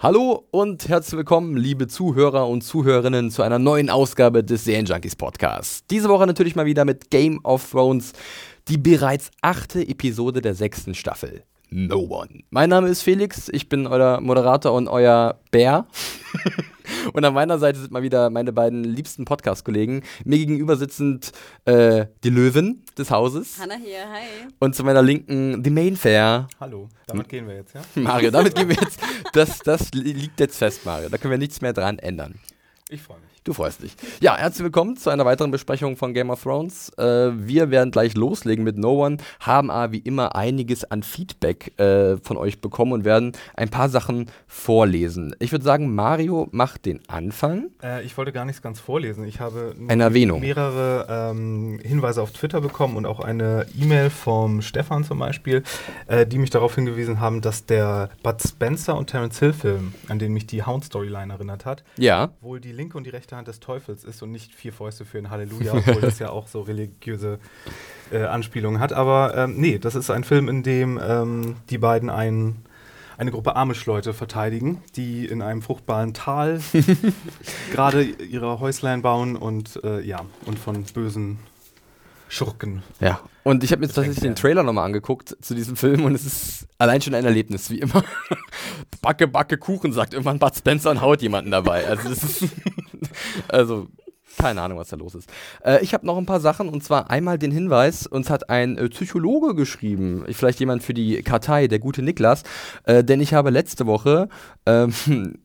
Hallo und herzlich willkommen, liebe Zuhörer und Zuhörerinnen, zu einer neuen Ausgabe des Serienjunkies Podcasts. Diese Woche natürlich mal wieder mit Game of Thrones, die bereits achte Episode der sechsten Staffel. No One. Mein Name ist Felix, ich bin euer Moderator und euer Bär. und an meiner Seite sind mal wieder meine beiden liebsten Podcast-Kollegen. Mir gegenüber sitzend äh, die Löwen des Hauses. Hanna hier, hi. Und zu meiner Linken die Mainfair. Hallo, damit gehen wir jetzt, ja? Mario, damit gehen wir jetzt. Das, das liegt jetzt fest, Mario. Da können wir nichts mehr dran ändern. Ich freue mich. Du freust dich. Ja, herzlich willkommen zu einer weiteren Besprechung von Game of Thrones. Äh, wir werden gleich loslegen mit No One, haben aber wie immer einiges an Feedback äh, von euch bekommen und werden ein paar Sachen vorlesen. Ich würde sagen, Mario macht den Anfang. Äh, ich wollte gar nichts ganz vorlesen. Ich habe eine Erwähnung. mehrere ähm, Hinweise auf Twitter bekommen und auch eine E-Mail vom Stefan zum Beispiel, äh, die mich darauf hingewiesen haben, dass der Bud Spencer und Terence Hill Film, an den mich die Hound-Storyline erinnert hat, ja. wohl die linke und die rechte Hand des Teufels ist und nicht vier Fäuste für ein Halleluja, obwohl das ja auch so religiöse äh, Anspielungen hat. Aber ähm, nee, das ist ein Film, in dem ähm, die beiden ein, eine Gruppe Amish-Leute verteidigen, die in einem fruchtbaren Tal gerade ihre Häuslein bauen und äh, ja, und von bösen Schurken. Ja, und ich habe mir jetzt tatsächlich den Trailer nochmal angeguckt zu diesem Film und es ist allein schon ein Erlebnis, wie immer. Backe, Backe, Kuchen, sagt irgendwann Bud Spencer und haut jemanden dabei. Also, das ist also keine Ahnung, was da los ist. Äh, ich habe noch ein paar Sachen und zwar einmal den Hinweis: Uns hat ein äh, Psychologe geschrieben, vielleicht jemand für die Kartei, der gute Niklas, äh, denn ich habe letzte Woche ähm,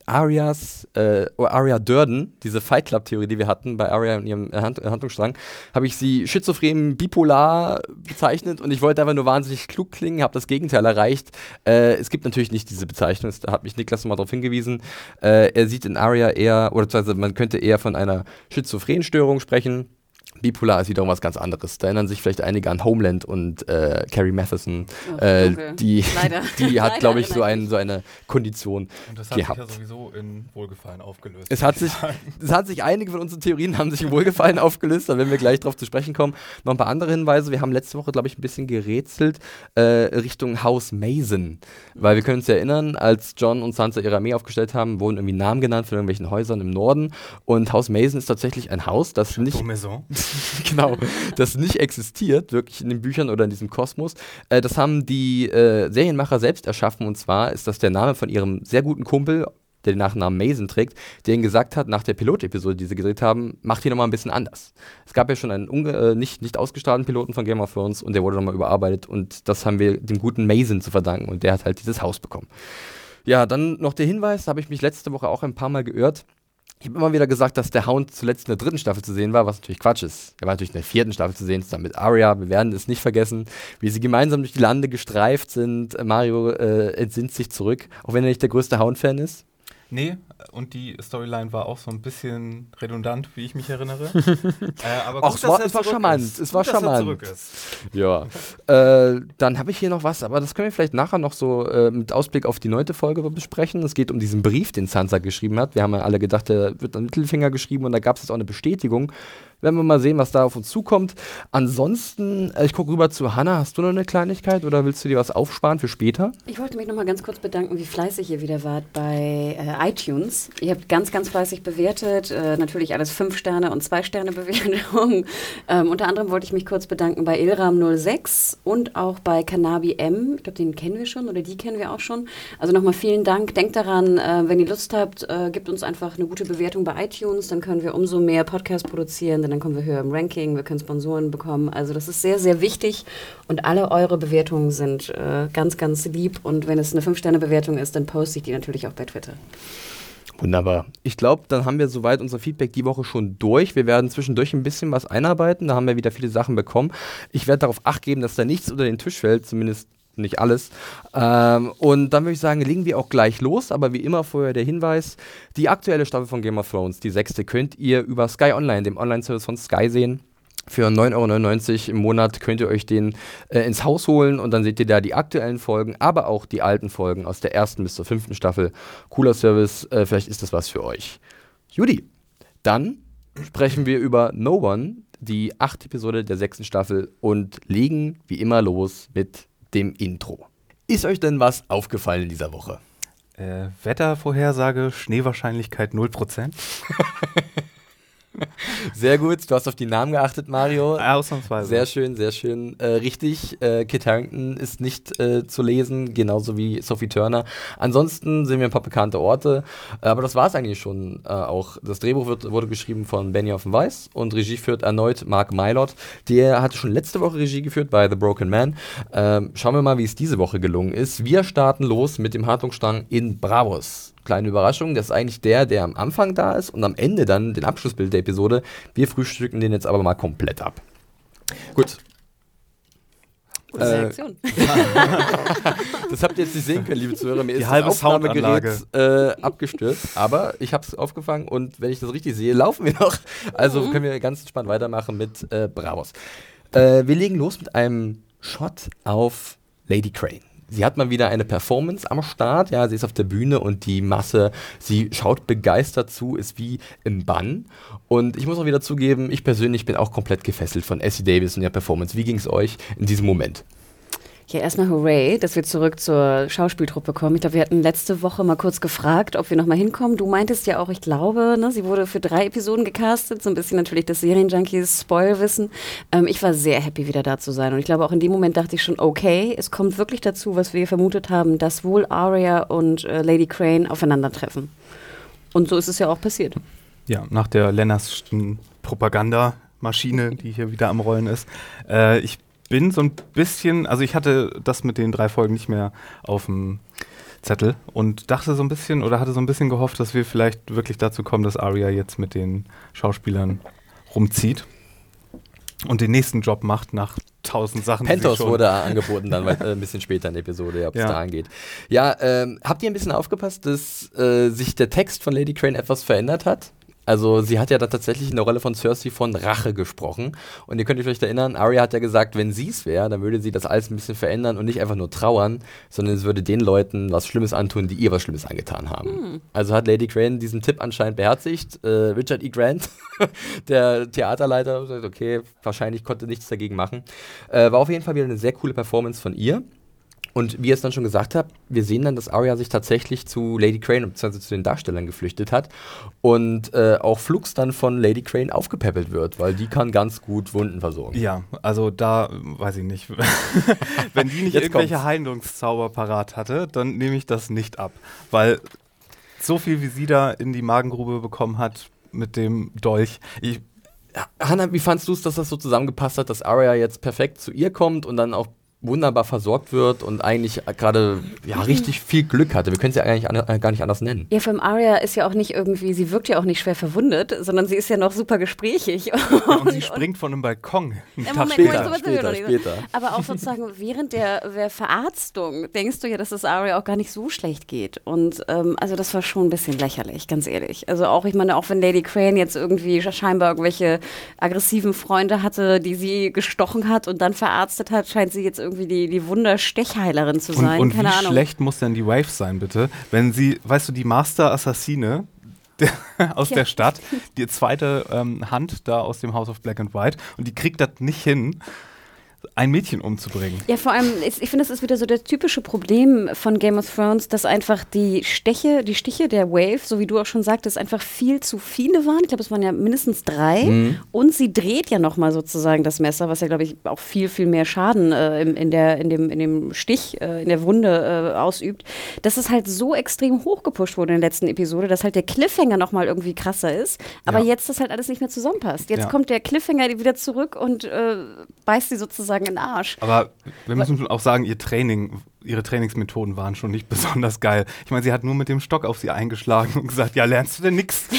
Arias, äh, Aria Durden, diese Fight Club Theorie, die wir hatten bei Aria und ihrem Hand Handlungsstrang, habe ich sie schizophren, bipolar bezeichnet und ich wollte einfach nur wahnsinnig klug klingen, habe das Gegenteil erreicht. Äh, es gibt natürlich nicht diese Bezeichnung, da hat mich Niklas nochmal darauf hingewiesen. Äh, er sieht in Aria eher, oder beziehungsweise man könnte eher von einer Schizophrenstörung sprechen. Bipolar ist wiederum was ganz anderes. Da erinnern sich vielleicht einige an Homeland und äh, Carrie Matheson. Oh, äh, okay. Die, die hat, glaube ich, so, ein, so eine Kondition Und das hat gehabt. sich ja sowieso in Wohlgefallen aufgelöst. Es hat, sich, es hat sich, einige von unseren Theorien haben sich in Wohlgefallen aufgelöst, da werden wir gleich drauf zu sprechen kommen. Noch ein paar andere Hinweise. Wir haben letzte Woche, glaube ich, ein bisschen gerätselt äh, Richtung Haus Mason. Weil wir können uns erinnern, als John und Sansa ihre Armee aufgestellt haben, wurden irgendwie Namen genannt von irgendwelchen Häusern im Norden. Und Haus Mason ist tatsächlich ein Haus, das Chateau nicht. Maison. genau, das nicht existiert, wirklich in den Büchern oder in diesem Kosmos. Äh, das haben die äh, Serienmacher selbst erschaffen und zwar ist das der Name von ihrem sehr guten Kumpel, der den Nachnamen Mason trägt, der ihnen gesagt hat, nach der Pilotepisode, die sie gedreht haben, macht die nochmal ein bisschen anders. Es gab ja schon einen äh, nicht, nicht ausgestrahlten Piloten von Game of Thrones und der wurde nochmal überarbeitet und das haben wir dem guten Mason zu verdanken und der hat halt dieses Haus bekommen. Ja, dann noch der Hinweis, da habe ich mich letzte Woche auch ein paar Mal geirrt. Ich habe immer wieder gesagt, dass der Hound zuletzt in der dritten Staffel zu sehen war, was natürlich Quatsch ist. Er war natürlich in der vierten Staffel zu sehen, zusammen mit Arya. Wir werden es nicht vergessen, wie sie gemeinsam durch die Lande gestreift sind. Mario äh, entsinnt sich zurück, auch wenn er nicht der größte Hound-Fan ist. Nee, und die Storyline war auch so ein bisschen redundant, wie ich mich erinnere. äh, aber gut, Ach, es war, es war charmant. Ist. Es war gut, charmant. Ja. äh, dann habe ich hier noch was, aber das können wir vielleicht nachher noch so äh, mit Ausblick auf die neunte Folge besprechen. Es geht um diesen Brief, den Sansa geschrieben hat. Wir haben ja alle gedacht, der wird an Mittelfinger geschrieben und da gab es jetzt auch eine Bestätigung. Werden wir mal sehen, was da auf uns zukommt. Ansonsten, äh, ich gucke rüber zu Hanna. Hast du noch eine Kleinigkeit oder willst du dir was aufsparen für später? Ich wollte mich noch mal ganz kurz bedanken, wie fleißig ihr wieder wart bei äh, iTunes. Ihr habt ganz, ganz fleißig bewertet. Äh, natürlich alles 5 Sterne und 2 Sterne Bewertungen. Ähm, unter anderem wollte ich mich kurz bedanken bei Ilram06 und auch bei Kanabi M. Ich glaube, den kennen wir schon oder die kennen wir auch schon. Also nochmal vielen Dank. Denkt daran, äh, wenn ihr Lust habt, äh, gebt uns einfach eine gute Bewertung bei iTunes. Dann können wir umso mehr Podcasts produzieren. Dann kommen wir höher im Ranking, wir können Sponsoren bekommen. Also das ist sehr, sehr wichtig und alle eure Bewertungen sind äh, ganz, ganz lieb. Und wenn es eine 5-Sterne-Bewertung ist, dann poste ich die natürlich auch bei Twitter. Wunderbar. Ich glaube, dann haben wir soweit unser Feedback die Woche schon durch. Wir werden zwischendurch ein bisschen was einarbeiten. Da haben wir wieder viele Sachen bekommen. Ich werde darauf acht geben, dass da nichts unter den Tisch fällt, zumindest nicht alles. Ähm, und dann würde ich sagen, legen wir auch gleich los, aber wie immer vorher der Hinweis, die aktuelle Staffel von Game of Thrones, die sechste, könnt ihr über Sky Online, dem Online-Service von Sky sehen. Für 9,99 Euro im Monat könnt ihr euch den äh, ins Haus holen und dann seht ihr da die aktuellen Folgen, aber auch die alten Folgen aus der ersten bis zur fünften Staffel. Cooler Service, äh, vielleicht ist das was für euch. Judy, dann sprechen wir über No One, die achte Episode der sechsten Staffel und legen wie immer los mit dem Intro. Ist euch denn was aufgefallen in dieser Woche? Äh, Wettervorhersage, Schneewahrscheinlichkeit 0%. Sehr gut, du hast auf die Namen geachtet, Mario. Ausnahmsweise. Sehr schön, sehr schön. Äh, richtig, äh, Kit Harington ist nicht äh, zu lesen, genauso wie Sophie Turner. Ansonsten sehen wir ein paar bekannte Orte, äh, aber das war es eigentlich schon äh, auch. Das Drehbuch wird, wurde geschrieben von Benioff Weiss und Regie führt erneut Mark Mylott. Der hatte schon letzte Woche Regie geführt bei The Broken Man. Ähm, schauen wir mal, wie es diese Woche gelungen ist. Wir starten los mit dem Hartungsstrang in Bravos kleine Überraschung. Das ist eigentlich der, der am Anfang da ist und am Ende dann den Abschlussbild der Episode. Wir frühstücken den jetzt aber mal komplett ab. Gut. Gute Reaktion. Äh, das habt ihr jetzt nicht sehen können, liebe Zuhörer. Mir Die ist halbe das Aufnahmegerät Soundanlage. äh, abgestürzt, aber ich habe es aufgefangen und wenn ich das richtig sehe, laufen wir noch. Also Mhm. können wir ganz entspannt weitermachen mit äh, Bravos. Äh, wir legen los mit einem Shot auf Lady Crane. Sie hat mal wieder eine Performance am Start. Ja, sie ist auf der Bühne und die Masse, sie schaut begeistert zu, ist wie im Bann. Und ich muss auch wieder zugeben, ich persönlich bin auch komplett gefesselt von Essie Davis und ihrer Performance. Wie ging es euch in diesem Moment? Ja, erstmal hooray, dass wir zurück zur Schauspieltruppe kommen. Ich glaube, wir hatten letzte Woche mal kurz gefragt, ob wir nochmal hinkommen. Du meintest ja auch, ich glaube, ne, sie wurde für drei Episoden gecastet. So ein bisschen natürlich das Serienjunkies Spoilwissen. Ähm, ich war sehr happy, wieder da zu sein. Und ich glaube, auch in dem Moment dachte ich schon, okay, es kommt wirklich dazu, was wir vermutet haben, dass wohl Arya und äh, Lady Crane aufeinandertreffen. Und so ist es ja auch passiert. Ja, nach der Lennerschen Propagandamaschine, die hier wieder am Rollen ist. Äh, ich bin so ein bisschen, also ich hatte das mit den drei Folgen nicht mehr auf dem Zettel und dachte so ein bisschen oder hatte so ein bisschen gehofft, dass wir vielleicht wirklich dazu kommen, dass Arya jetzt mit den Schauspielern rumzieht und den nächsten Job macht nach tausend Sachen. Pentos wurde angeboten dann weil, äh, ein bisschen später in der Episode, ob es Ja. da angeht. Ja, ähm, habt ihr ein bisschen aufgepasst, dass äh, sich der Text von Lady Crane etwas verändert hat? Also sie hat ja da tatsächlich in der Rolle von Cersei von Rache gesprochen. Und ihr könnt euch vielleicht erinnern, Arya hat ja gesagt, wenn sie es wäre, dann würde sie das alles ein bisschen verändern und nicht einfach nur trauern, sondern es würde den Leuten was Schlimmes antun, die ihr was Schlimmes angetan haben. Also hat Lady Crane diesen Tipp anscheinend beherzigt. Äh, Richard E. Grant, der Theaterleiter, sagt, okay, wahrscheinlich konnte nichts dagegen machen. Äh, war auf jeden Fall wieder eine sehr coole Performance von ihr. Und wie ihr es dann schon gesagt habt, wir sehen dann, dass Arya sich tatsächlich zu Lady Crane bzw. zu den Darstellern geflüchtet hat und äh, auch Flux dann von Lady Crane aufgepäppelt wird, weil die kann ganz gut Wunden versorgen. Ja, also da äh, weiß ich nicht. Wenn die nicht Jetzt irgendwelche kommt's. Heilungszauber parat hatte, dann nehme ich das nicht ab. Weil so viel, wie sie da in die Magengrube bekommen hat mit dem Dolch, ich, Hanna, wie fandst du es, dass das so zusammengepasst hat, dass Arya jetzt perfekt zu ihr kommt und dann auch wunderbar versorgt wird und eigentlich gerade ja, richtig viel Glück hatte? Wir können es ja eigentlich an, äh, gar nicht anders nennen. Ja, vom Arya ist ja auch nicht irgendwie, sie wirkt ja auch nicht schwer verwundet, sondern sie ist ja noch super gesprächig. und sie springt von einem Balkon. Einen Ja, Tag Moment, später. Moment, später, später. Aber auch sozusagen während der, der Verarztung denkst du ja, dass es Arya auch gar nicht so schlecht geht. Und ähm, also das war schon ein bisschen lächerlich, ganz ehrlich. Also auch, ich meine, auch wenn Lady Crane jetzt irgendwie scheinbar irgendwelche aggressiven Freunde hatte, die sie gestochen hat und dann verarztet hat, scheint sie jetzt irgendwie die, die Wunderstechheilerin zu Und, sein. und wie Keine Ahnung. schlecht muss denn die Wave sein, bitte? Wenn sie, weißt du, die Master-Assassine der, aus Ja. der Stadt, die zweite ähm, Hand da aus dem House of Black and White, und die kriegt das nicht hin, ein Mädchen umzubringen. Ja, vor allem, ist, ich finde, das ist wieder so das typische Problem von Game of Thrones, dass einfach die Steche, die Stiche der Wave, so wie du auch schon sagtest, einfach viel zu viele waren. Ich glaube, es waren ja mindestens drei. Mhm. Und sie dreht ja nochmal sozusagen das Messer, was ja, glaube ich, auch viel, viel mehr Schaden äh, in, in, der, in, dem, in dem Stich, äh, in der Wunde äh, ausübt. Dass es halt so extrem hochgepusht wurde in der letzten Episode, dass halt der Cliffhanger nochmal irgendwie krasser ist. Aber Ja. jetzt das halt alles nicht mehr zusammenpasst. Jetzt Ja. kommt der Cliffhanger wieder zurück und äh, beißt sie sozusagen den Arsch. Aber wir müssen auch sagen, ihr Training, ihre Trainingsmethoden waren schon nicht besonders geil. Ich meine, sie hat nur mit dem Stock auf sie eingeschlagen und gesagt, ja, lernst du denn nix?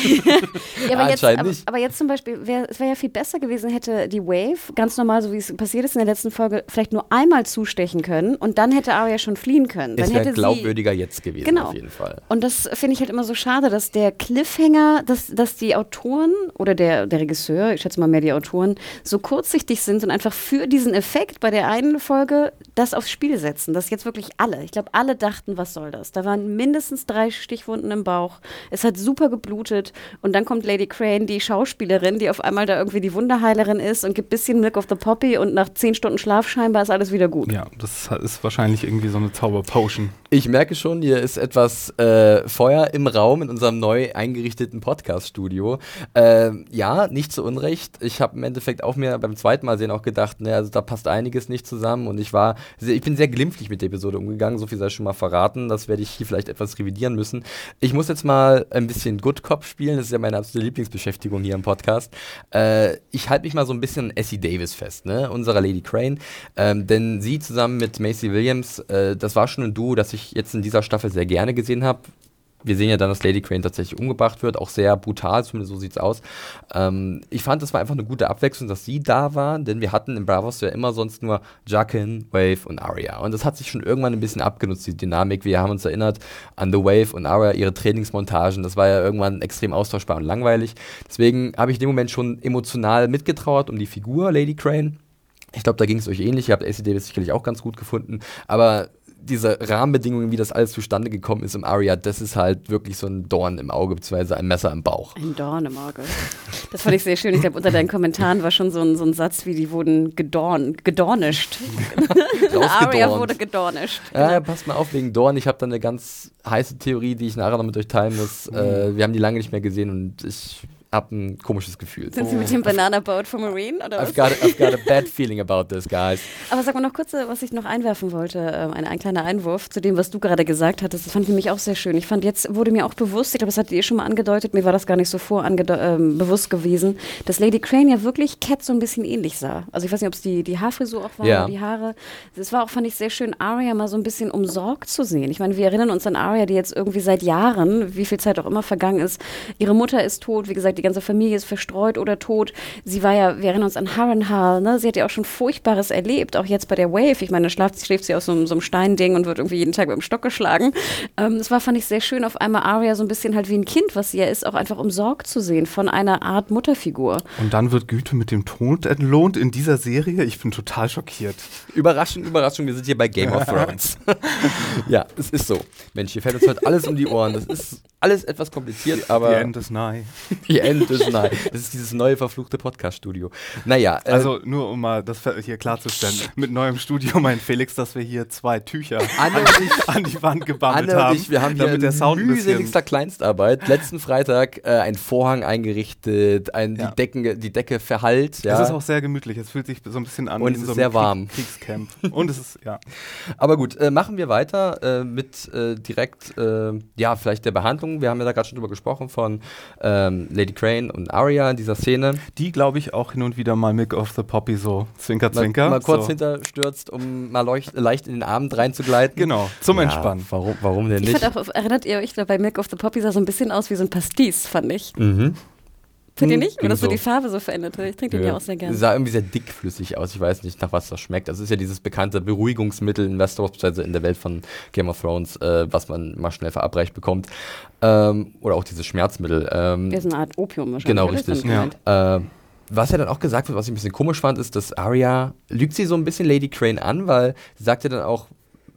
Ja, aber, Ah, jetzt, aber, aber jetzt zum Beispiel, wär, es wäre ja viel besser gewesen, hätte die Wave, ganz normal, so wie es passiert ist in der letzten Folge, vielleicht nur einmal zustechen können und dann hätte Arya schon fliehen können. Dann Es wäre glaubwürdiger jetzt gewesen, Genau. auf jeden Fall. und das finde ich halt immer so schade, dass der Cliffhanger, dass, dass die Autoren oder der, der Regisseur, ich schätze mal mehr die Autoren, so kurzsichtig sind und einfach für diesen Effekt bei der einen Folge das aufs Spiel setzen. Dass jetzt wirklich alle, ich glaube, alle dachten, was soll das? Da waren mindestens drei Stichwunden im Bauch. Es hat super geblutet und dann kommt Lady Crane, die Schauspielerin, die auf einmal da irgendwie die Wunderheilerin ist und gibt ein bisschen Milk of the Poppy und nach zehn Stunden Schlaf scheinbar ist alles wieder gut. Ja, das ist wahrscheinlich irgendwie so eine Zauberpotion. Ich merke schon, hier ist etwas äh, Feuer im Raum in unserem neu eingerichteten Podcast-Studio. Äh, ja, nicht zu Unrecht. Ich habe im Endeffekt auch mir beim zweiten Mal sehen auch gedacht, ne, also da passt einiges nicht zusammen und ich war, sehr, ich bin sehr glimpflich mit der Episode umgegangen. So viel sei schon mal verraten. Das werde ich hier vielleicht etwas revidieren müssen. Ich muss jetzt mal ein bisschen Good Cop spielen. Das ist ja meine absolute Lieblingsbeschäftigung hier im Podcast. Äh, ich halte mich mal so ein bisschen Essie Davis fest, ne, unserer Lady Crane, ähm, denn sie zusammen mit Macy Williams, äh, das war schon ein Duo, das ich jetzt in dieser Staffel sehr gerne gesehen habe. Wir sehen ja dann, dass Lady Crane tatsächlich umgebracht wird, auch sehr brutal, zumindest so sieht es aus. Ähm, ich fand, es war einfach eine gute Abwechslung, dass sie da war, denn wir hatten in Bravos ja immer sonst nur Jaqen, Wave und Arya. Und das hat sich schon irgendwann ein bisschen abgenutzt, die Dynamik. Wir haben uns erinnert an The Wave und Arya, ihre Trainingsmontagen. Das war ja irgendwann extrem austauschbar und langweilig. Deswegen habe ich in dem Moment schon emotional mitgetrauert um die Figur Lady Crane. Ich glaube, da ging es euch ähnlich. Ihr habt AC Davis sicherlich auch ganz gut gefunden. Aber diese Rahmenbedingungen, wie das alles zustande gekommen ist im Aria, das ist halt wirklich so ein Dorn im Auge, beziehungsweise ein Messer im Bauch. Ein Dorn im Auge. Das fand ich sehr schön. Ich glaube, unter deinen Kommentaren war schon so ein, so ein Satz wie, die wurden gedorn, gedornischt. Aria wurde gedornischt. Ja, ja, passt mal auf wegen Dorn. Ich habe da eine ganz heiße Theorie, die ich nachher noch mit euch teilen muss. Mhm. Äh, wir haben die lange nicht mehr gesehen und ich habe ein komisches Gefühl. Sind Sie mit dem Banana Boat for Marine? Oder I've, got a, I've got a bad feeling about this, guys. Aber sag mal noch kurz, was ich noch einwerfen wollte, ähm, ein, ein kleiner Einwurf zu dem, was du gerade gesagt hattest. Das fand ich nämlich auch sehr schön. Ich fand, jetzt wurde mir auch bewusst, ich glaube, das hattet ihr schon mal angedeutet, mir war das gar nicht so vor ähm, bewusst gewesen, dass Lady Crane ja wirklich Cat so ein bisschen ähnlich sah. Also ich weiß nicht, ob es die, die Haarfrisur auch war ja. oder die Haare. Das war auch, fand ich sehr schön, Arya mal so ein bisschen umsorgt zu sehen. Ich meine, wir erinnern uns an Arya, die jetzt irgendwie seit Jahren, wie viel Zeit auch immer vergangen ist, ihre Mutter ist tot, wie gesagt, die ganze Familie ist verstreut oder tot. Sie war ja, wir erinnern uns an Harrenhal, ne? Sie hat ja auch schon Furchtbares erlebt, auch jetzt bei der Wave. Ich meine, schläft, schläft sie aus so, so, einem Steinding und wird irgendwie jeden Tag mit dem Stock geschlagen. Ähm, das war, fand ich, sehr schön, auf einmal Arya so ein bisschen halt wie ein Kind, was sie ja ist, auch einfach umsorgt zu sehen von einer Art Mutterfigur. Und dann wird Güte mit dem Tod entlohnt in dieser Serie. Ich bin total schockiert. Überraschung, Überraschung, wir sind hier bei Game of Thrones. ja, es ist so. Mensch, hier fällt uns heute alles um die Ohren. Das ist alles etwas kompliziert, aber. The End is nigh. The End is nigh. Das ist dieses neue verfluchte Podcast-Studio. Naja. Äh, also nur um mal das hier klarzustellen. Mit neuem Studio meint Felix, dass wir hier zwei Tücher an, ich, an die Wand gebammelt Anne haben. Ich, wir haben damit der Sound mühseligster Kleinstarbeit. Letzten Freitag äh, ein Vorhang eingerichtet, ein, ja. die, Decken, die Decke verhallt. Ja. Es ist auch sehr gemütlich. Es fühlt sich so ein bisschen an Und es ist so sehr warm. Kriegscamp. Und es ist, ja. Aber gut, äh, machen wir weiter äh, mit äh, direkt, äh, ja, vielleicht der Behandlung. Wir haben ja da gerade schon drüber gesprochen von ähm, Lady Crane und Arya in dieser Szene. Die, glaube ich, auch hin und wieder mal Mick of the Poppy so zwinker, zwinker. Mal, mal kurz so. hinterstürzt, um mal leucht, leicht in den Abend reinzugleiten. Genau, zum ja, Entspannen. Warum, warum denn nicht? Ich auch, erinnert ihr euch, bei Milk of the Poppy sah so ein bisschen aus wie so ein Pastis, fand ich. Mhm. Findet ihr hm, nicht? Wenn das so die Farbe so verändert hat. Ich trinke den ja auch sehr gerne. Sah irgendwie sehr dickflüssig aus. Ich weiß nicht, nach was das schmeckt. Das ist ja dieses bekannte Beruhigungsmittel in Westeros, beziehungsweise in der Welt von Game of Thrones, äh, was man mal schnell verabreicht bekommt. Ähm, oder auch dieses Schmerzmittel. Ähm, das ist eine Art Opium wahrscheinlich. Genau, richtig. Ja. Äh, was ja dann auch gesagt wird, was ich ein bisschen komisch fand, ist, dass Arya lügt sie so ein bisschen Lady Crane an, weil sie sagt ja dann auch,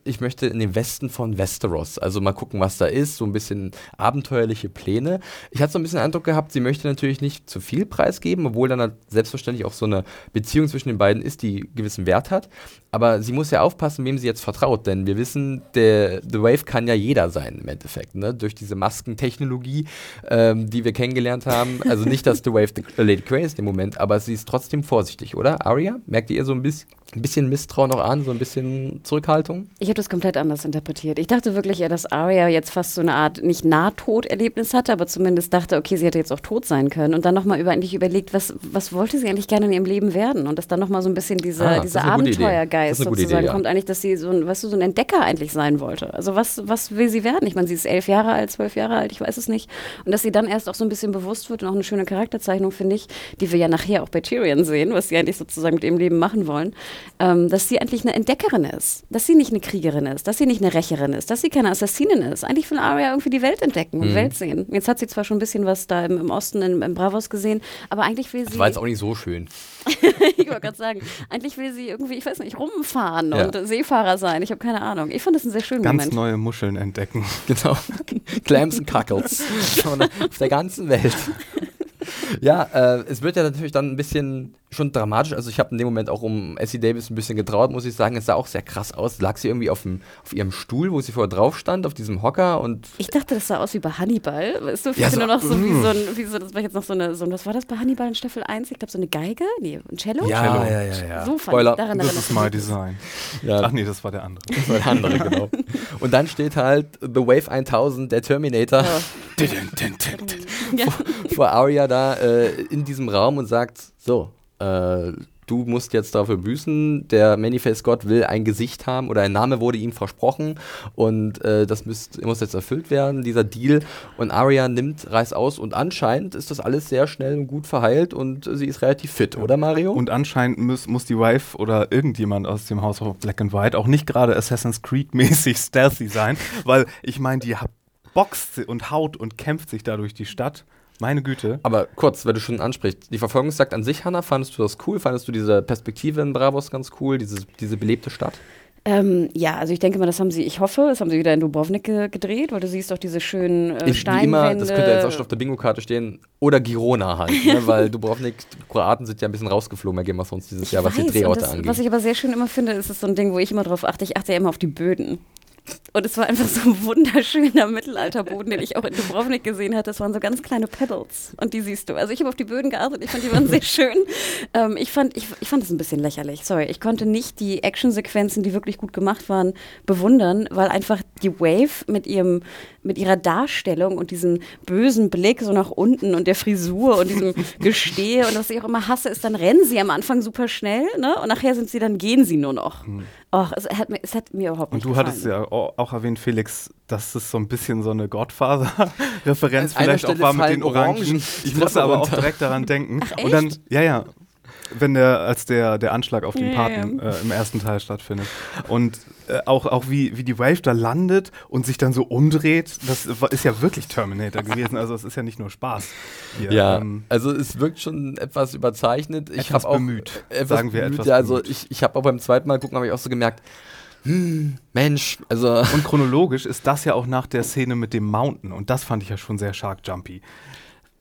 ich möchte in den Westen von Westeros. Also mal gucken, was da ist. So ein bisschen abenteuerliche Pläne. Ich hatte so ein bisschen den Eindruck gehabt, sie möchte natürlich nicht zu viel preisgeben, obwohl dann halt selbstverständlich auch so eine Beziehung zwischen den beiden ist, die gewissen Wert hat. Aber sie muss ja aufpassen, wem sie jetzt vertraut, denn wir wissen, der The Wave kann ja jeder sein im Endeffekt, ne? Durch diese Maskentechnologie, ähm, die wir kennengelernt haben. Also nicht, dass The Wave the Lady Grey ist im Moment, aber sie ist trotzdem vorsichtig, oder? Aria? Merkt ihr so ein bisschen? ein bisschen Misstrauen noch an, so ein bisschen Zurückhaltung? Ich das komplett anders interpretiert. Ich dachte wirklich eher, dass Arya jetzt fast so eine Art, nicht Nahtoderlebnis hatte, aber zumindest dachte, okay, sie hätte jetzt auch tot sein können und dann nochmal über, eigentlich überlegt, was, was wollte sie eigentlich gerne in ihrem Leben werden und dass dann nochmal so ein bisschen dieser, ah, dieser Abenteuergeist sozusagen Idee, ja. kommt, eigentlich, dass sie so ein, weißt du, so ein Entdecker eigentlich sein wollte. Also was, was will sie werden? Ich meine, sie ist elf Jahre alt, zwölf Jahre alt, ich weiß es nicht. Und dass sie dann erst auch so ein bisschen bewusst wird und auch eine schöne Charakterzeichnung, finde ich, die wir ja nachher auch bei Tyrion sehen, was sie eigentlich sozusagen mit ihrem Leben machen wollen ähm, dass sie eigentlich eine Entdeckerin ist, dass sie nicht eine Kriegerin ist, dass sie nicht eine Rächerin ist, dass sie keine Assassinin ist. Eigentlich will Arya irgendwie die Welt entdecken und mhm. Welt sehen. Jetzt hat sie zwar schon ein bisschen was da im, im Osten, in, in Bravos gesehen, aber eigentlich will sie. Das war jetzt auch nicht so schön. ich wollte gerade sagen, eigentlich will sie irgendwie, ich weiß nicht, rumfahren ja. und Seefahrer sein. Ich habe keine Ahnung. Ich fand das einen sehr schönen Ganz Moment. Ganz neue Muscheln entdecken. Genau. Clams und Cuckles. Auf der ganzen Welt. Ja, äh, es wird ja natürlich dann ein bisschen schon dramatisch. Also ich habe in dem Moment auch um Essie Davis ein bisschen getraut, muss ich sagen. Es sah auch sehr krass aus. Lag sie irgendwie auf, dem, auf ihrem Stuhl, wo sie vorher drauf stand, auf diesem Hocker und. Ich dachte, das sah aus wie bei Hannibal. Weißt du, Ja, so- nur noch so wie mm. so ein, wie so, das war jetzt noch so eine, so ein, was war das bei Hannibal in Staffel 1? Ich glaube, so eine Geige? Nee, ein Cello? ja, Cello. ja, ja, ja. So Spoiler. ich daran Das ist my das. design. Ja, Ach nee, das war der andere. das war der andere, genau. Und dann steht halt The Wave 1000, der Terminator, Ja. vor Arya da äh, in diesem Raum und sagt: So, äh, du musst jetzt dafür büßen. Der Manifest Gott will ein Gesicht haben oder ein Name wurde ihm versprochen und äh, das müsst, muss jetzt erfüllt werden, dieser Deal. Und Arya nimmt, reißt aus und anscheinend ist das alles sehr schnell und gut verheilt und sie ist relativ fit, oder Mario? Und anscheinend muss, muss die Wife oder irgendjemand aus dem House of Black and White auch nicht gerade Assassin's Creed-mäßig stealthy sein, weil ich meine, die boxt und haut und kämpft sich da durch die Stadt. Meine Güte. Aber kurz, weil du schon ansprichst, die Verfolgungsjagd an sich, Hannah, fandest du das cool? Fandest du diese Perspektive in Bravos ganz cool, diese, diese belebte Stadt? Ähm, ja, also ich denke mal, das haben sie, ich hoffe, das haben sie wieder in Dubrovnik ge gedreht, weil du siehst doch diese schönen äh, Ich, wie immer, Steinwände. das könnte jetzt auch schon auf der Bingo-Karte stehen. Oder Girona halt, ne? weil Dubrovnik, die Kroaten sind ja ein bisschen rausgeflogen bei Game of Thrones dieses Ich Jahr, was die weiß, und Drehorte das, angeht. Was ich aber sehr schön immer finde, ist es so ein Ding, wo ich immer drauf achte. Ich achte ja immer auf die Böden. Und es war einfach so ein wunderschöner Mittelalterboden, den ich auch in Dubrovnik gesehen hatte. Das waren so ganz kleine Pebbles. Und die siehst du. Also ich habe auf die Böden geachtet. Ich fand, die waren sehr schön. Ähm, ich, fand, ich, ich fand es ein bisschen lächerlich. Sorry. Ich konnte nicht die Actionsequenzen, die wirklich gut gemacht waren, bewundern, weil einfach die Wave mit ihrem mit ihrer Darstellung und diesem bösen Blick so nach unten und der Frisur und diesem Gestehe und was ich auch immer hasse, ist, dann rennen sie am Anfang super schnell, ne? Und nachher sind sie, dann gehen sie nur noch. Och, es hat mir, es hat mir überhaupt Und nicht du gefallen. hattest ja au- auch erwähnt, Felix, dass es so ein bisschen so eine Godfather-Referenz vielleicht auch war mit den Orangen. Orangen Ich musste aber auch direkt daran denken. Ach, Und dann, ja, ja. Wenn der, als der, der Anschlag auf den Paten äh, im ersten Teil stattfindet. Und äh, auch, auch wie, wie die Wave da landet und sich dann so umdreht, das ist ja wirklich Terminator gewesen. Also es ist ja nicht nur Spaß. Hier. Ja, Ähm, also es wirkt schon etwas überzeichnet. Ich Etwas habe auch bemüht. Etwas Sagen wir bemüht, etwas ja, also bemüht. ich, ich habe auch beim zweiten Mal gucken, habe ich auch so gemerkt, hm, Mensch, also und chronologisch ist das ja auch nach der Szene mit dem Mountain. Und das fand ich ja schon sehr Shark Jumpy.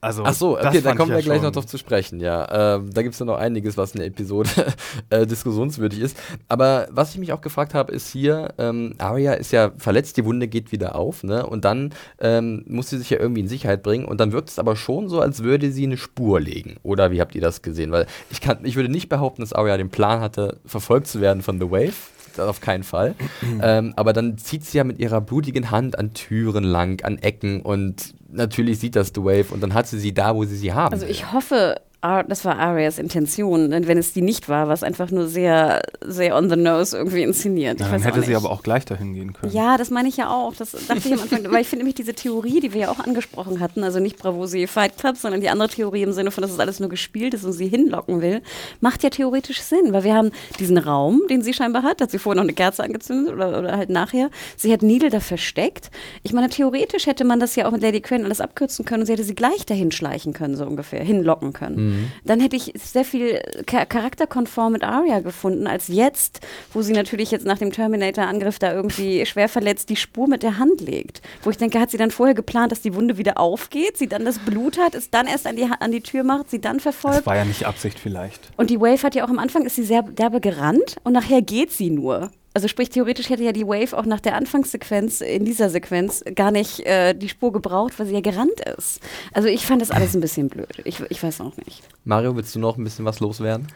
Also, Ach so, okay, da kommen wir ja gleich noch drauf zu sprechen, ja. Ähm, da gibt es ja noch einiges, was in der Episode äh, diskussionswürdig ist. Aber was ich mich auch gefragt habe, ist hier, ähm, Arya ist ja verletzt, die Wunde geht wieder auf, ne? Und dann ähm, muss sie sich ja irgendwie in Sicherheit bringen. Und dann wirkt es aber schon so, als würde sie eine Spur legen. Oder wie habt ihr das gesehen? Weil ich kann, ich würde nicht behaupten, dass Arya den Plan hatte, verfolgt zu werden von The Wave. Das auf keinen Fall. ähm, aber dann zieht sie ja mit ihrer blutigen Hand an Türen lang, an Ecken und natürlich sieht das The Wave und dann hat sie sie da, wo sie sie haben. Also ich hoffe, das war Arias Intention, denn wenn es die nicht war, war es einfach nur sehr, sehr on the nose irgendwie inszeniert. Ja, dann hätte sie aber auch gleich dahin gehen können. Ja, das meine ich ja auch. Das dachte ich am Anfang, weil ich finde nämlich diese Theorie, die wir ja auch angesprochen hatten, also nicht Bravosi Fight Club, sondern die andere Theorie im Sinne von, dass es alles nur gespielt ist und sie hinlocken will, macht ja theoretisch Sinn, weil wir haben diesen Raum, den sie scheinbar hat, hat sie vorher noch eine Kerze angezündet oder, oder halt nachher. Sie hat Needle da versteckt. Ich meine, theoretisch hätte man das ja auch mit Lady Crane alles abkürzen können und sie hätte sie gleich dahin schleichen können, so ungefähr, hinlocken können. Dann hätte ich sehr viel cha charakterkonform mit Arya gefunden, als jetzt, wo sie natürlich jetzt nach dem Terminator-Angriff da irgendwie schwer verletzt die Spur mit der Hand legt. Wo ich denke, hat sie dann vorher geplant, dass die Wunde wieder aufgeht, sie dann das Blut hat, es dann erst an die, Ha- an die Tür macht, sie dann verfolgt. Das war ja nicht Absicht vielleicht. Und die Wave hat ja auch am Anfang, ist sie sehr derbe gerannt und nachher geht sie nur. Also sprich, theoretisch hätte ja die Wave auch nach der Anfangssequenz, in dieser Sequenz, gar nicht äh, die Spur gebraucht, weil sie ja gerannt ist. Also ich fand das alles ein bisschen blöd. Ich, ich weiß auch nicht. Mario, willst du noch ein bisschen was loswerden?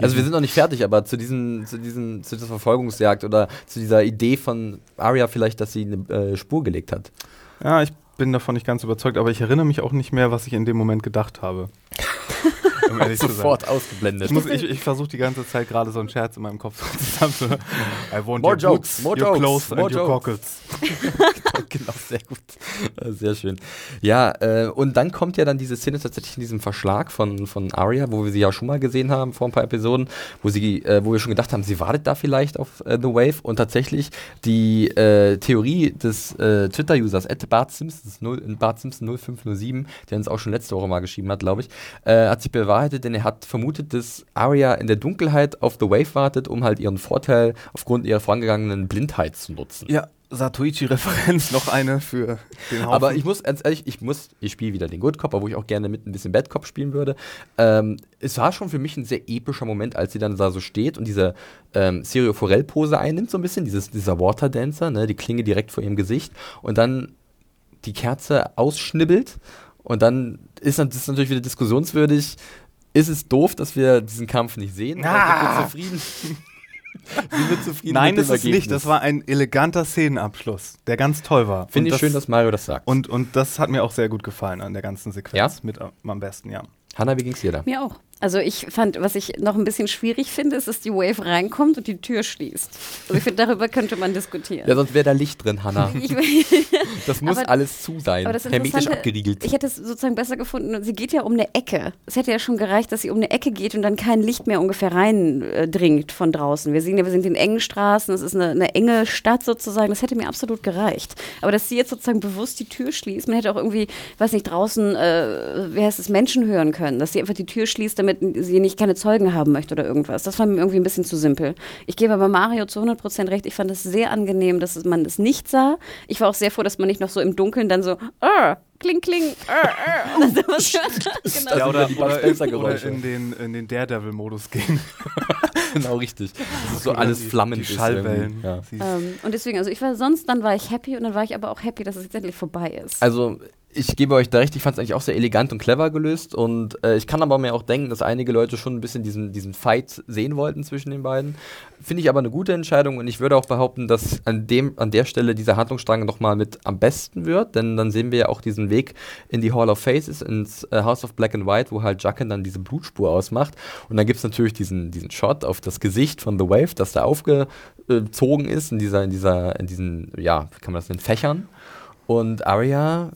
Also wir sind noch nicht fertig, aber zu diesen, zu diesen, zu dieser Verfolgungsjagd oder zu dieser Idee von Arya vielleicht, dass sie eine äh, Spur gelegt hat. Ja, ich bin davon nicht ganz überzeugt, aber ich erinnere mich auch nicht mehr, was ich in dem Moment gedacht habe. Um ehrlich zu sein. Sofort ausgeblendet. Ich, muss- ich, ich versuche die ganze Zeit gerade so einen Scherz in meinem Kopf zusammen zu. I want More your jokes, boots, more your jokes, clothes more and your jokes. pockets. genau, sehr gut. Äh, Sehr schön. Ja, äh, und dann kommt ja dann diese Szene tatsächlich in diesem Verschlag von, von Arya, wo wir sie ja schon mal gesehen haben vor ein paar Episoden, wo sie, äh, wo wir schon gedacht haben, sie wartet da vielleicht auf äh, The Wave und tatsächlich die äh, Theorie des äh, Twitter-Users Bart Simpsons 0, Bart Simpson 0507, der uns auch schon letzte Woche mal geschrieben hat, glaube ich, hat sich bewahrheitet, denn er hat vermutet, dass Arya in der Dunkelheit auf The Wave wartet, um halt ihren Vorteil aufgrund ihrer vorangegangenen Blindheit zu nutzen. Ja, Satoichi-Referenz noch eine für den Haufen. Aber ich muss ganz ehrlich, ich muss, ich spiele wieder den Good Cop, obwohl ich auch gerne mit ein bisschen Bad Cop spielen würde. Ähm, es war schon für mich ein sehr epischer Moment, als sie dann da so steht und diese ähm, Serio Forel-Pose einnimmt, so ein bisschen, dieses, dieser Waterdancer, ne, die Klinge direkt vor ihrem Gesicht und dann die Kerze ausschnibbelt und dann ist das natürlich wieder diskussionswürdig. Ist es doof, dass wir diesen Kampf nicht sehen? Ah. Sind wir zufrieden? Sind wir zufrieden Nein, mit ist nicht. Das war ein eleganter Szenenabschluss, der ganz toll war. Finde ich schön, dass Mario das sagt. und, und das hat mir auch sehr gut gefallen an der ganzen Sequenz. Ja? Mit am am besten, ja. Hanna, wie ging's dir da? Mir auch. Also ich fand, was ich noch ein bisschen schwierig finde, ist, dass die Wave reinkommt und die Tür schließt. Also ich finde, darüber könnte man diskutieren. Ja, sonst wäre da Licht drin, Hanna. Das muss Aber- alles zu sein. aber das Hermetisch abgeriegelt. ich hätte es sozusagen besser gefunden, sie geht ja um eine Ecke. Es hätte ja schon gereicht, dass sie um eine Ecke geht und dann kein Licht mehr ungefähr reindringt von draußen. Wir sehen ja, wir sind in engen Straßen, es ist eine, eine enge Stadt sozusagen, das hätte mir absolut gereicht. Aber dass sie jetzt sozusagen bewusst die Tür schließt, man hätte auch irgendwie, weiß nicht, draußen, äh, wie heißt es, Menschen hören können, dass sie einfach die Tür schließt, damit sie nicht keine Zeugen haben möchte oder irgendwas. Das war mir irgendwie ein bisschen zu simpel. Ich gebe aber Mario zu 100% recht, ich fand es sehr angenehm, dass man es nicht sah. Ich war auch sehr froh, dass man nicht noch so im Dunkeln dann so, ah, kling, kling, ah, ah, und sowas genau. Ja, oder oder, Spencer-Geräusche. oder in den, in den Daredevil-Modus gehen. genau richtig. Das ist so alles Die- flammend. Die Schallwellen. Ja. Ähm, und deswegen, also ich war sonst, dann war ich happy und dann war ich aber auch happy, dass es jetzt endlich vorbei ist. Also, ich gebe euch da recht, ich fand es eigentlich auch sehr elegant und clever gelöst. Und äh, ich kann aber mir auch denken, dass einige Leute schon ein bisschen diesen, diesen Fight sehen wollten zwischen den beiden. Finde ich aber eine gute Entscheidung und ich würde auch behaupten, dass an, dem, an der Stelle dieser Handlungsstrang nochmal mit am besten wird, denn dann sehen wir ja auch diesen Weg in die Hall of Faces, ins äh, House of Black and White, wo halt Jacken dann diese Blutspur ausmacht. Und dann gibt es natürlich diesen, diesen Shot auf das Gesicht von The Wave, das da aufgezogen ist in dieser, in dieser, in diesen, ja, wie kann man das nennen, Fächern. Und Arya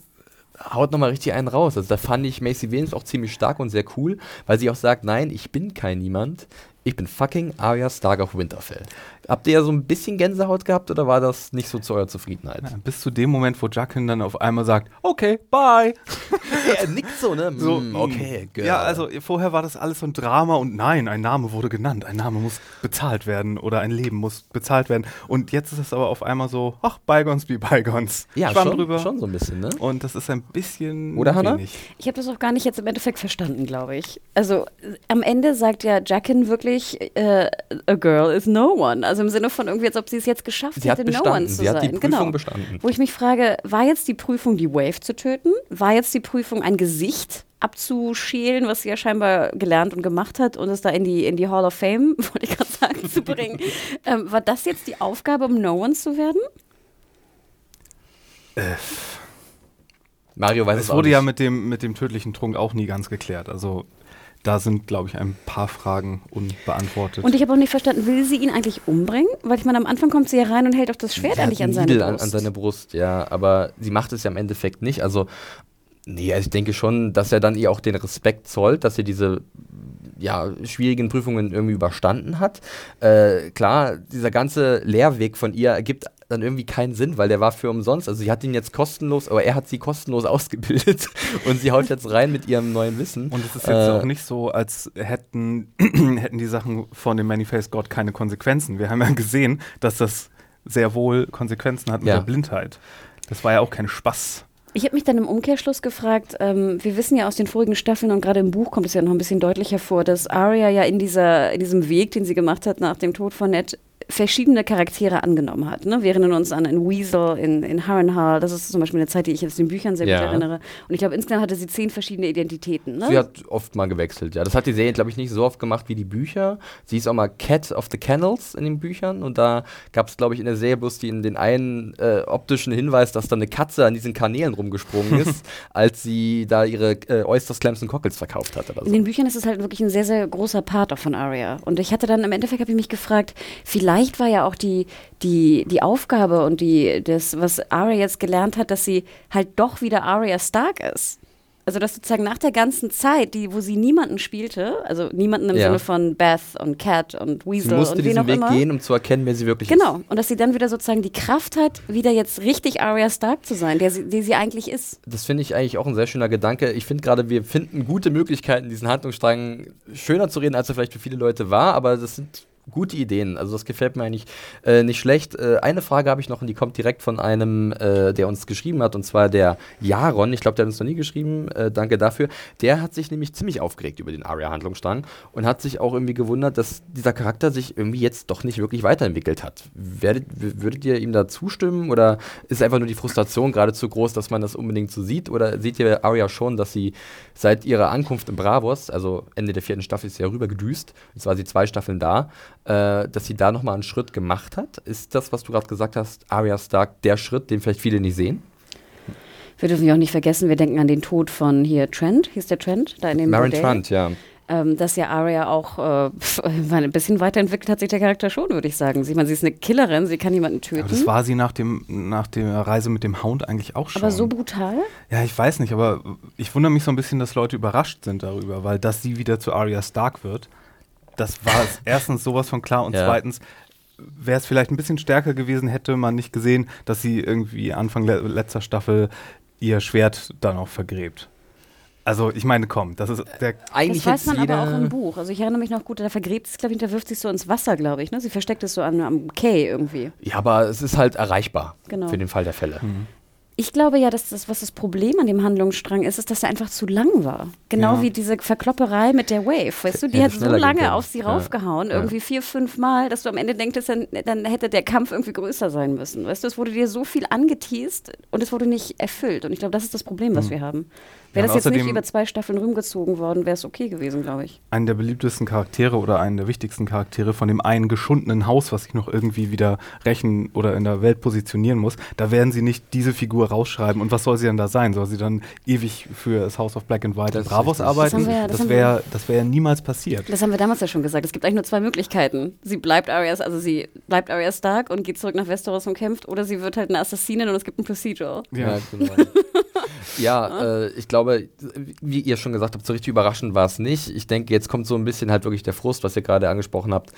haut nochmal richtig einen raus. Also da fand ich Macy Williams auch ziemlich stark und sehr cool, weil sie auch sagt, nein, ich bin kein Niemand. Ich bin fucking Arya Stark of Winterfell. Habt ihr ja so ein bisschen Gänsehaut gehabt oder war das nicht so zu eurer Zufriedenheit? Ja, bis zu dem Moment, wo Jackin dann auf einmal sagt, okay, bye. er nickt so, ne? So, Mm, okay, girl. Ja, also vorher war das alles so ein Drama und nein, ein Name wurde genannt. Ein Name muss bezahlt werden oder ein Leben muss bezahlt werden. Und jetzt ist es aber auf einmal so, ach, Bygons be Bygons. ja Schwamm schon, drüber. schon so ein bisschen, ne? Und das ist ein bisschen Oder, Hannah? wenig. Ich habe das auch gar nicht jetzt im Endeffekt verstanden, glaube ich. Also am Ende sagt ja Jackin wirklich, äh, a girl is no one. Also im Sinne von irgendwie, als ob sie es jetzt geschafft Sie hat hätte, no one zu Sie hat die sein. Prüfung genau. bestanden. Wo ich mich frage, war jetzt die Prüfung, die Wave zu töten? War jetzt die Prüfung, ein Gesicht abzuschälen, was sie ja scheinbar gelernt und gemacht hat und es da in die, in die Hall of Fame, wollte ich gerade sagen, zu bringen? ähm, war das jetzt die Aufgabe, um No One zu werden? Mario weiß Es es auch wurde nicht. ja mit dem, mit dem tödlichen Trunk auch nie ganz geklärt. Also da sind, glaube ich, ein paar Fragen unbeantwortet. Und ich habe auch nicht verstanden, will sie ihn eigentlich umbringen? Weil ich meine, am Anfang kommt sie ja rein und hält auch das Schwert Sie eigentlich an seine Brust. An, an seine Brust, ja. Aber sie macht es ja im Endeffekt nicht. Also, nee, also ich denke schon, dass er dann ihr auch den Respekt zollt, dass sie diese ja, schwierigen Prüfungen irgendwie überstanden hat. Äh, klar, dieser ganze Lehrweg von ihr ergibt dann irgendwie keinen Sinn, weil der war für umsonst. Also sie hat ihn jetzt kostenlos, aber er hat sie kostenlos ausgebildet und sie haut jetzt rein mit ihrem neuen Wissen. Und es ist jetzt Äh, auch nicht so, als hätten, hätten die Sachen von dem Manifest God keine Konsequenzen. Wir haben ja gesehen, dass das sehr wohl Konsequenzen hat mit Ja. der Blindheit. Das war ja auch kein Spaß. Ich habe mich dann im Umkehrschluss gefragt, ähm, wir wissen ja aus den vorigen Staffeln und gerade im Buch kommt es ja noch ein bisschen deutlicher vor, dass Arya ja in, dieser, in diesem Weg, den sie gemacht hat nach dem Tod von Ned, verschiedene Charaktere angenommen hat. Ne? Wir erinnern uns an in Weasel, in, in Harrenhal, das ist zum Beispiel eine Zeit, die ich jetzt den Büchern sehr Ja. gut erinnere. Und ich glaube, insgesamt hatte sie zehn verschiedene Identitäten. Ne? Sie hat oft mal gewechselt, ja. Das hat die Serie, glaube ich, nicht so oft gemacht wie die Bücher. Sie ist auch mal Cat of the Kennels in den Büchern und da gab es, glaube ich, in der Serie bloß den, den einen äh, optischen Hinweis, dass da eine Katze an diesen Kanälen rumgesprungen ist, als sie da ihre äh, Oysters, Clams und Cockles verkauft hat oder In so. den Büchern ist es halt wirklich ein sehr, sehr großer Part auch von Arya. Und ich hatte dann im Endeffekt, habe ich mich gefragt, vielleicht war ja auch die, die, die Aufgabe und die, das, was Arya jetzt gelernt hat, dass sie halt doch wieder Arya Stark ist. Also dass sozusagen nach der ganzen Zeit, die, wo sie niemanden spielte, also niemanden im Ja. Sinne von Beth und Cat und Sie Weasel musste und diesen Weg immer. gehen, um zu erkennen, wer sie wirklich Genau. ist. Und dass sie dann wieder sozusagen die Kraft hat, wieder jetzt richtig Arya Stark zu sein, der sie, die sie eigentlich ist. Das finde ich eigentlich auch ein sehr schöner Gedanke. Ich finde gerade, wir finden gute Möglichkeiten, diesen Handlungsstrang schöner zu reden, als er vielleicht für viele Leute war, aber das sind gute Ideen. Also das gefällt mir eigentlich äh, nicht schlecht. Äh, eine Frage habe ich noch und die kommt direkt von einem, äh, der uns geschrieben hat, und zwar der Jaron. Ich glaube, der hat uns noch nie geschrieben. Äh, danke dafür. Der hat sich nämlich ziemlich aufgeregt über den Aria-Handlungsstrang und hat sich auch irgendwie gewundert, dass dieser Charakter sich irgendwie jetzt doch nicht wirklich weiterentwickelt hat. Werdet, würdet ihr ihm da zustimmen oder ist einfach nur die Frustration gerade zu groß, dass man das unbedingt so sieht? Oder seht ihr Aria schon, dass sie seit ihrer Ankunft in Bravos, also Ende der vierten Staffel, ist sie ja rüber gedüst, jetzt war sie zwei Staffeln da, äh, dass sie da nochmal einen Schritt gemacht hat? Ist das, was du gerade gesagt hast, Arya Stark, der Schritt, den vielleicht viele nicht sehen? Wir dürfen ja auch nicht vergessen, wir denken an den Tod von hier Trent, hieß der Trent? Da in dem Marin Trent, ja ähm, dass ja Arya auch äh, ein bisschen weiterentwickelt hat sich der Charakter schon, würde ich sagen. Sie, man, sie ist eine Killerin, sie kann jemanden töten. Aber das war sie nach, dem, nach der Reise mit dem Hound eigentlich auch schon. Aber so brutal? Ja, ich weiß nicht, aber ich wundere mich so ein bisschen, dass Leute überrascht sind darüber, weil dass sie wieder zu Arya Stark wird, das war erstens sowas von klar und ja. zweitens wäre es vielleicht ein bisschen stärker gewesen, hätte man nicht gesehen, dass sie irgendwie Anfang le letzter Staffel ihr Schwert da noch vergräbt. Also ich meine, komm, das ist der eigentlich Das weiß man aber auch im Buch. Also ich erinnere mich noch gut, da vergräbt es, glaube ich, da wirft sich so ins Wasser, glaube ich. Ne? Sie versteckt es so an, am Quai irgendwie. Ja, aber es ist halt erreichbar genau. für den Fall der Fälle. Mhm. Ich glaube ja, dass das, was das Problem an dem Handlungsstrang ist, ist, dass er einfach zu lang war. Genau ja. wie diese Verklopperei mit der Wave. Weißt du, die hat so lange auf sie ja. raufgehauen, irgendwie vier, fünf Mal, dass du am Ende denkst, dann, dann hätte der Kampf irgendwie größer sein müssen. Weißt du, es wurde dir so viel angeteased und es wurde nicht erfüllt. Und ich glaube, das ist das Problem, was mhm. wir haben. Wäre das jetzt nicht über zwei Staffeln rumgezogen worden, wäre es okay gewesen, glaube ich. Einen der beliebtesten Charaktere oder einen der wichtigsten Charaktere von dem einen geschundenen Haus, was sich noch irgendwie wieder rächen oder in der Welt positionieren muss, da werden sie nicht diese Figur rausschreiben. Und was soll sie dann da sein? Soll sie dann ewig für das House of Black and White in Bravos arbeiten? Das, das wäre das wär niemals passiert. Das haben wir damals ja schon gesagt. Es gibt eigentlich nur zwei Möglichkeiten. Sie bleibt Arya, also sie bleibt Arya Stark und geht zurück nach Westeros und kämpft, oder sie wird halt eine Assassinin und es gibt ein Procedural. Ja, ja genau. Ja, äh, ich glaube, wie ihr schon gesagt habt, so richtig überraschend war es nicht. Ich denke, jetzt kommt so ein bisschen halt wirklich der Frust, was ihr gerade angesprochen habt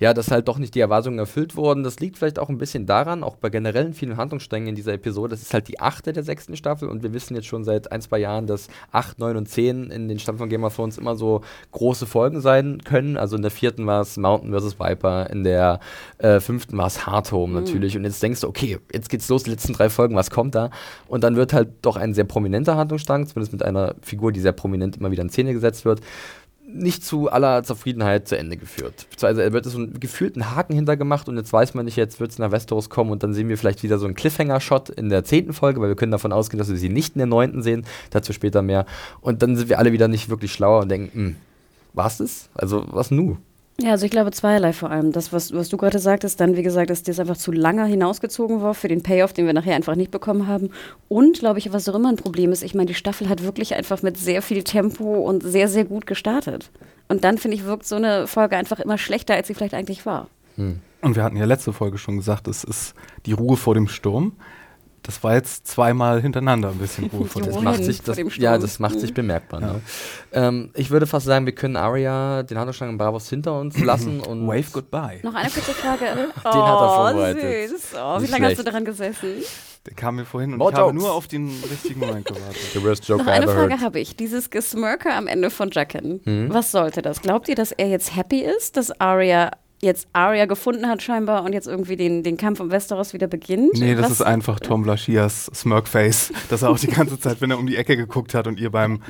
ja, dass halt doch nicht die Erwartungen erfüllt wurden. Das liegt vielleicht auch ein bisschen daran, auch bei generellen vielen Handlungssträngen in dieser Episode. Das ist halt die achte der sechsten Staffel und wir wissen jetzt schon seit ein, zwei Jahren, dass acht, neun und zehn in den Staffeln von Game of Thrones immer so große Folgen sein können. Also in der vierten war es Mountain vs. Viper, in der äh, fünften war es Hard Home mhm. natürlich. Und jetzt denkst du, okay, jetzt geht's los, die letzten drei Folgen, was kommt da? Und dann wird halt doch ein sehr prominenter Handlungsstrang, zumindest mit einer Figur, die sehr prominent immer wieder in Szene gesetzt wird nicht zu aller Zufriedenheit zu Ende geführt. Also er wird so einen gefühlten Haken hintergemacht und jetzt weiß man nicht, jetzt wird es nach Westeros kommen und dann sehen wir vielleicht wieder so einen Cliffhanger-Shot in der zehnten Folge, weil wir können davon ausgehen, dass wir sie nicht in der neunten sehen, dazu später mehr. Und dann sind wir alle wieder nicht wirklich schlauer und denken, hm, war's das? Also was nu? Ja, also ich glaube zweierlei vor allem. Das, was, was du gerade sagtest, dann wie gesagt, dass das einfach zu lange hinausgezogen war für den Payoff, den wir nachher einfach nicht bekommen haben. Und glaube ich, was auch immer ein Problem ist, ich meine, die Staffel hat wirklich einfach mit sehr viel Tempo und sehr, sehr gut gestartet. Und dann, finde ich, wirkt so eine Folge einfach immer schlechter, als sie vielleicht eigentlich war. Hm. Und wir hatten ja letzte Folge schon gesagt, es ist die Ruhe vor dem Sturm das war jetzt zweimal hintereinander ein bisschen Ruhe vor das macht sich, das, Ja, das macht sich bemerkbar. Ja. Ne? Ähm, ich würde fast sagen, wir können Aria, den Handelsschlangen Bravos hinter uns lassen und. Wave goodbye. Noch eine kurze Frage. den oh, hat er oh, vorbereitet. Süß. Oh, wie lange hast du daran gesessen? Der kam mir vorhin und More ich jokes. habe nur auf den richtigen Moment gewartet. The worst joke Noch eine Frage habe ich. Dieses Gesmirker am Ende von Jacken. Hm? Was sollte das? Glaubt ihr, dass er jetzt happy ist, dass Aria jetzt Arya gefunden hat scheinbar und jetzt irgendwie den, den Kampf um Westeros wieder beginnt. Nee, das Was? ist einfach Tom Laschias Smirkface, dass er auch die ganze Zeit, wenn er um die Ecke geguckt hat und ihr beim,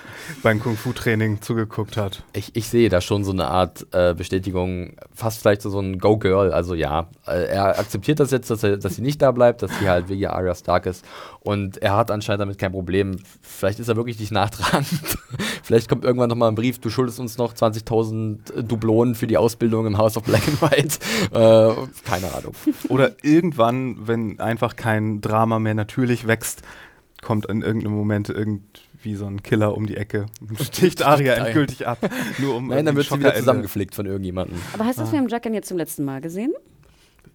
beim Kung-Fu-Training zugeguckt hat. Ich, ich sehe da schon so eine Art äh, Bestätigung, fast vielleicht so, so ein Go-Girl, also ja, äh, er akzeptiert das jetzt, dass, er, dass sie nicht da bleibt, dass sie halt wie Arya Stark ist und er hat anscheinend damit kein Problem. Vielleicht ist er wirklich nicht nachtragend. vielleicht kommt irgendwann nochmal ein Brief, du schuldest uns noch 20.000 Dublonen für die Ausbildung im House of Black White. Äh, keine Ahnung. Oder irgendwann, wenn einfach kein Drama mehr natürlich wächst, kommt in irgendeinem Moment irgendwie so ein Killer um die Ecke und sticht Aria endgültig ab. Nur um Nein, dann wird sie wieder zusammengeflickt von irgendjemandem. Aber heißt das, ah. wir haben Jacken jetzt zum letzten Mal gesehen?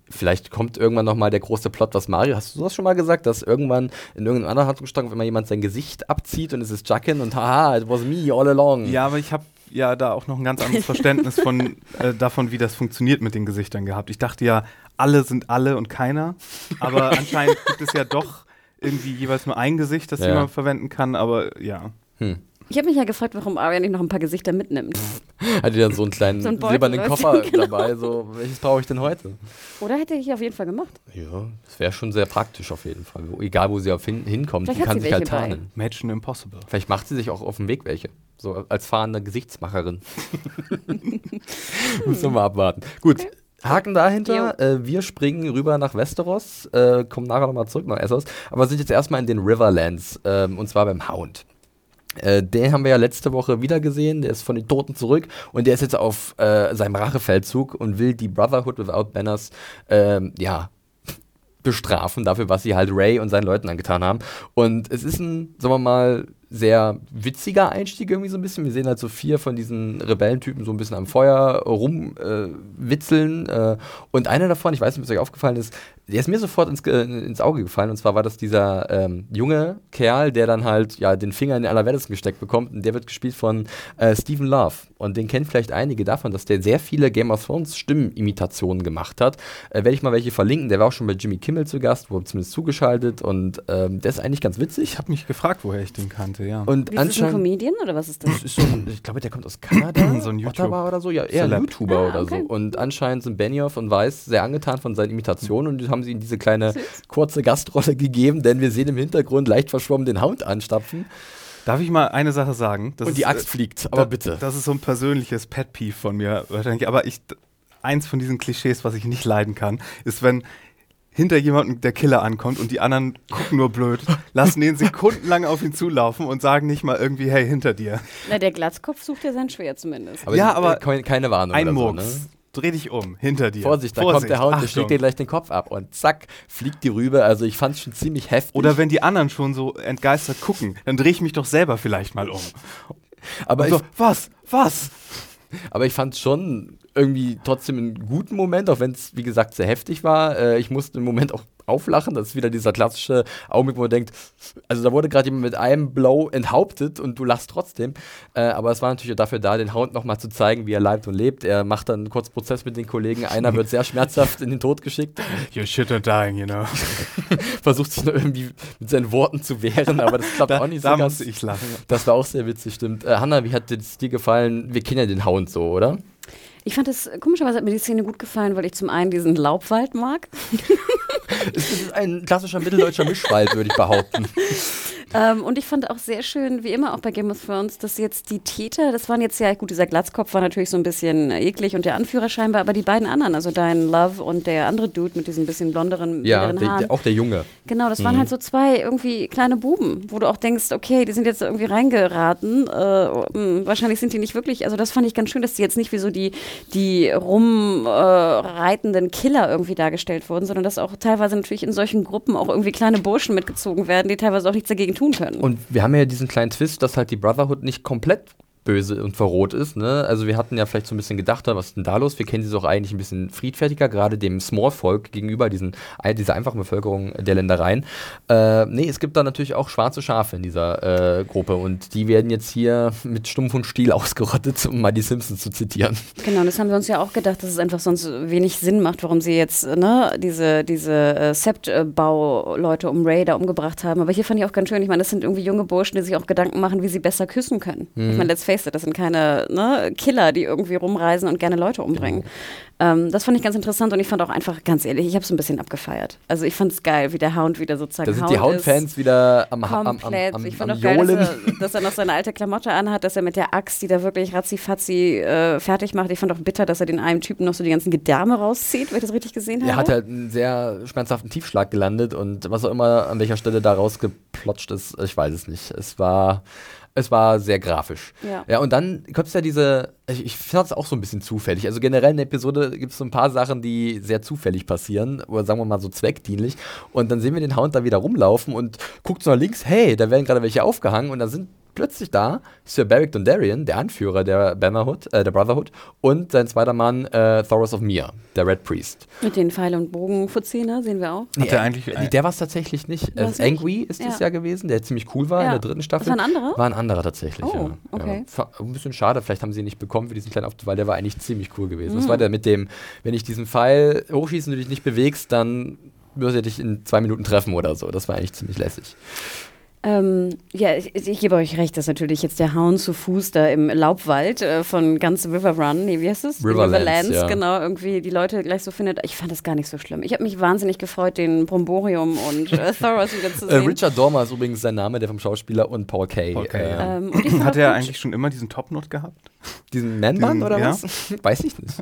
vielleicht kommt irgendwann nochmal der große Plot, was Mario, hast du das schon mal gesagt, dass irgendwann in irgendeinem anderen Handlungsstrang, wenn mal jemand sein Gesicht abzieht und es ist Jacken und haha, it was me all along. Ja, aber ich habe ja da auch noch ein ganz anderes Verständnis von, äh, davon, wie das funktioniert mit den Gesichtern gehabt. Ich dachte ja, alle sind alle und keiner, aber anscheinend gibt es ja doch irgendwie jeweils nur ein Gesicht, das ja. jemand verwenden kann, aber ja. Hm. Ich habe mich ja gefragt, warum Arya nicht noch ein paar Gesichter mitnimmt. Hat die dann so einen kleinen So einen silbernen Koffer genau. dabei, so, welches brauche ich denn heute? Oder hätte ich auf jeden Fall gemacht. Ja, das wäre schon sehr praktisch auf jeden Fall. Egal, wo sie auf hin, hinkommt, Vielleicht die kann sie sich halt bei. tarnen. Mission Impossible. Vielleicht macht sie sich auch auf dem Weg welche. So als fahrende Gesichtsmacherin. Müssen wir mal abwarten. Gut. Haken dahinter. Äh, wir springen rüber nach Westeros, äh, kommen nachher nochmal zurück nach Essos, aber sind jetzt erstmal in den Riverlands ähm, und zwar beim Hound. Äh, den haben wir ja letzte Woche wieder gesehen, der ist von den Toten zurück und der ist jetzt auf äh, seinem Rachefeldzug und will die Brotherhood Without Banners ähm, ja, bestrafen dafür, was sie halt Ray und seinen Leuten angetan haben. Und es ist ein, sagen wir mal, sehr witziger Einstieg irgendwie so ein bisschen. Wir sehen halt so vier von diesen Rebellentypen so ein bisschen am Feuer rumwitzeln. Äh, äh, und einer davon, ich weiß nicht, ob es euch aufgefallen ist, der ist mir sofort ins, Ge- ins Auge gefallen. Und zwar war das dieser ähm, junge Kerl, der dann halt ja den Finger in den Allerwertesten gesteckt bekommt. Und der wird gespielt von äh, Stephen Love. Und den kennen vielleicht einige davon, dass der sehr viele Game of Thrones Stimmenimitationen gemacht hat. Äh, Werde ich mal welche verlinken. Der war auch schon bei Jimmy Kimmel zu Gast, wurde zumindest zugeschaltet. Und ähm, der ist eigentlich ganz witzig. Ich habe mich gefragt, woher ich den kannte, ja. Und Wie ist das ein anscheinend. Comedian oder was ist das? Ist so, ein- ich glaube, der kommt aus Kanada, So ein YouTube- Ottawa oder so, ja, eher Celeb. YouTuber Ah, oder okay. so. Und anscheinend sind Benioff und Weiss sehr angetan von seinen Imitationen und haben sie ihm diese kleine kurze Gastrolle gegeben, denn wir sehen im Hintergrund leicht verschwommen den Hound anstapfen Darf ich mal eine Sache sagen? Das und die ist, Axt äh, fliegt. Aber da- bitte. Das ist so ein persönliches Pet Peeve von mir wahrscheinlich. Aber ich, eins von diesen Klischees, was ich nicht leiden kann, ist, wenn hinter jemandem der Killer ankommt und die anderen gucken nur blöd, lassen den sekundenlang auf ihn zulaufen und sagen nicht mal irgendwie, hey, hinter dir. Na, der Glatzkopf sucht ja sein Schwert zumindest. Aber Ja, aber äh, keine- keine Warnung Ein oder so, Murks. ne? Dreh dich um, hinter dir. Vorsicht, da kommt der Hound, der schlägt dir gleich den Kopf ab und zack, fliegt die rüber. Also ich fand es schon ziemlich heftig. Oder wenn die anderen schon so entgeistert gucken, dann drehe ich mich doch selber vielleicht mal um. aber, so, ich, was? Was? Aber ich fand es schon irgendwie trotzdem einen guten Moment, auch wenn es, wie gesagt, sehr heftig war. Äh, ich musste im Moment auch auflachen. Das ist wieder dieser klassische Augenblick, wo man denkt, also da wurde gerade jemand mit einem Blow enthauptet und du lachst trotzdem. Äh, aber es war natürlich dafür da, den Hound nochmal zu zeigen, wie er leibt und lebt. Er macht dann einen kurzen Prozess mit den Kollegen. Einer wird sehr schmerzhaft in den Tod geschickt, You shit are dying, you know. versucht sich nur irgendwie mit seinen Worten zu wehren, aber das klappt Da, auch nicht so da ganz. ich lachen. Das war auch sehr witzig, stimmt. Äh, Hanna, wie hat es dir gefallen? Wir kennen ja den Hound so, oder? Ich fand es, komischerweise hat mir die Szene gut gefallen, weil ich zum einen diesen Laubwald mag. Es ist ein klassischer mitteldeutscher Mischwald, würde ich behaupten. Ähm, und ich fand auch sehr schön, wie immer auch bei Game of Thrones, dass jetzt die Täter, das waren jetzt ja, gut, dieser Glatzkopf war natürlich so ein bisschen eklig und der Anführer scheinbar, aber die beiden anderen, also dein Love und der andere Dude mit diesen bisschen blonderen, Ja, der, Haaren. der, auch der Junge. Genau, das waren halt so zwei irgendwie kleine Buben, wo du auch denkst, okay, die sind jetzt irgendwie reingeraten. Äh, mh, wahrscheinlich sind die nicht wirklich, also das fand ich ganz schön, dass die jetzt nicht wie so die, die rumreitenden Killer irgendwie dargestellt wurden, sondern dass auch teilweise natürlich in solchen Gruppen auch irgendwie kleine Burschen mitgezogen werden, die teilweise auch nichts dagegen tun können. Und wir haben ja diesen kleinen Twist, dass halt die Brotherhood nicht komplett böse und verroht ist. Ne? Also wir hatten ja vielleicht so ein bisschen gedacht, was ist denn da los? Wir kennen sie doch eigentlich ein bisschen friedfertiger, gerade dem Small-Volk gegenüber diesen, dieser einfachen Bevölkerung der Ländereien. Äh, nee, es gibt da natürlich auch schwarze Schafe in dieser äh, Gruppe und die werden jetzt hier mit Stumpf und Stiel ausgerottet, um mal die Simpsons zu zitieren. Genau, das haben wir uns ja auch gedacht, dass es einfach sonst wenig Sinn macht, warum sie jetzt ne, diese, diese äh, Sept-Bau-Leute um Ray da umgebracht haben. Aber hier fand ich auch ganz schön, ich meine, das sind irgendwie junge Burschen, die sich auch Gedanken machen, wie sie besser küssen können. Ich meine, let's face it, das sind keine ne, Killer, die irgendwie rumreisen und gerne Leute umbringen. Ähm, das fand ich ganz interessant und ich fand auch einfach, ganz ehrlich, ich habe es ein bisschen abgefeiert. Also ich fand es geil, wie der Hound wieder sozusagen Da sind die Hound ist. Hound-Fans wieder am, am, am, Komplett. am, ich fand am auch geil, dass er, dass er noch seine alte Klamotte anhat, dass er mit der Axt, die da wirklich ratzi-fatzi äh, fertig macht. Ich fand auch bitter, dass er den einen Typen noch so die ganzen Gedärme rauszieht, wenn ich das richtig gesehen habe. Er hat halt einen sehr schmerzhaften Tiefschlag gelandet und was auch immer an welcher Stelle da rausgeplotscht ist, ich weiß es nicht. Es war, es war sehr grafisch. Ja. ja und dann kommt es ja diese, ich, ich fand es auch so ein bisschen zufällig. Also generell in der Episode gibt es so ein paar Sachen, die sehr zufällig passieren oder sagen wir mal so zweckdienlich. Und dann sehen wir den Hound da wieder rumlaufen und guckt so nach links, hey, da werden gerade welche aufgehangen und da sind plötzlich da Sir Beric Dondarrion, der Anführer der Bannerhood, äh, der Brotherhood, und sein zweiter Mann äh, Thoros of Mir, der Red Priest. Mit den Pfeil- und Bogenfuzzi, sehen wir auch. Hat der eigentlich äh, der war es tatsächlich nicht. Äh? Angry ist das Ja. ja gewesen, der ziemlich cool war Ja. in der dritten Staffel. Das war ein anderer? War ein anderer tatsächlich, Oh, ja. okay. Ja. Ein bisschen schade, vielleicht haben sie ihn nicht bekommen für diesen kleinen Auftritt, weil der war eigentlich ziemlich cool gewesen. Mhm. Das war der mit dem, wenn ich diesen Pfeil hochschieße und du dich nicht bewegst, dann würde er dich in zwei Minuten treffen oder so. Das war eigentlich ziemlich lässig. Ähm, ja, ich, ich, gebe euch recht, dass natürlich jetzt der Hound zu Fuß da im Laubwald äh, von ganz River Run, nee, wie heißt es? Riverlands, Riverlands ja. genau, irgendwie die Leute gleich so findet. Ich fand das gar nicht so schlimm. Ich habe mich wahnsinnig gefreut, den Bromborium und äh, Thoros wieder zu äh, sehen. Richard Dormer ist übrigens sein Name, der vom Schauspieler und Paul Kay. Paul Kay ja. ähm, Hat er eigentlich schon immer diesen Top-Not gehabt? Diesen Man-Bun oder ja? was? Weiß ich nicht.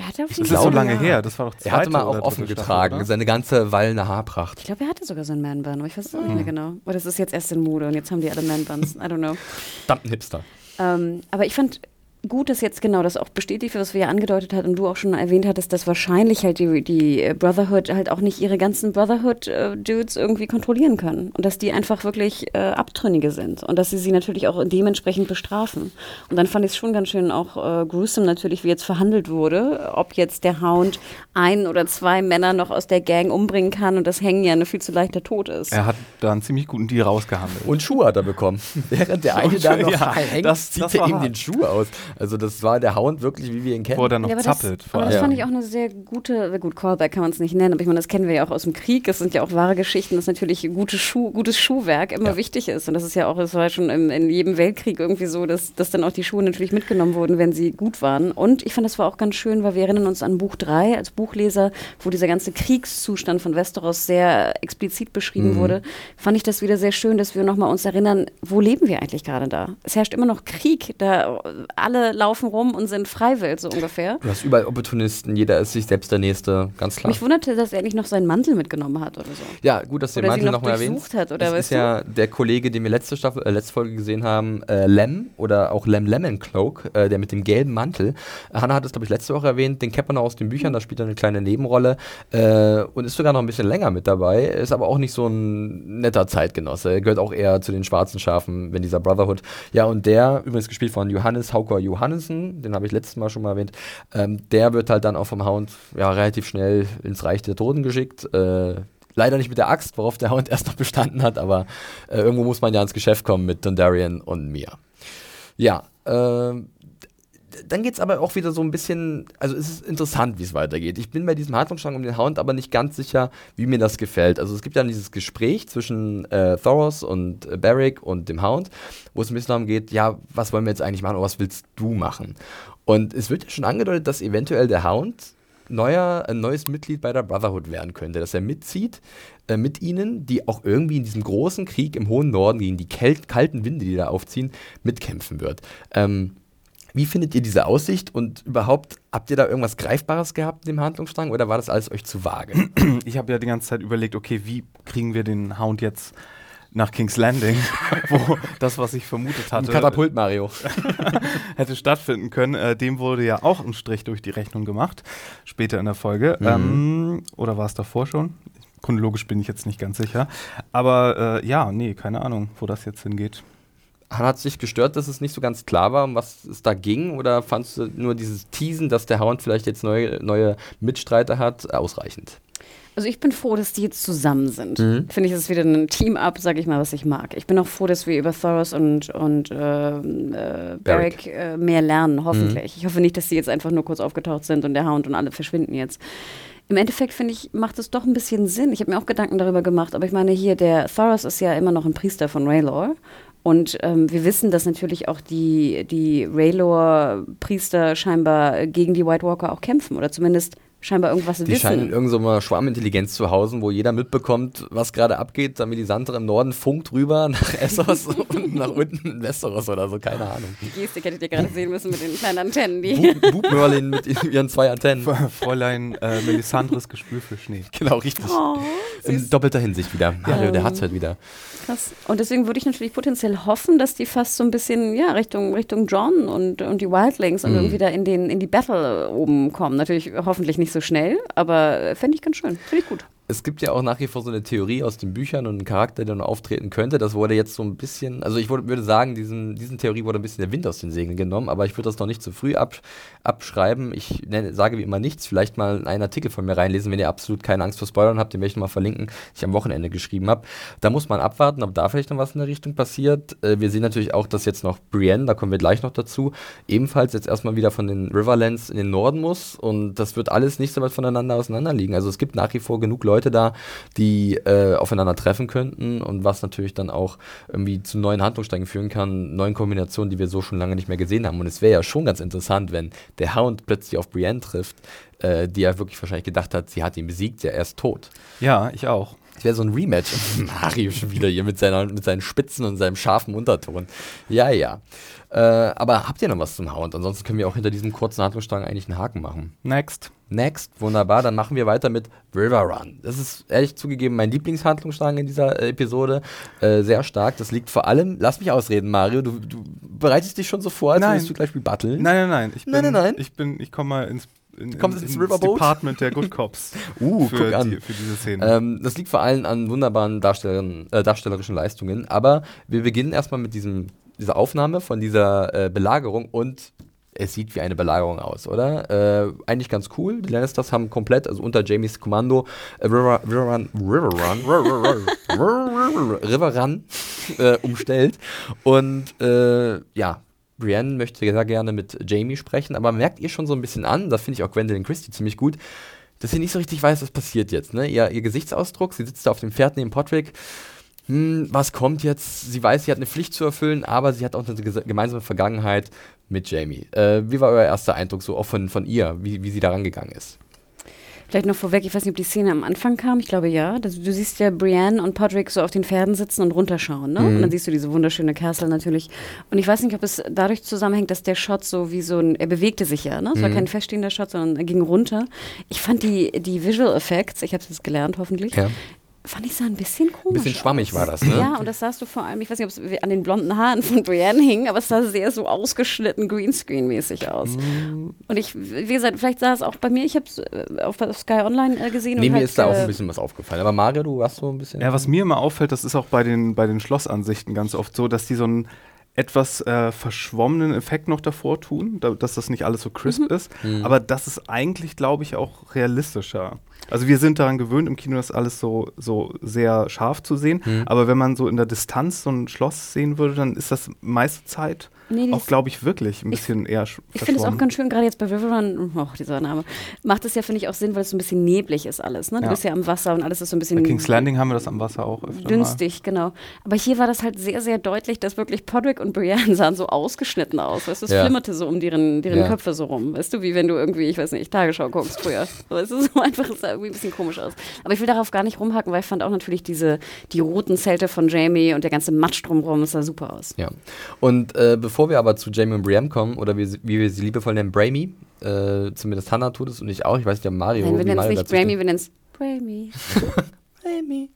Er hatte auf das ist so lange her, das war doch Er hatte mal auch offen getragen, Staffel, seine ganze Wallene Haarpracht. Ich glaube, er hatte sogar so einen Man-Bun, aber ich weiß es auch nicht mehr genau. Oder es ist jetzt erst in Mode und jetzt haben die alle Man-Buns. I don't know. Verdammt Hipster. Ähm, aber ich fand gut, dass jetzt genau das auch bestätigt wird, was wir ja angedeutet hat und du auch schon erwähnt hattest, dass wahrscheinlich halt die, die Brotherhood halt auch nicht ihre ganzen Brotherhood-Dudes irgendwie kontrollieren können und dass die einfach wirklich äh, Abtrünnige sind und dass sie sie natürlich auch dementsprechend bestrafen. Und dann fand ich es schon ganz schön auch äh, gruesome natürlich, wie jetzt verhandelt wurde, ob jetzt der Hound ein oder zwei Männer noch aus der Gang umbringen kann und das Hängen ja ein viel zu leichter Tod ist. Er hat da einen ziemlich guten Deal rausgehandelt. Und Schuhe hat er bekommen. Während der eine da noch ja, hängt, das, zieht das er ihm hart. den Schuh aus. Also das war der Hound wirklich, wie wir ihn kennen. Wo er dann noch ja, aber zappelt. Das, aber das fand ich auch eine sehr gute, gut, Callback kann man es nicht nennen, aber ich meine, das kennen wir ja auch aus dem Krieg. Es sind ja auch wahre Geschichten, dass natürlich gute Schuh, gutes Schuhwerk immer ja. wichtig ist. Und das ist ja auch, es war schon im, in jedem Weltkrieg irgendwie so, dass, dass dann auch die Schuhe natürlich mitgenommen wurden, wenn sie gut waren. Und ich fand, das war auch ganz schön, weil wir erinnern uns an Buch 3 als Buchleser, wo dieser ganze Kriegszustand von Westeros sehr explizit beschrieben mhm. wurde. Fand ich das wieder sehr schön, dass wir nochmal uns erinnern, wo leben wir eigentlich gerade da? Es herrscht immer noch Krieg, da alle laufen laufen rum und sind freiwillig, so ungefähr. Du hast überall Opportunisten, jeder ist sich selbst der Nächste, ganz klar. Mich wunderte, dass er nicht noch seinen Mantel mitgenommen hat oder so. Ja, gut, dass du den Mantel nochmal noch erwähnst. Hat, oder das ist ja der Kollege, den wir letzte, Staffel, äh, letzte Folge gesehen haben, äh, Lem oder auch Lem Lemon Cloak, äh, der mit dem gelben Mantel. Hannah hat es, glaube ich, letzte Woche erwähnt, den kennt man auch aus den Büchern, da spielt er eine kleine Nebenrolle äh, und ist sogar noch ein bisschen länger mit dabei, ist aber auch nicht so ein netter Zeitgenosse. Er gehört auch eher zu den schwarzen Schafen, wenn dieser Brotherhood. Ja, und der, übrigens gespielt von Johannes Hauker Johannessen, den habe ich letztes Mal schon mal erwähnt, ähm, der wird halt dann auch vom Hound ja, relativ schnell ins Reich der Toten geschickt. Äh, leider nicht mit der Axt, worauf der Hound erst noch bestanden hat, aber äh, irgendwo muss man ja ins Geschäft kommen mit Dondarian und mir. Ja, äh, dann geht es aber auch wieder so ein bisschen, also es ist interessant, wie es weitergeht. Ich bin bei diesem Handlungsstrang um den Hound aber nicht ganz sicher, wie mir das gefällt. Also es gibt dann dieses Gespräch zwischen äh, Thoros und äh, Barrick und dem Hound, wo es ein bisschen darum geht, ja, was wollen wir jetzt eigentlich machen oder was willst du machen? Und es wird ja schon angedeutet, dass eventuell der Hound neuer, ein neues Mitglied bei der Brotherhood werden könnte, dass er mitzieht äh, mit ihnen, die auch irgendwie in diesem großen Krieg im hohen Norden gegen die kalten Winde, die da aufziehen, mitkämpfen wird. Ähm, wie findet ihr diese Aussicht und überhaupt, habt ihr da irgendwas Greifbares gehabt in dem Handlungsstrang oder war das alles euch zu vage? Ich habe ja die ganze Zeit überlegt, okay, wie kriegen wir den Hound jetzt nach King's Landing, wo das, was ich vermutet hatte, Katapult Mario hätte stattfinden können. Äh, dem wurde ja auch ein Strich durch die Rechnung gemacht, später in der Folge. Mhm. Ähm, oder war es davor schon? Chronologisch bin ich jetzt nicht ganz sicher. Aber äh, ja, nee, keine Ahnung, wo das jetzt hingeht. Hat es dich gestört, dass es nicht so ganz klar war, um was es da ging? Oder fandest du nur dieses Teasen, dass der Hound vielleicht jetzt neue, neue Mitstreiter hat, ausreichend? Also ich bin froh, dass die jetzt zusammen sind. Mhm. Finde ich, das ist wieder ein Team-Up, sag ich mal, was ich mag. Ich bin auch froh, dass wir über Thoros und, und äh, äh, Barrick äh, mehr lernen, hoffentlich. Mhm. Ich hoffe nicht, dass sie jetzt einfach nur kurz aufgetaucht sind und der Hound und alle verschwinden jetzt. Im Endeffekt finde ich, macht es doch ein bisschen Sinn. Ich habe mir auch Gedanken darüber gemacht, aber ich meine, hier, der Thoros ist ja immer noch ein Priester von Raylor. Und ähm, wir wissen, dass natürlich auch die, die Raylor-Priester scheinbar gegen die White Walker auch kämpfen oder zumindest scheinbar irgendwas die wissen. Die scheinen irgendeine so Schwarmintelligenz zu hausen, wo jeder mitbekommt, was gerade abgeht. Damit die Sandra im Norden funkt rüber nach Essos und nach unten in Westeros oder so, keine Ahnung. Die Gestik hättet ihr gerade sehen müssen mit den kleinen Antennen. Die Bub Merlin mit ihren zwei Antennen. Fräulein äh, Melisandres Gespür für Schnee. Genau, richtig. Oh, in doppelter Hinsicht wieder. Mario, ja. der hat's halt wieder. Krass. Und deswegen würde ich natürlich potenziell hoffen, dass die fast so ein bisschen ja, Richtung, Richtung John und, und die Wildlings und mhm. irgendwie da in, den, in die Battle oben kommen. Natürlich hoffentlich nicht so schnell, aber fände ich ganz schön. Finde ich gut es gibt ja auch nach wie vor so eine Theorie aus den Büchern und einen Charakter, der noch auftreten könnte. Das wurde jetzt so ein bisschen, also ich würde sagen, diesen, diesen Theorie wurde ein bisschen der Wind aus den Segeln genommen, aber ich würde das noch nicht zu früh ab, abschreiben. Ich nenne, sage wie immer nichts. Vielleicht mal einen Artikel von mir reinlesen, wenn ihr absolut keine Angst vor Spoilern habt, den möchte ich mal verlinken, den ich am Wochenende geschrieben habe. Da muss man abwarten, ob da vielleicht noch was in der Richtung passiert. Äh, wir sehen natürlich auch, dass jetzt noch Brienne, da kommen wir gleich noch dazu, ebenfalls jetzt erstmal wieder von den Riverlands in den Norden muss und das wird alles nicht so weit voneinander auseinander liegen. Also es gibt nach wie vor genug Leute, Leute da, die äh, aufeinander treffen könnten und was natürlich dann auch irgendwie zu neuen Handlungssträngen führen kann, neuen Kombinationen, die wir so schon lange nicht mehr gesehen haben. Und es wäre ja schon ganz interessant, wenn der Hound plötzlich auf Brienne trifft, äh, die ja wirklich wahrscheinlich gedacht hat, sie hat ihn besiegt, ja, er ist tot. Ja, ich auch. Es wäre so ein Rematch. Mario schon wieder hier mit, seiner, mit seinen Spitzen und seinem scharfen Unterton. Ja, ja. Äh, aber habt ihr noch was zum Hound? Ansonsten können wir auch hinter diesem kurzen Handlungsstrang eigentlich einen Haken machen. Next. Next, wunderbar. Dann machen wir weiter mit River Run. Das ist ehrlich zugegeben mein Lieblingshandlungsstrang in dieser äh, Episode. Äh, sehr stark. Das liegt vor allem, lass mich ausreden, Mario. Du, du bereitest dich schon so vor, als Nein. würdest du gleich rebutteln. Nein, nein, nein. Ich bin, Nein, nein, nein. Ich bin, ich komme mal ins, in, in, ins ins Riverboat? Department der Good Cops. Uh, für, guck an. Die, für diese Szene. Ähm, das liegt vor allem an wunderbaren äh, darstellerischen Leistungen. Aber wir beginnen erstmal mit diesem, dieser Aufnahme von dieser äh, Belagerung und es sieht wie eine Belagerung aus, oder? Äh, eigentlich ganz cool. Die Lannisters haben komplett, also unter Jamies Kommando, äh, River, River Run, River Run, River Run äh, umstellt. Und äh, ja, Brienne möchte sehr gerne mit Jamie sprechen, aber merkt ihr schon so ein bisschen an, das finde ich auch Gwendolyn Christie ziemlich gut, dass sie nicht so richtig weiß, was passiert jetzt. Ne? Ihr, ihr Gesichtsausdruck, sie sitzt da auf dem Pferd neben Podrick. Hm, was kommt jetzt? Sie weiß, sie hat eine Pflicht zu erfüllen, aber sie hat auch eine gemeinsame Vergangenheit mit Jamie. Äh, wie war euer erster Eindruck so auch von, von ihr, wie, wie sie da rangegangen ist? Vielleicht noch vorweg, ich weiß nicht, ob die Szene am Anfang kam. Ich glaube ja. Das, du siehst ja Brienne und Podrick so auf den Pferden sitzen und runterschauen. Ne? Mhm. Und dann siehst du diese wunderschöne Castle natürlich. Und ich weiß nicht, ob es dadurch zusammenhängt, dass der Shot so wie so ein. Er bewegte sich ja. Ne? Es war Mhm. kein feststehender Shot, sondern er ging runter. Ich fand die, die Visual Effects, ich habe es jetzt gelernt hoffentlich, Ja. Fand ich sah ein bisschen komisch Ein bisschen schwammig aus. war das, ne? Ja, und das sahst du vor allem, ich weiß nicht, ob es an den blonden Haaren von Brienne hing, aber es sah sehr so ausgeschnitten Greenscreen-mäßig aus. Mhm. Und ich, wie gesagt, vielleicht sah es auch bei mir, ich habe es auf, auf Sky Online äh, gesehen. Nee, und mir halt, ist da auch äh, ein bisschen was aufgefallen. Aber Mario, du warst so ein bisschen. Ja, was mir immer auffällt, das ist auch bei den, bei den Schlossansichten ganz oft so, dass die so einen etwas äh, verschwommenen Effekt noch davor tun, da, dass das nicht alles so crisp ist. Mhm. Aber das ist eigentlich, glaube ich, auch realistischer. Also wir sind daran gewöhnt, im Kino das alles so, so sehr scharf zu sehen. Mhm. Aber wenn man so in der Distanz so ein Schloss sehen würde, dann ist das meiste Zeit Nee, auch, glaube ich, wirklich ein Ich- bisschen eher sch- Ich finde es auch ganz schön, gerade jetzt bei Riverrun, oh, dieser Name, macht es ja, finde ich, auch Sinn, weil es so ein bisschen neblig ist alles. Ne? Du Ja. bist ja am Wasser und alles ist so ein bisschen Bei King's Landing haben wir das am Wasser auch öfter dünstig, genau. Aber hier war das halt sehr, sehr deutlich, dass wirklich Podrick und Brienne sahen so ausgeschnitten aus. Weißt du, es Ja. flimmerte so um deren, deren Ja. Köpfe so rum. Weißt du, wie wenn du irgendwie, ich weiß nicht, Tagesschau guckst früher. Weißt du, so einfach, es sah irgendwie ein bisschen komisch aus. Aber ich will darauf gar nicht rumhacken, weil ich fand auch natürlich diese, die roten Zelte von Jamie und der ganze Matsch drumherum, es sah super aus. Ja. Und äh, bevor wir aber zu Jamie und Brienne kommen, oder wie, sie- wie wir sie liebevoll nennen, Bramy, äh, zumindest Hannah tut es und ich auch, ich weiß nicht, ob Mario. Nein, wir wie nennen es Mario nicht dazu Bramy, steht. wir nennen es Bramy. Bramy.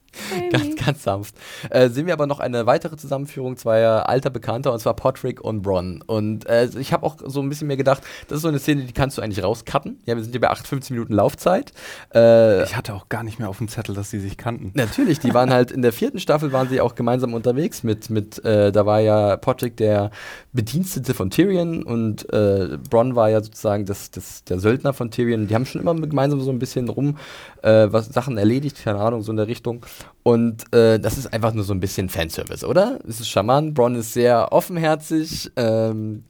Ganz, ganz sanft. Äh, sehen wir aber noch eine weitere Zusammenführung zweier alter Bekannter, und zwar Podrick und Bronn. Und äh, ich habe auch so ein bisschen mehr gedacht, das ist so eine Szene, die kannst du eigentlich rauscutten. Ja, wir sind hier bei 8, 15 Minuten Laufzeit. Äh, Ich hatte auch gar nicht mehr auf dem Zettel, dass sie sich kannten. Natürlich, die waren halt in der vierten Staffel waren sie auch gemeinsam unterwegs mit, mit äh, da war ja Podrick der Bedienstete von Tyrion und äh, Bronn war ja sozusagen das, das, der Söldner von Tyrion. Die haben schon immer gemeinsam so ein bisschen rum äh, was Sachen erledigt, keine Ahnung, so in der Richtung. Und äh, das ist einfach nur so ein bisschen Fanservice, oder? Es ist charmant, Bronn ist sehr offenherzig, ähm,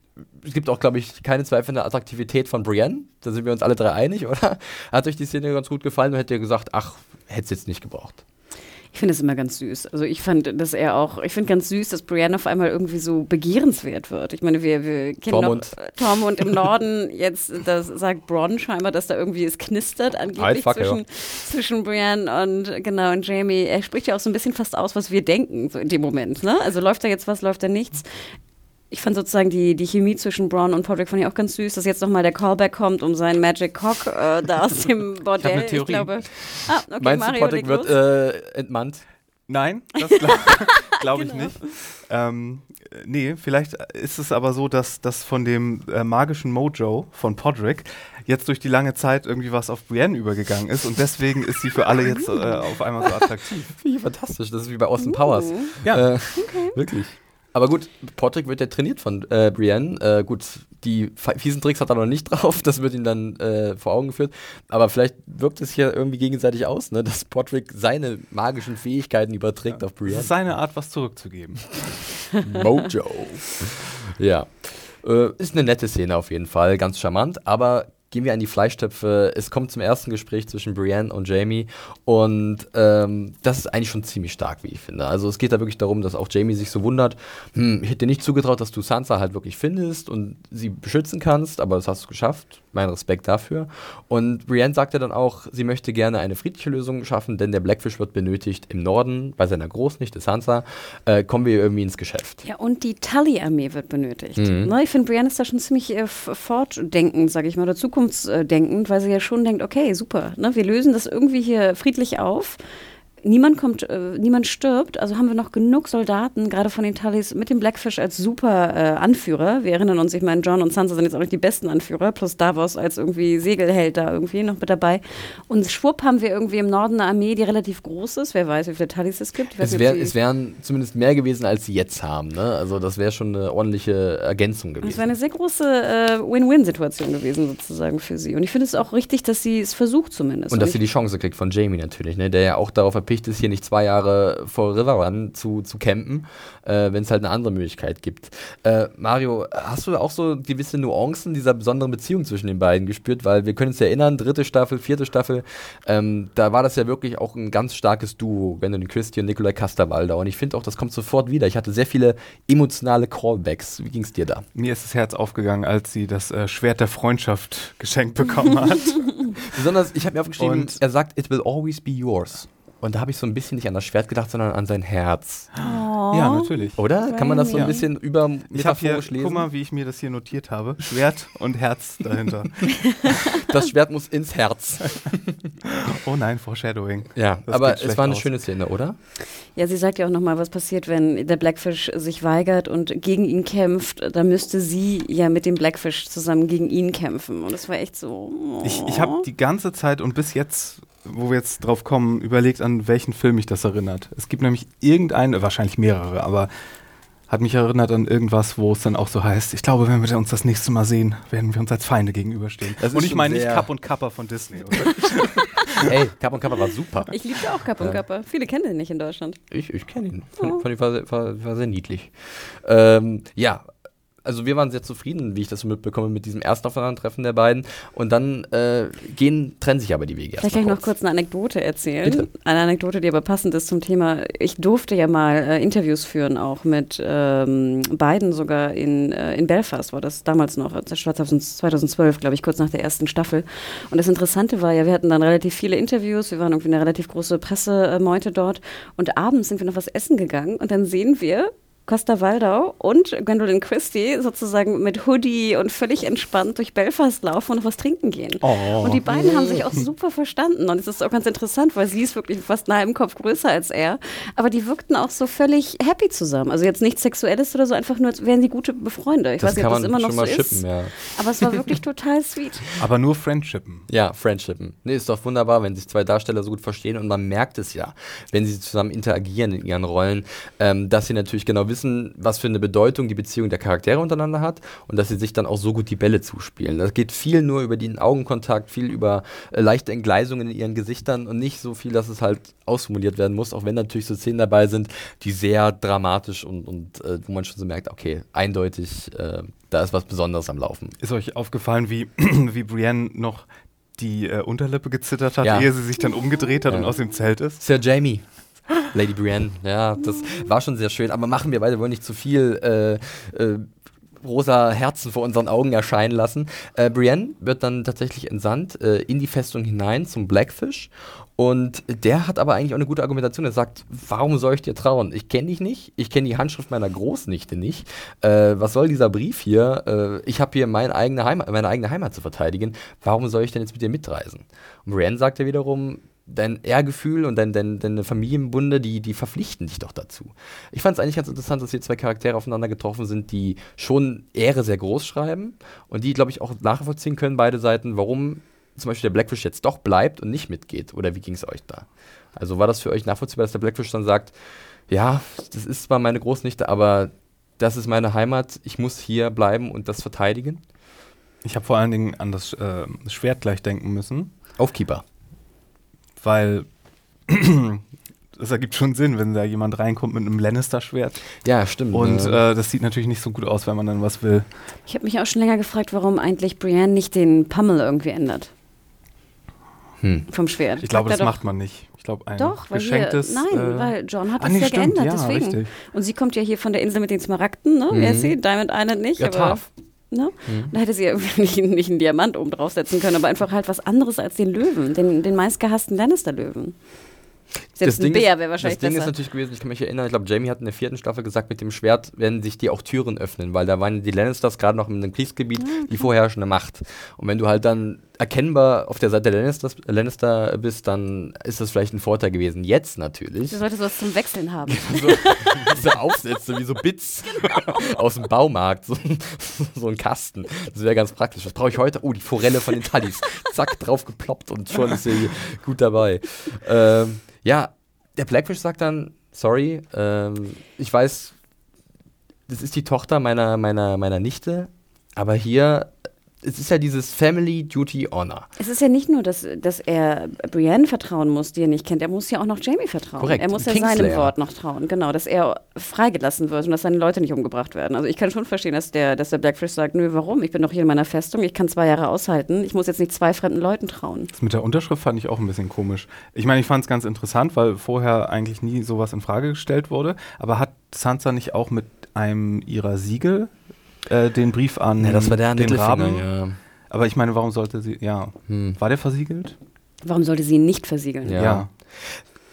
es gibt auch, glaube ich, keine Zweifel an der Attraktivität von Brienne. Da sind wir uns alle drei einig, oder? Hat euch die Szene ganz gut gefallen und hättet ihr gesagt, ach, hätte es jetzt nicht gebraucht? Ich finde es immer ganz süß. Also ich fand, dass er auch, ich finde ganz süß, dass Brienne auf einmal irgendwie so begehrenswert wird. Ich meine, wir, wir kennen Tormund. noch äh, Tormund im Norden, jetzt das sagt Bronn scheinbar, dass da irgendwie es knistert angeblich ja. zwischen, zwischen Brienne und genau und Jamie. Er spricht ja auch so ein bisschen fast aus, was wir denken so in dem Moment. Ne? Also läuft da jetzt was, läuft da nichts. Ich fand sozusagen die, die Chemie zwischen Braun und Podrick fand ich auch ganz süß, dass jetzt nochmal der Callback kommt um seinen Magic Cock äh, da aus dem Bordell. eine Theorie. glaube, ah, okay, Meinst Mario, du, Podrick wird äh, entmannt? Nein, das glaube glaub ich Genau. nicht. Ähm, äh, nee, vielleicht ist es aber so, dass das von dem äh, magischen Mojo von Podrick jetzt durch die lange Zeit irgendwie was auf Brienne übergegangen ist und deswegen ist sie für alle jetzt äh, auf einmal so attraktiv. Finde ich fantastisch. Das ist wie bei Austin Powers. Ja. Äh, Wirklich. Aber gut, Podrick wird ja trainiert von äh, Brienne. Äh, gut, die fiesen Tricks hat er noch nicht drauf, das wird ihm dann äh, vor Augen geführt. Aber vielleicht wirkt es hier irgendwie gegenseitig aus, ne? dass Podrick seine magischen Fähigkeiten überträgt auf Das Brienne. ist seine Art, was zurückzugeben. Mojo. ja. Äh, ist eine nette Szene auf jeden Fall, ganz charmant, aber gehen wir an die Fleischtöpfe. Es kommt zum ersten Gespräch zwischen Brienne und Jamie und ähm, das ist eigentlich schon ziemlich stark, wie ich finde. Also es geht da wirklich darum, dass auch Jamie sich so wundert, hm, ich hätte dir nicht zugetraut, dass du Sansa halt wirklich findest und sie beschützen kannst, aber das hast du geschafft. Mein Respekt dafür. Und Brienne sagte dann auch, sie möchte gerne eine friedliche Lösung schaffen, denn der Blackfish wird benötigt im Norden bei seiner Großnichte Sansa. Äh, kommen wir irgendwie ins Geschäft. Ja, und die Tully-Armee wird benötigt. Mhm. Ne, ich finde, Brienne ist da schon ziemlich äh, fortdenkend, sage ich mal, oder zukunftsdenkend, weil sie ja schon denkt, okay, super, ne, wir lösen das irgendwie hier friedlich auf niemand kommt, äh, niemand stirbt, also haben wir noch genug Soldaten, gerade von den Tullys, mit dem Blackfish als super äh, Anführer. Wir erinnern uns, ich meine, John und Sansa sind jetzt auch nicht die besten Anführer, plus Davos als irgendwie Segelheld da irgendwie noch mit dabei. Und schwupp haben wir irgendwie im Norden eine Armee, die relativ groß ist. Wer weiß, wie viele Tullys es gibt. Es, wär, es, wären zumindest mehr gewesen, als sie jetzt haben. Ne? Also das wäre schon eine ordentliche Ergänzung gewesen. Es wäre eine sehr große äh, Win-Win-Situation gewesen sozusagen für sie. Und ich finde es auch richtig, dass sie es versucht zumindest. Und, und dass sie die Chance kriegt von Jamie natürlich, ne? der ja auch darauf erpicht erpicht ist, hier nicht zwei Jahre vor Riverrun zu, zu campen, äh, wenn es halt eine andere Möglichkeit gibt. Äh, Mario, hast du auch so gewisse Nuancen dieser besonderen Beziehung zwischen den beiden gespürt? Weil wir können uns erinnern, dritte Staffel, vierte Staffel, ähm, da war das ja wirklich auch ein ganz starkes Duo, wenn du den Christi und Nikolai Casterwalder. Und ich finde auch, das kommt sofort wieder. Ich hatte sehr viele emotionale Callbacks. Wie ging es dir da? Mir ist das Herz aufgegangen, als sie das äh, Schwert der Freundschaft geschenkt bekommen hat. Besonders, ich habe mir aufgeschrieben, und er sagt, it will always be yours. Und da habe ich so ein bisschen nicht an das Schwert gedacht, sondern an sein Herz. Oh. Ja, natürlich. Oder? Kann man das so ein bisschen über ich metaphorisch hier, lesen? Guck mal, wie ich mir das hier notiert habe. Schwert und Herz dahinter. das Schwert muss ins Herz. oh nein, Foreshadowing. Ja, das aber es war eine aus. schöne Szene, oder? Ja, sie sagt ja auch nochmal, was passiert, wenn der Blackfish sich weigert und gegen ihn kämpft. Da müsste sie ja mit dem Blackfish zusammen gegen ihn kämpfen. Und das war echt so. Oh. Ich, ich habe die ganze Zeit und bis jetzt wo wir jetzt drauf kommen, überlegt, an welchen Film mich das erinnert. Es gibt nämlich irgendeine, wahrscheinlich mehrere, aber hat mich erinnert an irgendwas, wo es dann auch so heißt, ich glaube, wenn wir uns das nächste Mal sehen, werden wir uns als Feinde gegenüberstehen. und ich meine nicht Kapp und Kappa von Disney, oder? Hey, Kapp und Kappa war super. Ich liebte auch Kapp und Kappa. Viele kennen den nicht in Deutschland. Ich, ich kenne ihn. Fand, oh. fand ich war, war, war sehr niedlich. Ähm, ja, also wir waren sehr zufrieden, wie ich das so mitbekomme, mit diesem ersten Aufeinandertreffen der beiden. Und dann äh, gehen, trennen sich aber die Wege. Vielleicht kann ich noch kurz eine Anekdote erzählen. Bitte? Eine Anekdote, die aber passend ist zum Thema. Ich durfte ja mal äh, Interviews führen, auch mit ähm, beiden sogar in, äh, in Belfast, war das damals noch, 2012, glaube ich, kurz nach der ersten Staffel. Und das Interessante war ja, wir hatten dann relativ viele Interviews, wir waren irgendwie eine relativ große Pressemeute dort. Und abends sind wir noch was essen gegangen und dann sehen wir Costa Waldau und Gwendolyn Christie sozusagen mit Hoodie und völlig entspannt durch Belfast laufen und noch was trinken gehen. Oh. Und die beiden haben sich auch super verstanden. Und es ist auch ganz interessant, weil sie ist wirklich fast einen halben Kopf größer als er. Aber die wirkten auch so völlig happy zusammen. Also jetzt nichts Sexuelles oder so, einfach nur, als wären sie gute Befreunde. Ich das weiß nicht, ob das immer noch so shippen, ist. Ja. Aber es war wirklich total sweet. Aber nur Friendshippen. Ja, Friendshippen. Nee, ist doch wunderbar, wenn sich zwei Darsteller so gut verstehen und man merkt es ja, wenn sie zusammen interagieren in ihren Rollen, ähm, dass sie natürlich genau wissen, wissen, was für eine Bedeutung die Beziehung der Charaktere untereinander hat und dass sie sich dann auch so gut die Bälle zuspielen. Das geht viel nur über den Augenkontakt, viel über äh, leichte Entgleisungen in ihren Gesichtern und nicht so viel, dass es halt ausformuliert werden muss, auch wenn natürlich so Szenen dabei sind, die sehr dramatisch und, und äh, wo man schon so merkt, okay, eindeutig, äh, da ist was Besonderes am Laufen. Ist euch aufgefallen, wie, wie Brienne noch die äh, Unterlippe gezittert hat, ja. ehe sie sich dann umgedreht hat ja. und aus dem Zelt ist? Sir Jamie. Lady Brienne, ja, das war schon sehr schön. Aber machen wir beide wohl nicht zu viel äh, äh, rosa Herzen vor unseren Augen erscheinen lassen. Äh, Brienne wird dann tatsächlich entsandt äh, in die Festung hinein zum Blackfish. Und der hat aber eigentlich auch eine gute Argumentation. Er sagt, warum soll ich dir trauen? Ich kenne dich nicht, ich kenne die Handschrift meiner Großnichte nicht. Äh, was soll dieser Brief hier? Äh, ich habe hier meine eigene, Heimat, meine eigene Heimat zu verteidigen. Warum soll ich denn jetzt mit dir mitreisen? Und Brienne sagt ja wiederum, dein Ehrgefühl und dein, dein, deine Familienbunde, die, die verpflichten dich doch dazu. Ich fand es eigentlich ganz interessant, dass hier zwei Charaktere aufeinander getroffen sind, die schon Ehre sehr groß schreiben und die, glaube ich, auch nachvollziehen können, beide Seiten, warum zum Beispiel der Blackfish jetzt doch bleibt und nicht mitgeht. Oder wie ging es euch da? Also war das für euch nachvollziehbar, dass der Blackfish dann sagt, ja, das ist zwar meine Großnichte, aber das ist meine Heimat, ich muss hier bleiben und das verteidigen? Ich habe vor allen Dingen an das äh, Schwert gleich denken müssen. Aufkeeper weil das ergibt schon Sinn, wenn da jemand reinkommt mit einem Lannister-Schwert. Ja, stimmt. Und äh, das sieht natürlich nicht so gut aus, wenn man dann was will. Ich habe mich auch schon länger gefragt, warum eigentlich Brienne nicht den Pummel irgendwie ändert. Hm. Vom Schwert. Ich glaube, das macht man nicht. Ich glaube, ein Doch, weil hier, geschenktes. nein, äh, weil John hat ah, das nee, ja stimmt, geändert, ja, deswegen. richtig. Und sie kommt ja hier von der Insel mit den Smaragden, ne? Mhm. Wer ist sie? Diamond Island nicht, Ja, aber Tarf. Ne? Da hätte sie nicht, nicht einen Diamant oben draufsetzen können, aber einfach halt was anderes als den Löwen, den, den meistgehassten Lannister-Löwen. Selbst ein Ding Bär ist- wäre wahrscheinlich Das Ding ist besser. natürlich gewesen, ich kann mich erinnern, ich glaube, Jamie hat in der vierten Staffel gesagt, mit dem Schwert werden sich dir auch Türen öffnen, weil da waren die Lannisters gerade noch in einem Kriegsgebiet Ah, die vorherrschende Macht. Und wenn du halt dann erkennbar auf der Seite der Lannisters, Lannister bist, dann ist das vielleicht ein Vorteil gewesen. Jetzt natürlich. Sie sollte sowas zum Wechseln haben. so, diese Aufsätze, wie so Bits aus dem Baumarkt, so, ein- so ein Kasten. Das wäre ganz praktisch. Was brauche ich heute? Oh, die Forelle von den Tallis. Zack, drauf geploppt und schon ist sie gut dabei. Ähm, ja, der Blackfish sagt dann, sorry, ähm, ich weiß, das ist die Tochter meiner, meiner, meiner Nichte, aber hier, es ist ja dieses Family Duty Honor. Es ist ja nicht nur, dass, dass er Brienne vertrauen muss, die er nicht kennt. Er muss ja auch noch Jamie vertrauen. Korrekt, Er muss ja Kingslayer. seinem Wort noch trauen. Genau, dass er freigelassen wird und dass seine Leute nicht umgebracht werden. Also ich kann schon verstehen, dass der, dass der Blackfish sagt, nö, warum? Ich bin doch hier in meiner Festung. Ich kann zwei Jahre aushalten. Ich muss jetzt nicht zwei fremden Leuten trauen. Das mit der Unterschrift fand ich auch ein bisschen komisch. Ich meine, ich fand es ganz interessant, weil vorher eigentlich nie sowas in Frage gestellt wurde. Aber hat Sansa nicht auch mit einem ihrer Siegel äh, den Brief an Ja, das war der an den Raben? ja. Aber ich meine, warum sollte sie, ja, Hm. war der versiegelt? Warum sollte sie ihn nicht versiegeln? Ja.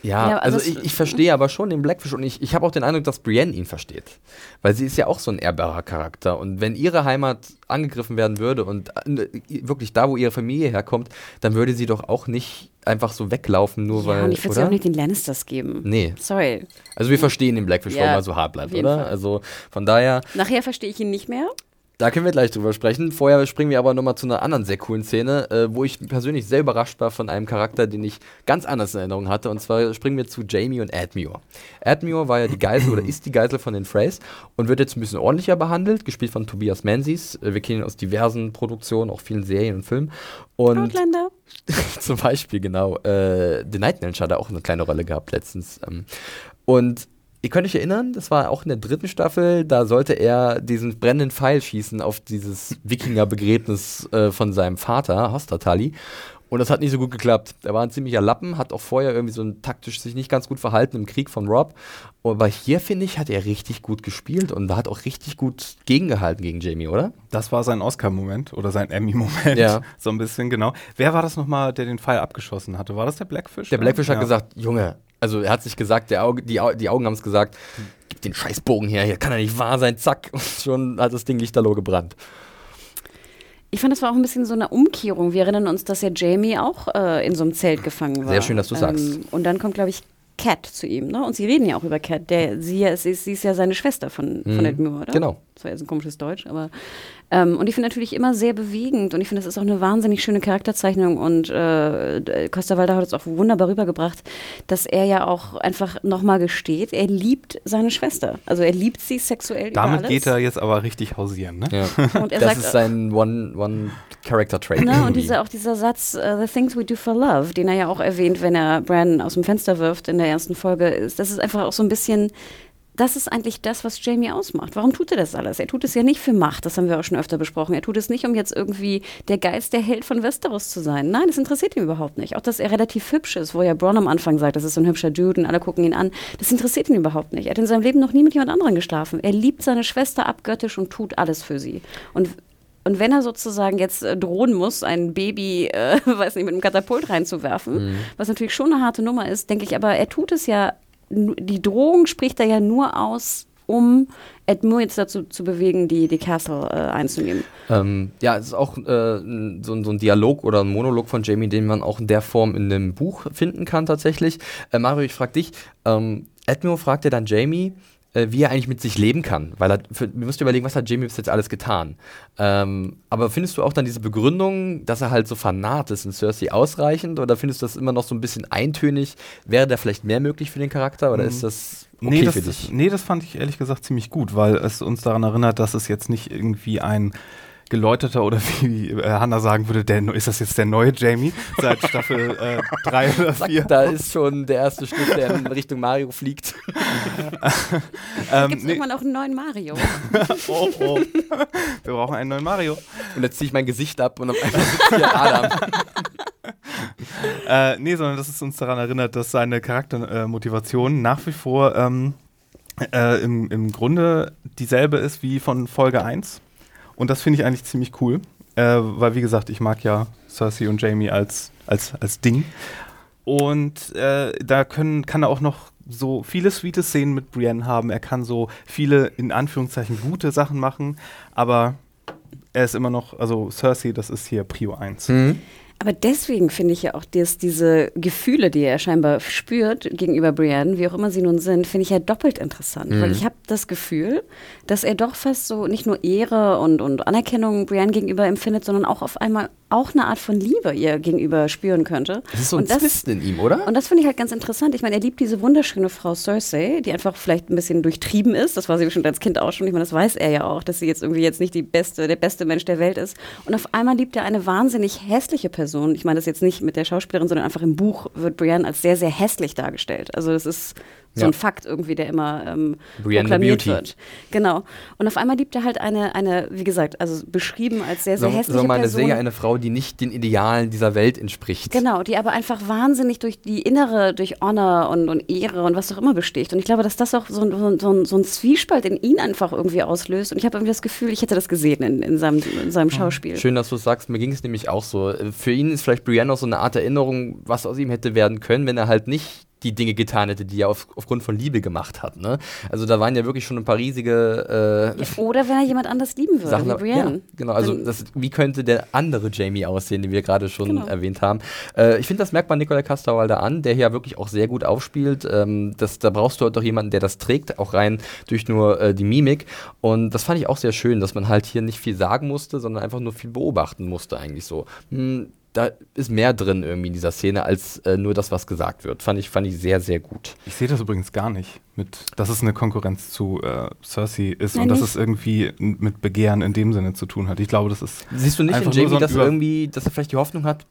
Ja. Ja, also also ich, ich verstehe aber schon den Blackfish und ich, ich habe auch den Eindruck, dass Brienne ihn versteht. Weil sie ist ja auch so ein ehrbarer Charakter. Und wenn ihre Heimat angegriffen werden würde und äh, wirklich da, wo ihre Familie herkommt, dann würde sie doch auch nicht einfach so weglaufen, nur Ja, weil. und ich würde sie auch nicht den Lannisters geben. Nee. Sorry. Also wir verstehen den Blackfish, Ja, warum er so hart bleibt, oder? Fall. Also von daher, Nachher verstehe ich ihn nicht mehr. Da können wir gleich drüber sprechen. Vorher springen wir aber nochmal zu einer anderen sehr coolen Szene, äh, wo ich persönlich sehr überrascht war von einem Charakter, den ich ganz anders in Erinnerung hatte. Und zwar springen wir zu Jamie und Admure. Admure war ja die Geisel oder ist die Geisel von den Freys und wird jetzt ein bisschen ordentlicher behandelt, gespielt von Tobias Menzies. Äh, Wir kennen ihn aus diversen Produktionen, auch vielen Serien und Filmen. Und Outlander. zum Beispiel, genau. Äh, The Night Manager hat da auch eine kleine Rolle gehabt letztens. Ähm, und ihr könnt euch erinnern, das war auch in der dritten Staffel, da sollte er diesen brennenden Pfeil schießen auf dieses Wikinger-Begräbnis äh, von seinem Vater, Hostatali. Und das hat nicht so gut geklappt. Er war ein ziemlicher Lappen, hat auch vorher irgendwie so ein taktisch sich nicht ganz gut verhalten im Krieg von Rob. Aber hier, finde ich, hat er richtig gut gespielt und da hat auch richtig gut gegengehalten gegen Jamie, oder? Das war sein Oscar-Moment oder sein Emmy-Moment. Ja. So ein bisschen, genau. Wer war das nochmal, der den Pfeil abgeschossen hatte? War das der Blackfish? Der Blackfish hat Ja. gesagt, Junge, also er hat sich gesagt, der Auge, die, Au die Augen haben es gesagt, gib den Scheißbogen her, hier kann er nicht wahr sein, zack. Und schon hat das Ding lichterloh gebrannt. Ich fand, das war auch ein bisschen so eine Umkehrung. Wir erinnern uns, dass ja Jamie auch äh, in so einem Zelt gefangen war. Sehr schön, dass du sagst. Und dann kommt, glaube ich, Cat zu ihm, ne? Und sie reden ja auch über Cat. Der, sie, ja- ist, sie ist ja seine Schwester von, von Mhm. Edmure, oder? Genau. Das war jetzt ein komisches Deutsch, aber. Ähm, und ich finde natürlich immer sehr bewegend und ich finde, das ist auch eine wahnsinnig schöne Charakterzeichnung und äh, Costa Walda hat es auch wunderbar rübergebracht, dass er ja auch einfach nochmal gesteht, er liebt seine Schwester. Also er liebt sie sexuell über Damit alles. geht er jetzt aber richtig hausieren, ne? Ja. Und er das sagt, ist sein One-Character-Trait. Ne, und dieser, auch dieser Satz, uh, The Things We Do for Love, den er ja auch erwähnt, wenn er Brandon aus dem Fenster wirft in der ersten Folge, ist, das ist einfach auch so ein bisschen, das ist eigentlich das, was Jamie ausmacht. Warum tut er das alles? Er tut es ja nicht für Macht, das haben wir auch schon öfter besprochen. Er tut es nicht, um jetzt irgendwie der Geist, der Held von Westeros zu sein. Nein, das interessiert ihn überhaupt nicht. Auch, dass er relativ hübsch ist, wo ja Bronn am Anfang sagt, das ist so ein hübscher Dude und alle gucken ihn an. Das interessiert ihn überhaupt nicht. Er hat in seinem Leben noch nie mit jemand anderem geschlafen. Er liebt seine Schwester abgöttisch und tut alles für sie. Und und wenn er sozusagen jetzt äh, drohen muss, ein Baby, äh, weiß nicht, mit einem Katapult reinzuwerfen, was natürlich schon eine harte Nummer ist, denke ich, aber er tut es ja, die Drohung spricht er ja nur aus, um Edmure jetzt dazu zu bewegen, die, die Castle äh, einzunehmen. Ähm, ja, es ist auch äh, so, ein- so ein Dialog oder ein Monolog von Jamie, den man auch in der Form in einem Buch finden kann tatsächlich. Äh, Mario, ich frage dich, ähm, Edmure fragt ja dann Jamie, äh, wie er eigentlich mit sich leben kann, weil er, für, wir müssen überlegen, was hat Jamie bis jetzt alles getan. Ähm, aber findest du auch dann diese Begründung, dass er halt so fanat ist in Cersei ausreichend oder findest du das immer noch so ein bisschen eintönig? Wäre da vielleicht mehr möglich für den Charakter oder Mhm. ist das okay nee, das, für dich? nee, das fand ich ehrlich gesagt ziemlich gut, weil es uns daran erinnert, dass es jetzt nicht irgendwie ein geläuterter oder wie äh, Hannah sagen würde, der, ist das jetzt der neue Jamie seit Staffel 3 äh, oder 4? Da ist schon der erste Schnitt, der in Richtung Mario fliegt. ähm, Gibt es nee. irgendwann auch einen neuen Mario? oh, oh. Wir brauchen einen neuen Mario. Und jetzt ziehe ich mein Gesicht ab und auf einmal sitzt hier Adam. äh, nee, sondern das ist uns daran erinnert, dass seine Charaktermotivation äh, nach wie vor ähm, äh, im, im Grunde dieselbe ist wie von Folge 1. Und das finde ich eigentlich ziemlich cool, äh, weil wie gesagt, ich mag ja Cersei und Jamie als, als, als Ding. Und äh, da können, kann er auch noch so viele sweete Szenen mit Brienne haben. Er kann so viele, in Anführungszeichen, gute Sachen machen. Aber er ist immer noch, also Cersei, das ist hier Prio 1. Mhm. Aber deswegen finde ich ja auch, dass diese Gefühle, die er scheinbar spürt gegenüber Brienne, wie auch immer sie nun sind, finde ich ja doppelt interessant. Mhm. Weil ich habe das Gefühl, dass er doch fast so nicht nur Ehre und, und Anerkennung Brienne gegenüber empfindet, sondern auch auf einmal auch eine Art von Liebe ihr gegenüber spüren könnte. Das ist so ein Zwist in ihm, oder? Und das finde ich halt ganz interessant. Ich meine, er liebt diese wunderschöne Frau Cersei, die einfach vielleicht ein bisschen durchtrieben ist. Das war sie bestimmt als Kind auch schon. Ich meine, das weiß er ja auch, dass sie jetzt irgendwie jetzt nicht die beste, der beste Mensch der Welt ist. Und auf einmal liebt er eine wahnsinnig hässliche Person. Ich meine das jetzt nicht mit der Schauspielerin, sondern einfach im Buch wird Brienne als sehr, sehr hässlich dargestellt. Also es ist so ja. ein Fakt irgendwie, der immer ähm, proklamiert wird. Genau. Und auf einmal liebt er halt eine, eine, wie gesagt, also beschrieben als sehr, sehr so, hässliche so meine Person. Sehe eine Frau, die nicht den Idealen dieser Welt entspricht. Genau, die aber einfach wahnsinnig durch die innere, durch Honor und, und Ehre und was auch immer besticht. Und ich glaube, dass das auch so, so, so, so ein Zwiespalt in ihn einfach irgendwie auslöst. Und ich habe irgendwie das Gefühl, ich hätte das gesehen in, in, seinem, in seinem hm. Schauspiel. Schön, dass du es sagst. Mir ging es nämlich auch so. Für ihn ist vielleicht Brienne auch so eine Art Erinnerung, was aus ihm hätte werden können, wenn er halt nicht die Dinge getan hätte, die er auf, aufgrund von Liebe gemacht hat. Ne? Also da waren ja wirklich schon ein paar riesige. Äh, ja, oder wenn er jemand anders lieben würde, Sachen, wie Brienne. Ja, genau. Also das, wie könnte der andere Jamie aussehen, den wir gerade schon genau. erwähnt haben? Äh, ich finde, das merkt man Nikolai Kasterwalder an, der hier wirklich auch sehr gut aufspielt. Ähm, das, da brauchst du halt doch jemanden, der das trägt, auch rein durch nur äh, die Mimik. Und das fand ich auch sehr schön, dass man halt hier nicht viel sagen musste, sondern einfach nur viel beobachten musste eigentlich so. Hm, da ist mehr drin irgendwie in dieser Szene als äh, nur das, was gesagt wird. Fand ich, fand ich sehr, sehr gut. Ich sehe das übrigens gar nicht, mit, dass es eine Konkurrenz zu äh, Cersei ist Nein, und dass es irgendwie mit Begehren in dem Sinne zu tun hat. Ich glaube, das ist. Siehst du nicht in Jamie, so dass irgendwie, dass er vielleicht die Hoffnung hat,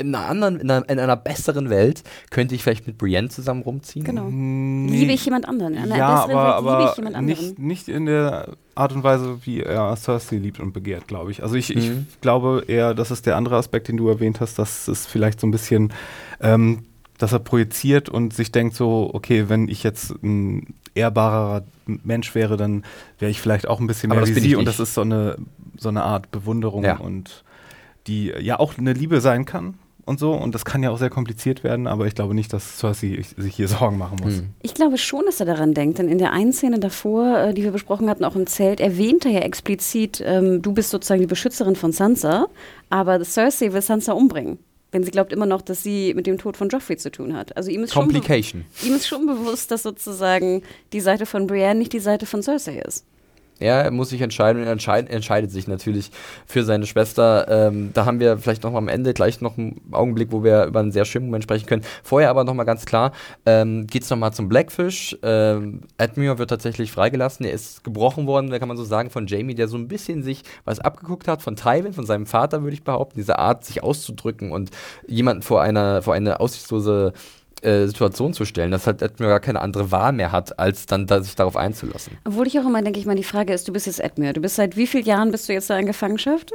in einer anderen, in einer, in einer, besseren Welt könnte ich vielleicht mit Brienne zusammen rumziehen. Genau. Nee. Liebe ich jemand anderen. In einer ja, besseren aber, Welt liebe ich jemand anderen. Nicht, nicht in der Art und Weise, wie er Cersei liebt und begehrt, glaube ich. Also ich, mhm. ich glaube eher, das ist der andere Aspekt, den du erwähnt hast, dass es vielleicht so ein bisschen, ähm, dass er projiziert und sich denkt so, okay, wenn ich jetzt ein ehrbarer Mensch wäre, dann wäre ich vielleicht auch ein bisschen mehr wie sie und das ist so eine, so eine Art Bewunderung ja. und die ja auch eine Liebe sein kann und so. Und das kann ja auch sehr kompliziert werden, aber ich glaube nicht, dass Cersei sich hier Sorgen machen muss. Hm. Ich glaube schon, dass er daran denkt, denn in der einen Szene davor, äh, die wir besprochen hatten, auch im Zelt, erwähnt er ja explizit, ähm, du bist sozusagen die Beschützerin von Sansa, aber Cersei will Sansa umbringen. Wenn sie glaubt immer noch, dass sie mit dem Tod von Joffrey zu tun hat. Also ihm ist, Schon, ihm ist schon bewusst, dass sozusagen die Seite von Brienne nicht die Seite von Cersei ist. Er muss sich entscheiden und er entscheid, entscheidet sich natürlich für seine Schwester. Ähm, da haben wir vielleicht noch am Ende gleich noch einen Augenblick, wo wir über einen sehr schönen Moment sprechen können. Vorher aber noch mal ganz klar, ähm, geht es noch mal zum Blackfish. Ähm, Admir wird tatsächlich freigelassen. Er ist gebrochen worden, da kann man so sagen, von Jamie, der so ein bisschen sich was abgeguckt hat von Tywin, von seinem Vater, würde ich behaupten. Diese Art, sich auszudrücken und jemanden vor einer vor eine aussichtslose äh, Situation zu stellen, dass halt Edmure gar keine andere Wahl mehr hat, als dann da sich darauf einzulassen. Obwohl ich auch immer denke, ich meine, die Frage ist, du bist jetzt Edmure, du bist seit wie vielen Jahren bist du jetzt da in Gefangenschaft?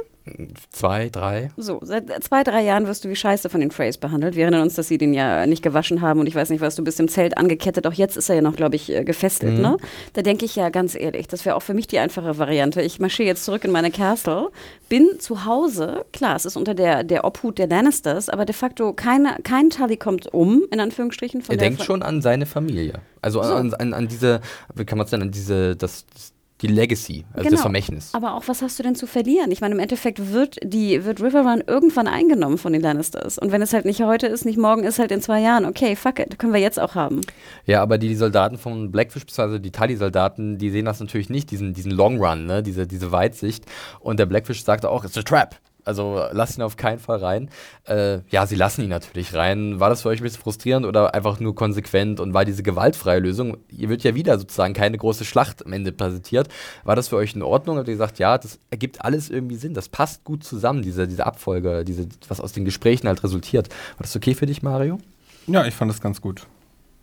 Zwei, drei. So, seit zwei, drei Jahren wirst du wie Scheiße von den Freys behandelt. Wir erinnern uns, dass sie den ja nicht gewaschen haben und ich weiß nicht was, du bist im Zelt angekettet. Auch jetzt ist er ja noch, glaube ich, äh, gefesselt, mhm. ne? Da denke ich ja ganz ehrlich, das wäre auch für mich die einfache Variante. Ich marschiere jetzt zurück in meine Castle, bin zu Hause, klar, es ist unter der, der Obhut der Lannisters, aber de facto keine, kein Tully kommt um, in Anführungsstrichen. Von er denkt schon an seine Familie. Also so. an, an, an diese, wie kann man es denn, an diese, das, das die Legacy, also genau. das Vermächtnis. Aber auch, was hast du denn zu verlieren? Ich meine, im Endeffekt wird die wird Riverrun irgendwann eingenommen von den Lannisters. Und wenn es halt nicht heute ist, nicht morgen ist, halt in zwei Jahren. Okay, fuck it, können wir jetzt auch haben. Ja, aber die, die Soldaten von Blackfish, beziehungsweise die Tully-Soldaten, die sehen das natürlich nicht, diesen, diesen Long Run, ne? diese, diese Weitsicht. Und der Blackfish sagte auch, it's a trap. Also lasst ihn auf keinen Fall rein. Äh, ja, sie lassen ihn natürlich rein. War das für euch ein bisschen frustrierend oder einfach nur konsequent und war diese gewaltfreie Lösung? Ihr wird ja wieder sozusagen keine große Schlacht am Ende präsentiert. War das für euch in Ordnung? Habt ihr gesagt, ja, das ergibt alles irgendwie Sinn, das passt gut zusammen, diese, diese Abfolge, diese, was aus den Gesprächen halt resultiert. War das okay für dich, Mario? Ja, ich fand das ganz gut.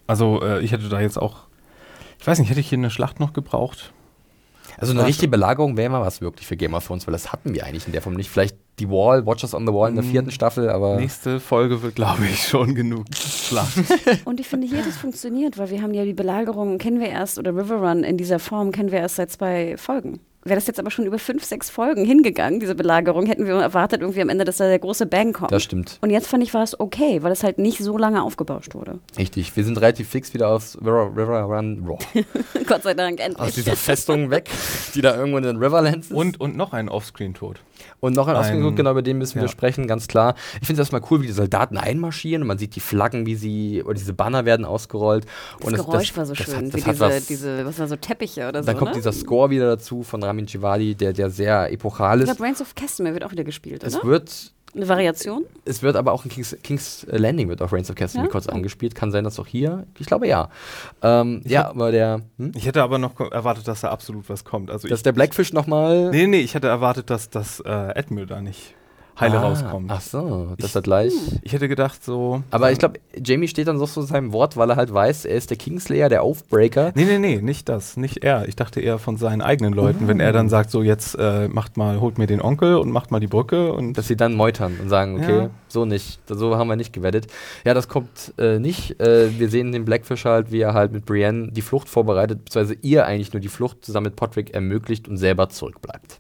Also äh, ich hätte da jetzt auch, ich weiß nicht, hätte ich hier eine Schlacht noch gebraucht? Also eine richtige Belagerung wäre mal was wirklich für Game of Thrones, weil das hatten wir eigentlich in der Form nicht. Vielleicht die Wall, Watchers on the Wall in der vierten Staffel, aber. Nächste Folge wird, glaube ich, schon genug Schlacht. Und ich finde hier, das funktioniert, weil wir haben ja die Belagerung, kennen wir erst, oder River Run in dieser Form kennen wir erst seit zwei Folgen. Wäre das jetzt aber schon über fünf, sechs Folgen hingegangen, diese Belagerung, hätten wir erwartet irgendwie am Ende, dass da der große Bang kommt. Das stimmt. Und jetzt fand ich, war es okay, weil es halt nicht so lange aufgebauscht wurde. Richtig, wir sind relativ fix wieder aus River, River Run, Raw. Gott sei Dank, endlich. Aus dieser Festung weg, die da irgendwo in den Riverlands ist. Und, und noch ein Offscreen-Tod. Und noch ein, Offscreen, genau, über den müssen wir ja. sprechen, ganz klar. Ich finde es erstmal cool, wie die Soldaten einmarschieren und man sieht die Flaggen, wie sie, oder diese Banner werden ausgerollt. Das und Geräusch war so das schön, hat- wie das diese, was- diese, was war so Teppiche oder so. Dann kommt ne? dieser Score wieder dazu von Ramin Djawadi, der, der sehr epochal Ich ist. glaube, Reigns of Castamere wird auch wieder gespielt, Es oder? wird, Eine Variation? es wird aber auch in King's, King's Landing wird auf Reigns of Castle Ja? kurz angespielt. Kann sein, dass auch hier, ich glaube ja. Ähm, ja, aber der, hm? Ich hätte aber noch erwartet, dass da absolut was kommt. Also dass ich, der Blackfish nochmal. nee, nee, ich hätte erwartet, dass das äh, Admiral da nicht heile ah, rauskommt. Ach so, dass Ich- er gleich. Ich hätte gedacht so. Aber ich glaube, Jamie steht dann so zu seinem Wort, weil er halt weiß, er ist der Kingslayer, der Aufbreaker. Nee, nee, nee, nicht das, nicht er. Ich dachte eher von seinen eigenen Leuten, wenn er dann sagt, so jetzt äh, macht mal, holt mir den Onkel und macht mal die Brücke und Dass sie dann meutern und sagen, okay, Ja. so nicht, so haben wir nicht gewettet. Ja, das kommt äh, nicht. Äh, wir sehen den Blackfish halt, wie er halt mit Brienne die Flucht vorbereitet, beziehungsweise ihr eigentlich nur die Flucht zusammen mit Podrick ermöglicht und selber zurückbleibt.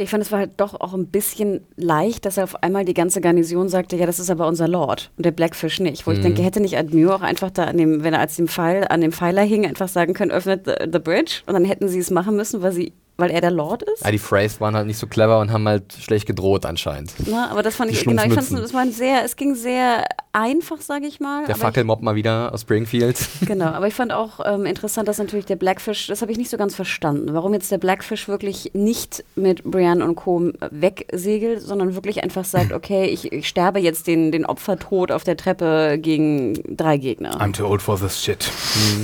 Ich fand, es war halt doch auch ein bisschen leicht, dass er auf einmal die ganze Garnison sagte, ja, das ist aber unser Lord und der Blackfish nicht. Wo ich Mhm. denke, hätte nicht Admure auch einfach da an dem, wenn er als dem Pfeil, an dem Pfeiler hing, einfach sagen können, öffnet the, the bridge und dann hätten sie es machen müssen, weil sie, weil er der Lord ist. Ja, die Freys waren halt nicht so clever und haben halt schlecht gedroht anscheinend. Na, aber das fand Die ich, genau, ich fand es war ein sehr, es ging sehr einfach, sage ich mal. Der Fackelmob mal wieder aus Springfield. Genau, aber ich fand auch ähm, interessant, dass natürlich der Blackfish, das habe ich nicht so ganz verstanden, warum jetzt der Blackfish wirklich nicht mit Brienne und Co. wegsegelt, sondern wirklich einfach sagt, okay, ich, ich sterbe jetzt den, den Opfertod auf der Treppe gegen drei Gegner. I'm too old for this shit.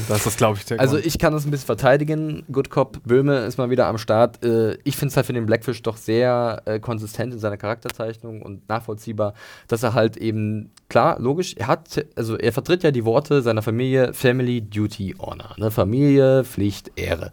Das ist, glaube ich, der Also Grund. ich kann das ein bisschen verteidigen. Good Cop Böhme ist mal wieder am Start. Äh, ich finde es halt für den Blackfish doch sehr äh, konsistent in seiner Charakterzeichnung und nachvollziehbar, dass er halt eben, klar, logisch, er hat, also er vertritt ja die Worte seiner Familie Family, Duty, Honor. Ne? Familie, Pflicht, Ehre.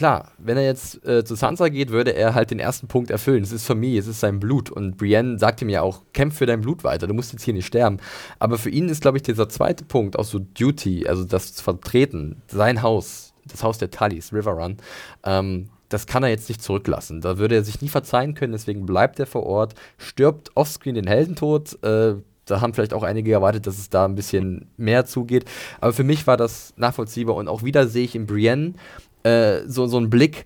Klar, wenn er jetzt äh, zu Sansa geht, würde er halt den ersten Punkt erfüllen. Es ist Familie, es ist sein Blut. Und Brienne sagt ihm ja auch, kämpf für dein Blut weiter, du musst jetzt hier nicht sterben. Aber für ihn ist, glaube ich, dieser zweite Punkt, auch so Duty, also das vertreten, sein Haus, das Haus der Tullys, River Run, ähm, das kann er jetzt nicht zurücklassen. Da würde er sich nie verzeihen können, deswegen bleibt er vor Ort, stirbt offscreen den Heldentod. Äh, da haben vielleicht auch einige erwartet, dass es da ein bisschen mehr zugeht. Aber für mich war das nachvollziehbar und auch wieder sehe ich in Brienne äh, so, so einen Blick,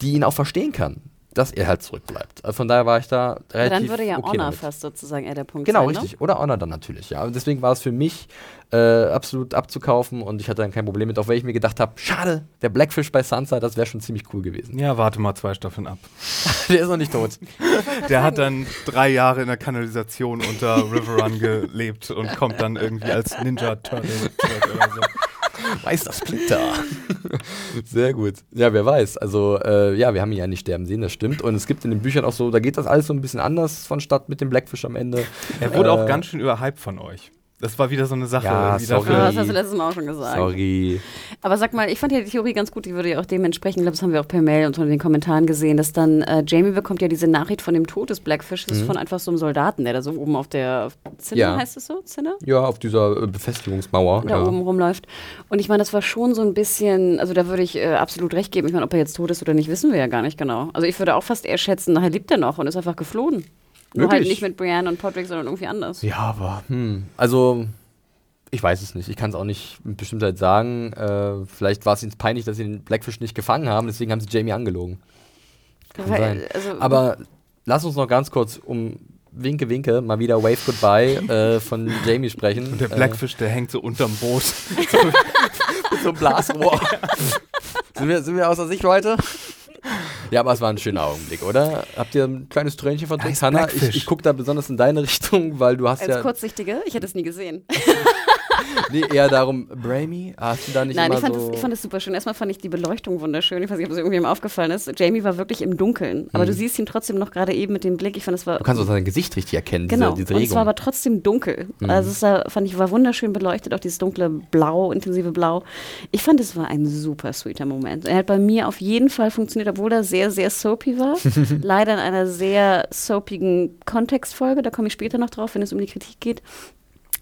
die ihn auch verstehen kann, dass er halt zurückbleibt. Also von daher war ich da relativ dann würde ja okay Honor damit. fast sozusagen eher der Punkt Genau, sein, ne? richtig. Oder Honor dann natürlich, ja. Und deswegen war es für mich äh, absolut abzukaufen und ich hatte dann kein Problem mit, auch wenn ich mir gedacht habe, schade, der Blackfish bei Sansa, das wäre schon ziemlich cool gewesen. ja, warte mal zwei Staffeln ab. der ist noch nicht tot. Der hat dann drei Jahre in der Kanalisation unter River Run gelebt und kommt dann irgendwie als Ninja Turtle zurück oder so. Meister Splinter. Sehr gut. Ja, wer weiß. Also, äh, ja, wir haben ihn ja nicht sterben sehen, das stimmt. Und es gibt in den Büchern auch so, da geht das alles so ein bisschen anders vonstatt mit dem Blackfish am Ende. Er wurde Äh, auch ganz schön überhyped von euch. Das war wieder so eine Sache. Ja, sorry. dafür- Ja, das hast du letztes Mal auch schon gesagt. Sorry. Aber sag mal, ich fand ja die Theorie ganz gut, die würde ja auch dementsprechend, ich glaube, das haben wir auch per Mail und von den Kommentaren gesehen, dass dann äh, Jamie bekommt ja diese Nachricht von dem Tod des Blackfishes von einfach so einem Soldaten, der da so oben auf der Zinne, Ja. heißt es so? Zinne? Ja, auf dieser äh, Befestigungsmauer. Da ja. oben rumläuft. Und ich meine, das war schon so ein bisschen, also da würde ich äh, absolut recht geben. Ich meine, ob er jetzt tot ist oder nicht, wissen wir ja gar nicht genau. Also ich würde auch fast eher schätzen, nachher lebt er noch und ist einfach geflohen. Nur halt nicht mit Brienne und Podrick, sondern irgendwie anders. Ja, aber, hm. Also, ich weiß es nicht. Ich kann es auch nicht mit Bestimmtheit sagen. Äh, vielleicht war es ihnen peinlich, dass sie den Blackfish nicht gefangen haben, deswegen haben sie Jamie angelogen. Kann Weil, sein. Also, Aber lass uns noch ganz kurz um Winke, Winke mal wieder Wave Goodbye äh, von Jamie sprechen. Und der Blackfish, der hängt so unterm Boot. Äh, mit so einem Blasrohr. sind, wir, sind wir außer Sicht heute? Ja, aber es war ein schöner Augenblick, oder? Habt ihr ein kleines Tränchen verdrückt, Hannah? Blackfish. Ich, ich gucke da besonders in deine Richtung, weil du hast Als ja Kurzsichtige, ich hätte es nie gesehen. nee, eher darum, Bramy, hast du da nicht Nein, ich fand, so... das, ich fand das super schön. Erstmal fand ich die Beleuchtung wunderschön. Ich weiß nicht, ob es irgendjemandem aufgefallen ist. Jamie war wirklich im Dunkeln. Aber du siehst ihn trotzdem noch gerade eben mit dem Blick. Ich fand, es war. Mhm. du kannst auch sein Gesicht richtig erkennen, Genau, diese, diese und es Regung. war aber trotzdem dunkel. Mhm. Also es war, fand ich, war wunderschön beleuchtet, auch dieses dunkle Blau, intensive Blau. Ich fand, es war ein super sweeter Moment. Er hat bei mir auf jeden Fall funktioniert, obwohl er sehr, sehr soapy war. Leider in einer sehr soapigen Kontextfolge, da komme ich später noch drauf, wenn es um die Kritik geht.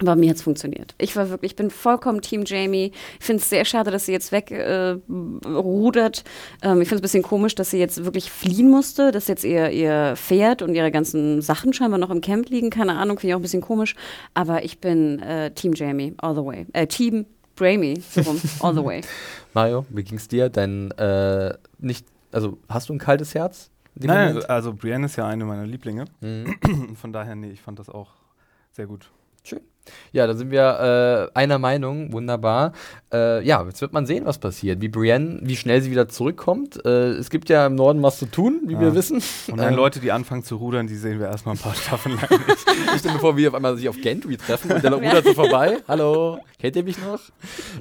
Aber mir hat es funktioniert. Ich war wirklich, ich bin vollkommen Team Jamie. Ich finde es sehr schade, dass sie jetzt wegrudert. Äh, rudert. ähm, ich finde es ein bisschen komisch, dass sie jetzt wirklich fliehen musste, dass jetzt ihr, ihr Pferd und ihre ganzen Sachen scheinbar noch im Camp liegen. Keine Ahnung, finde ich auch ein bisschen komisch. Aber ich bin äh, Team Jamie, all the way. Äh, Team so rum, all the way. Mario, wie ging's dir? Dein, äh, nicht, also hast du ein kaltes Herz? Nein, Moment? also Brienne ist ja eine meiner Lieblinge. Mhm. Von daher, nee, ich fand das auch sehr gut. Schön. Ja, da sind wir äh, einer Meinung, wunderbar. Äh, ja, jetzt wird man sehen, was passiert. Wie Brienne, wie schnell sie wieder zurückkommt. Äh, es gibt ja im Norden was zu tun, wie Ja. wir wissen. Und dann Ähm, Leute, die anfangen zu rudern, die sehen wir erstmal ein paar Staffeln lang nicht. Ich stelle mir vor, wie auf einmal sich auf Gendry treffen und der rudert so vorbei. Hallo, kennt ihr mich noch?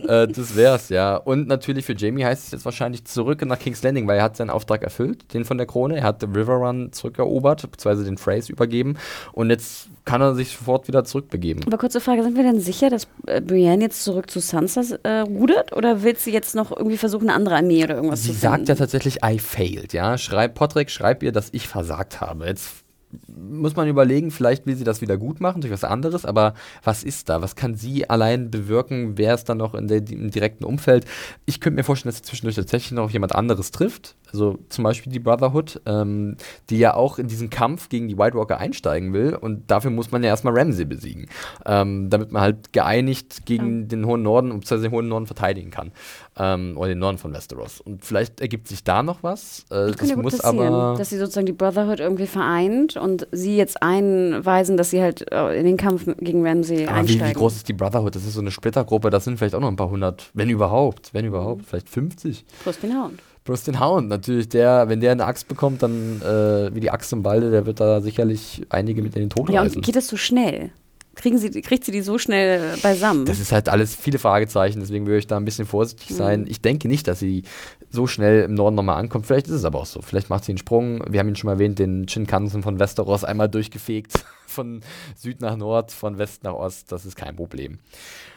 Äh, das wär's, ja. Und natürlich für Jamie heißt es jetzt wahrscheinlich zurück nach King's Landing, weil er hat seinen Auftrag erfüllt, den von der Krone. Er hat den River Run zurückerobert, beziehungsweise den Phrase übergeben. Und jetzt kann er sich sofort wieder zurückbegeben. Aber kurze Frage, sind wir denn sicher, dass äh, Brienne jetzt zurück zu Sansa äh, rudert? Oder will sie jetzt noch irgendwie versuchen, eine andere Armee oder irgendwas Sie zu finden? sagt ja tatsächlich, I failed, ja. Schreib, Potrick, schreib ihr, dass ich versagt habe. Jetzt muss man überlegen, vielleicht will sie das wieder gut machen durch was anderes, aber was ist da? Was kann sie allein bewirken? Wer ist dann noch in der, im direkten Umfeld? Ich könnte mir vorstellen, dass sie zwischendurch tatsächlich noch jemand anderes trifft. Also zum Beispiel die Brotherhood, ähm, die ja auch in diesen Kampf gegen die White Walker einsteigen will. Und dafür muss man ja erstmal Ramsay besiegen, ähm, damit man halt geeinigt gegen den Hohen Norden, beziehungsweise den Hohen Norden verteidigen kann. Ähm, oder den Norden von Westeros. Und vielleicht ergibt sich da noch was. Äh, Das das ja muss aber. dass sie sozusagen die Brotherhood irgendwie vereint und sie jetzt einweisen, dass sie halt äh, in den Kampf gegen Ramsey Aber wie, einsteigen. wie groß ist die Brotherhood? Das ist so eine Splittergruppe, das sind vielleicht auch noch ein paar hundert, wenn überhaupt, wenn überhaupt, vielleicht 50. Plus den Hound. Bloß den Hound, natürlich, der, wenn der eine Axt bekommt, dann äh, wie die Axt im Walde, der wird da sicherlich einige mit in den Tod Ja, reißen. und geht das so schnell? Kriegen sie, kriegt sie die so schnell beisammen? Das ist halt alles viele Fragezeichen, deswegen würde ich da ein bisschen vorsichtig Mhm. sein. Ich denke nicht, dass sie so schnell im Norden nochmal ankommt. Vielleicht ist es aber auch so. Vielleicht macht sie einen Sprung. Wir haben ihn schon mal erwähnt, den Shinkansen von Westeros einmal durchgefegt. Von Süd nach Nord, von West nach Ost. Das ist kein Problem.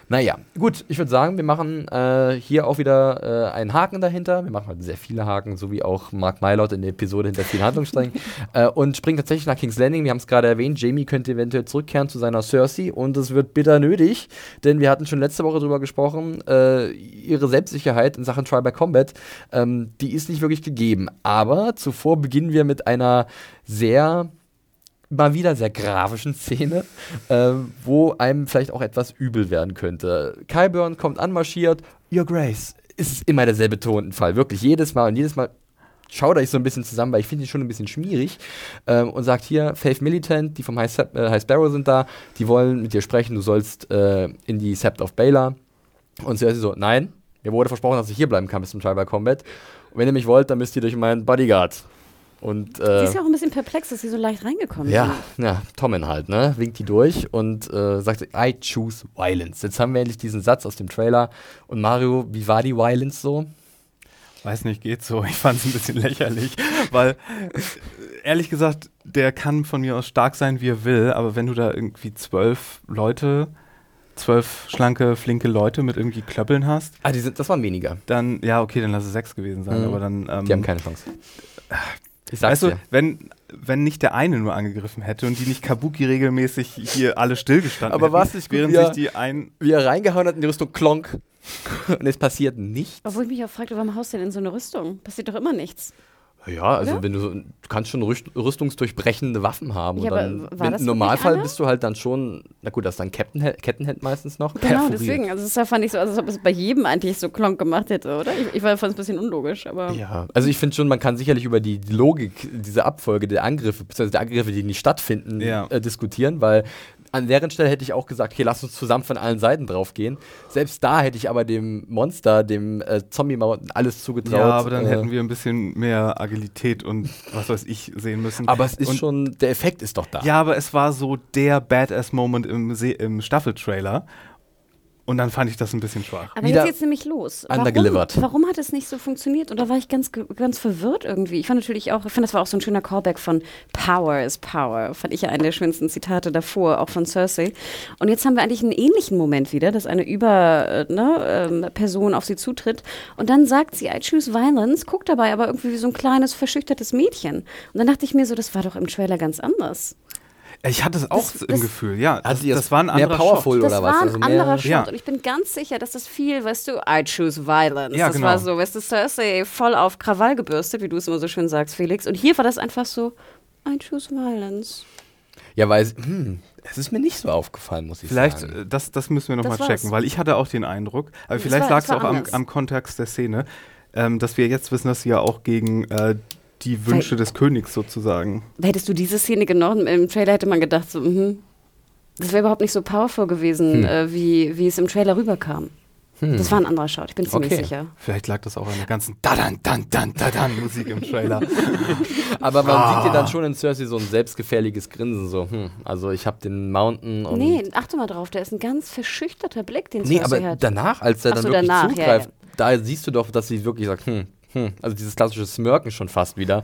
Naja, gut, ich würde sagen, wir machen äh, hier auch wieder äh, einen Haken dahinter. Wir machen heute sehr viele Haken, so wie auch Mark Mylord in der Episode hinter vielen Handlungssträngen. äh, und springen tatsächlich nach King's Landing. Wir haben es gerade erwähnt, Jamie könnte eventuell zurückkehren zu seiner Cersei und es wird bitter nötig, denn wir hatten schon letzte Woche drüber gesprochen, äh, ihre Selbstsicherheit in Sachen Trial by Combat, ähm, die ist nicht wirklich gegeben. Aber zuvor beginnen wir mit einer sehr mal wieder sehr grafischen Szene, äh, wo einem vielleicht auch etwas übel werden könnte. Kyburn kommt anmarschiert, Your Grace. Ist immer derselbe Tonfall, wirklich jedes Mal und jedes Mal schaut euch so ein bisschen zusammen, weil ich finde ihn schon ein bisschen schmierig ähm, und sagt hier, Faith Militant, die vom High, Sep äh, High Sparrow sind da, die wollen mit dir sprechen, du sollst äh, in die Sept of Baylor. Und Cersei so, nein, mir wurde versprochen, dass ich hier bleiben kann bis zum Trial by Combat. Und wenn ihr mich wollt, dann müsst ihr durch meinen Bodyguard. Und, äh, sie ist ja auch ein bisschen perplex, dass sie so leicht reingekommen ja, sind. ja, Tommen halt, ne? Winkt die durch und äh, sagt, I choose Violence. Jetzt haben wir endlich diesen Satz aus dem Trailer. Und Mario, wie war die Violence so? Weiß nicht, geht so. Ich fand es ein bisschen lächerlich, weil äh, ehrlich gesagt, der kann von mir aus stark sein, wie er will, aber wenn du da irgendwie zwölf Leute, zwölf schlanke, flinke Leute mit irgendwie Klöppeln hast, Ah, die sind, das waren weniger. dann, ja, okay, dann lass es sechs gewesen sein, Mhm. aber dann. Ähm, Die haben keine Chance. Ich sag's Weißt du, dir. wenn, wenn nicht der eine nur angegriffen hätte und die nicht Kabuki regelmäßig hier alle stillgestanden Aber hätten, war's nicht gut, während wie er- sich die ein Wie er reingehauen hat in die Rüstung, klonk. Und es passiert nichts. Obwohl ich mich auch fragte, warum haust du denn in so eine Rüstung? Passiert doch immer nichts. Ja, also Oder? wenn du so, du kannst schon rüst, rüstungsdurchbrechende Waffen haben. Ja, dann, war wenn, Im Normalfall bist du halt dann schon, na gut, das ist dann Kettenhemd, Kettenhemd meistens noch. Genau, perforiert. deswegen. Also das fand ich so, als ob es bei jedem eigentlich so klonk gemacht hätte, oder? Ich, ich fand es ein bisschen unlogisch, aber. Ja, also ich finde schon, man kann sicherlich über die Logik dieser Abfolge der Angriffe, beziehungsweise der Angriffe, die nicht stattfinden, Ja. äh, diskutieren, weil An deren Stelle hätte ich auch gesagt, okay, lass uns zusammen von allen Seiten drauf gehen. Selbst da hätte ich aber dem Monster, dem äh, Zombie-Mountain alles zugetraut. Ja, aber dann äh, hätten wir ein bisschen mehr Agilität und was weiß ich sehen müssen. Aber es ist und, schon, der Effekt ist doch da. Ja, aber es war so der Badass-Moment im, Se im Staffeltrailer. Und dann fand ich das ein bisschen schwach. Aber Wieder jetzt geht's nämlich los. Warum, warum hat es nicht so funktioniert? Und da war ich ganz, ganz verwirrt irgendwie. Ich fand natürlich auch, ich fand, das war auch so ein schöner Callback von Power is Power. Fand ich ja einen der schönsten Zitate davor, auch von Cersei. Und jetzt haben wir eigentlich einen ähnlichen Moment wieder, dass eine Über, äh, ne, ähm, Person auf sie zutritt. Und dann sagt sie, I choose violence, guckt dabei aber irgendwie wie so ein kleines, verschüchtertes Mädchen. Und dann dachte ich mir so, das war doch im Trailer ganz anders. Ich hatte es auch Das- im das- Gefühl, ja. Das, jetzt das war ein mehr anderer powerful Shot. Das oder was? war ein Also mehr- anderer Shot Ja. und ich bin ganz sicher, dass das viel, weißt du, I choose violence. Ja, das genau. war so, weißt du, Cersei voll auf Krawall gebürstet, wie du es immer so schön sagst, Felix. Und hier war das einfach so, I choose violence. Ja, weil, hm, es ist mir nicht so aufgefallen, muss ich Vielleicht, sagen. äh, das, das müssen wir Das nochmal checken, weil ich hatte auch den Eindruck, aber Das vielleicht lag es das auch am, am Kontext der Szene, ähm, dass wir jetzt wissen, dass sie ja auch gegen äh, die Wünsche Weil- des Königs sozusagen. Hättest du diese Szene genommen, im Trailer hätte man gedacht, so, mhm. Das wäre überhaupt nicht so powerful gewesen, Hm. äh, wie, wie es im Trailer rüberkam. Hm. Das war ein anderer Shot, ich bin ziemlich Okay. sicher. Vielleicht lag das auch an der ganzen Dadan, dan, dan, dadan Musik im Trailer. Aber man Ah. sieht dir dann schon in Cersei so ein selbstgefährliches Grinsen, so, hm, also ich habe den Mountain und. Nee, achte mal drauf, der ist ein ganz verschüchterter Blick, den Nee, Cersei aber hat. danach, als er dann so, wirklich danach, ja, zugreift, da siehst du doch, dass sie wirklich sagt, hm, hm, also dieses klassische Smirken schon fast wieder.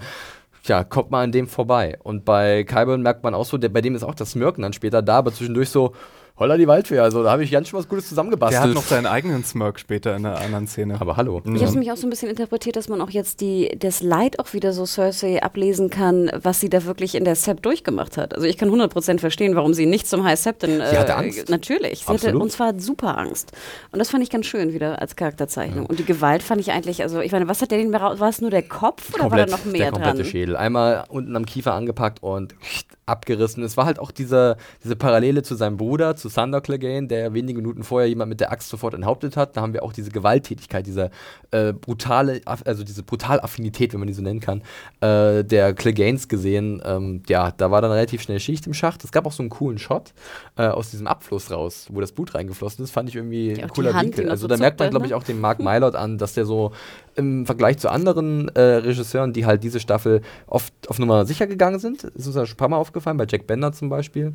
Tja, kommt mal an dem vorbei. Und bei Kyburn merkt man auch so, der, bei dem ist auch das Smirken dann später da, aber zwischendurch so, holla die Waldfee, also da habe ich ganz schön was Gutes zusammengebastelt. Der hat noch seinen eigenen Smirk später in einer anderen Szene. aber hallo. Ich habe es mich auch so ein bisschen interpretiert, dass man auch jetzt die, das Leid auch wieder so Cersei ablesen kann, was sie da wirklich in der Sept durchgemacht hat. Also ich kann 100% verstehen, warum sie nicht zum High Septon... Äh, Sie hatte Angst. Natürlich. Sie hatte, Absolut. und zwar super Angst. Und das fand ich ganz schön wieder als Charakterzeichnung. Und die Gewalt fand ich eigentlich, also ich meine, was hat der denn mehr raus? War es nur der Kopf oder war da noch der mehr komplette dran? Schädel. Einmal unten am Kiefer angepackt und abgerissen. Es war halt auch diese, diese Parallele zu seinem Bruder, zu Sander Clegane, der wenige Minuten vorher jemand mit der Axt sofort enthauptet hat. Da haben wir auch diese Gewalttätigkeit, diese äh, brutale, also diese Brutalaffinität, wenn man die so nennen kann, äh, der Cleganes gesehen. Ähm, ja, da war dann relativ schnell Schicht im Schacht. Es gab auch so einen coolen Shot äh, aus diesem Abfluss raus, wo das Blut reingeflossen ist. Fand ich irgendwie Ja, ein cooler Winkel. Also so da merkt man, glaube ich, auch den Mark Mylord an, dass der so im Vergleich zu anderen äh, Regisseuren, die halt diese Staffel oft auf Nummer sicher gegangen sind, ist uns ja schon ein paar Mal aufgefallen, bei Jack Bender zum Beispiel,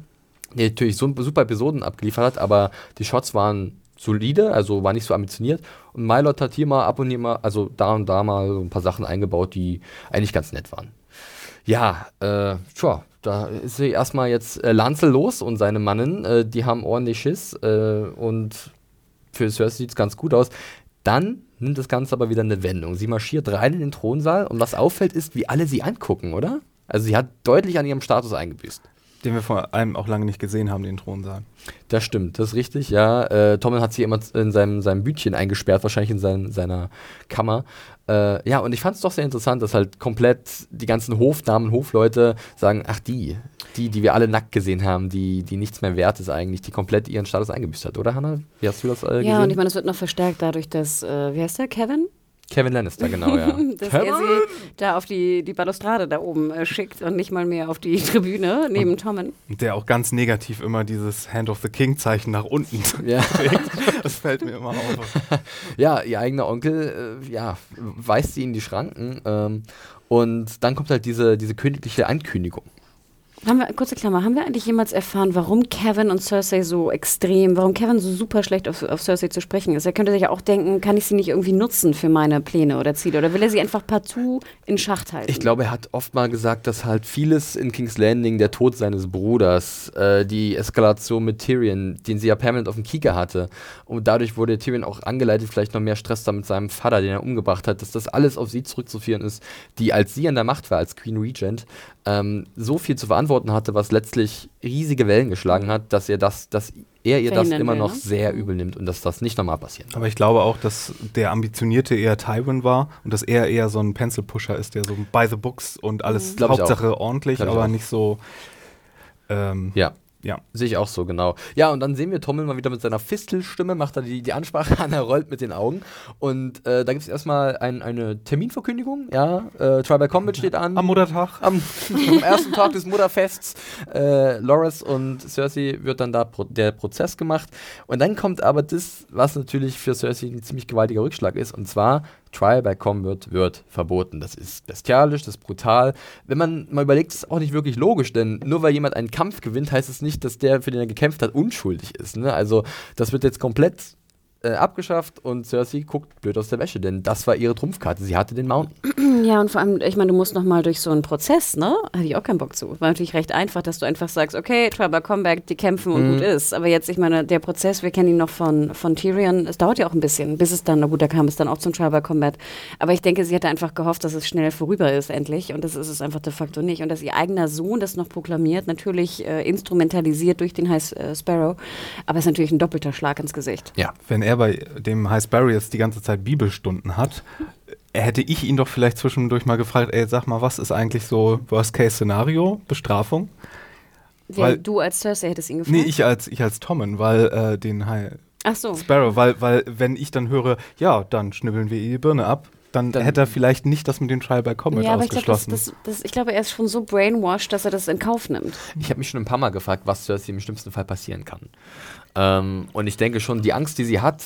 der natürlich so super Episoden abgeliefert hat, aber die Shots waren solide, also war nicht so ambitioniert. Und Mylord hat hier mal ab und hier mal, also da und da mal so ein paar Sachen eingebaut, die eigentlich ganz nett waren. Ja, äh, tja, da ist erstmal jetzt äh, Lanzel los und seine Mannen, äh, die haben ordentlich Schiss äh, und für Cersei sieht es ganz gut aus. Dann nimmt das Ganze aber wieder eine Wendung. Sie marschiert rein in den Thronsaal und was auffällt ist, wie alle sie angucken, oder? Also sie hat deutlich an ihrem Status eingebüßt. Den wir vor allem auch lange nicht gesehen haben, den Thronsaal. Das stimmt, das ist richtig, ja. Äh, Tommen hat sie immer in seinem, seinem Bütchen eingesperrt, wahrscheinlich in sein, seiner Kammer. Äh, ja, und ich fand es doch sehr interessant, dass halt komplett die ganzen Hofdamen, Hofleute sagen, ach die, die, die wir alle nackt gesehen haben, die, die nichts mehr wert ist eigentlich, die komplett ihren Status eingebüßt hat, oder Hannah? Wie hast du das äh, gesehen? Ja, und ich meine, es wird noch verstärkt dadurch, dass, äh, wie heißt der, Kevin? Kevin Lannister, genau, ja. dass er sie da auf die, die Balustrade da oben äh, schickt und nicht mal mehr auf die Tribüne neben Tommen. Und der auch ganz negativ immer dieses Hand of the King-Zeichen nach unten ja. trägt. Das fällt mir immer auf. Ja, ihr eigener Onkel, äh, ja, weist sie in die Schranken. Ähm, und dann kommt halt diese, diese königliche Ankündigung. Haben wir, kurze Klammer, haben wir eigentlich jemals erfahren, warum Kevin und Cersei so extrem, warum Kevin so super schlecht auf, auf Cersei zu sprechen ist? Er könnte sich ja auch denken, kann ich sie nicht irgendwie nutzen für meine Pläne oder Ziele? Oder will er sie einfach partout in Schacht halten? Ich glaube, er hat oft mal gesagt, dass halt vieles in King's Landing, der Tod seines Bruders, äh, die Eskalation mit Tyrion, den sie ja permanent auf dem Kieker hatte, und dadurch wurde Tyrion auch angeleitet, vielleicht noch mehr Stress da mit seinem Vater, den er umgebracht hat, dass das alles auf sie zurückzuführen ist, die als sie an der Macht war, als Queen Regent, ähm, so viel zu verantworten hatte, was letztlich riesige Wellen geschlagen hat, dass er das, dass er ihr das immer noch ne? sehr übel nimmt und dass das nicht nochmal passieren darf. Aber ich glaube auch, dass der Ambitionierte eher Tywin war und dass er eher so ein Pencil-Pusher ist, der so by the books und alles ich Hauptsache ordentlich, aber auch. nicht so. Ähm, Ja. Ja. Sehe ich auch so, genau. Ja, und dann sehen wir Tommel mal wieder mit seiner Fistelstimme, macht er die, die Ansprache an, er rollt mit den Augen. Und äh, da gibt es erstmal ein, eine Terminverkündigung. Ja, äh, Tribal Combat steht an. Am Muttertag. Am, am ersten Tag des Mutterfests. Äh, Loras und Cersei wird dann da pro der Prozess gemacht. Und dann kommt aber das, was natürlich für Cersei ein ziemlich gewaltiger Rückschlag ist. Und zwar Trial by Combat wird verboten. Das ist bestialisch, das ist brutal. Wenn man mal überlegt, ist es auch nicht wirklich logisch, denn nur weil jemand einen Kampf gewinnt, heißt es nicht, dass der, für den er gekämpft hat, unschuldig ist. Ne? Also das wird jetzt komplett äh, abgeschafft und Cersei guckt blöd aus der Wäsche, denn das war ihre Trumpfkarte. Sie hatte den Mountain. Ja, und vor allem, ich meine, du musst nochmal durch so einen Prozess, ne? Hatte ich auch keinen Bock zu. War natürlich recht einfach, dass du einfach sagst, okay, Tribal Comeback, die kämpfen und Mhm. gut ist. Aber jetzt, ich meine, der Prozess, wir kennen ihn noch von, von Tyrion, es dauert ja auch ein bisschen, bis es dann, na gut, da kam es dann auch zum Tribal Combat. Aber ich denke, sie hatte einfach gehofft, dass es schnell vorüber ist, endlich. Und das ist es einfach de facto nicht. Und dass ihr eigener Sohn das noch proklamiert, natürlich äh, instrumentalisiert durch den High äh, Sparrow. Aber es ist natürlich ein doppelter Schlag ins Gesicht. Ja. Wenn er bei dem High Sparrow jetzt die ganze Zeit Bibelstunden hat, hätte ich ihn doch vielleicht zwischendurch mal gefragt, ey, sag mal, was ist eigentlich so Worst-Case-Szenario, Bestrafung? Wer, Weil- du als Cersei hättest ihn gefragt? Nee, ich als, ich als Tommen, weil äh, den High so. Sparrow, weil, weil wenn ich dann höre, ja, dann schnibbeln wir ihr die Birne ab, dann, Dann- hätte er vielleicht nicht das mit dem Trial by Combat Ja, aber ich glaube, das, ausgeschlossen. das, das, ich glaube, er ist schon so brainwashed, dass er das in Kauf nimmt. Ich habe mich schon ein paar Mal gefragt, was Cersei im schlimmsten Fall passieren kann. Ähm, und ich denke schon, die Angst, die sie hat,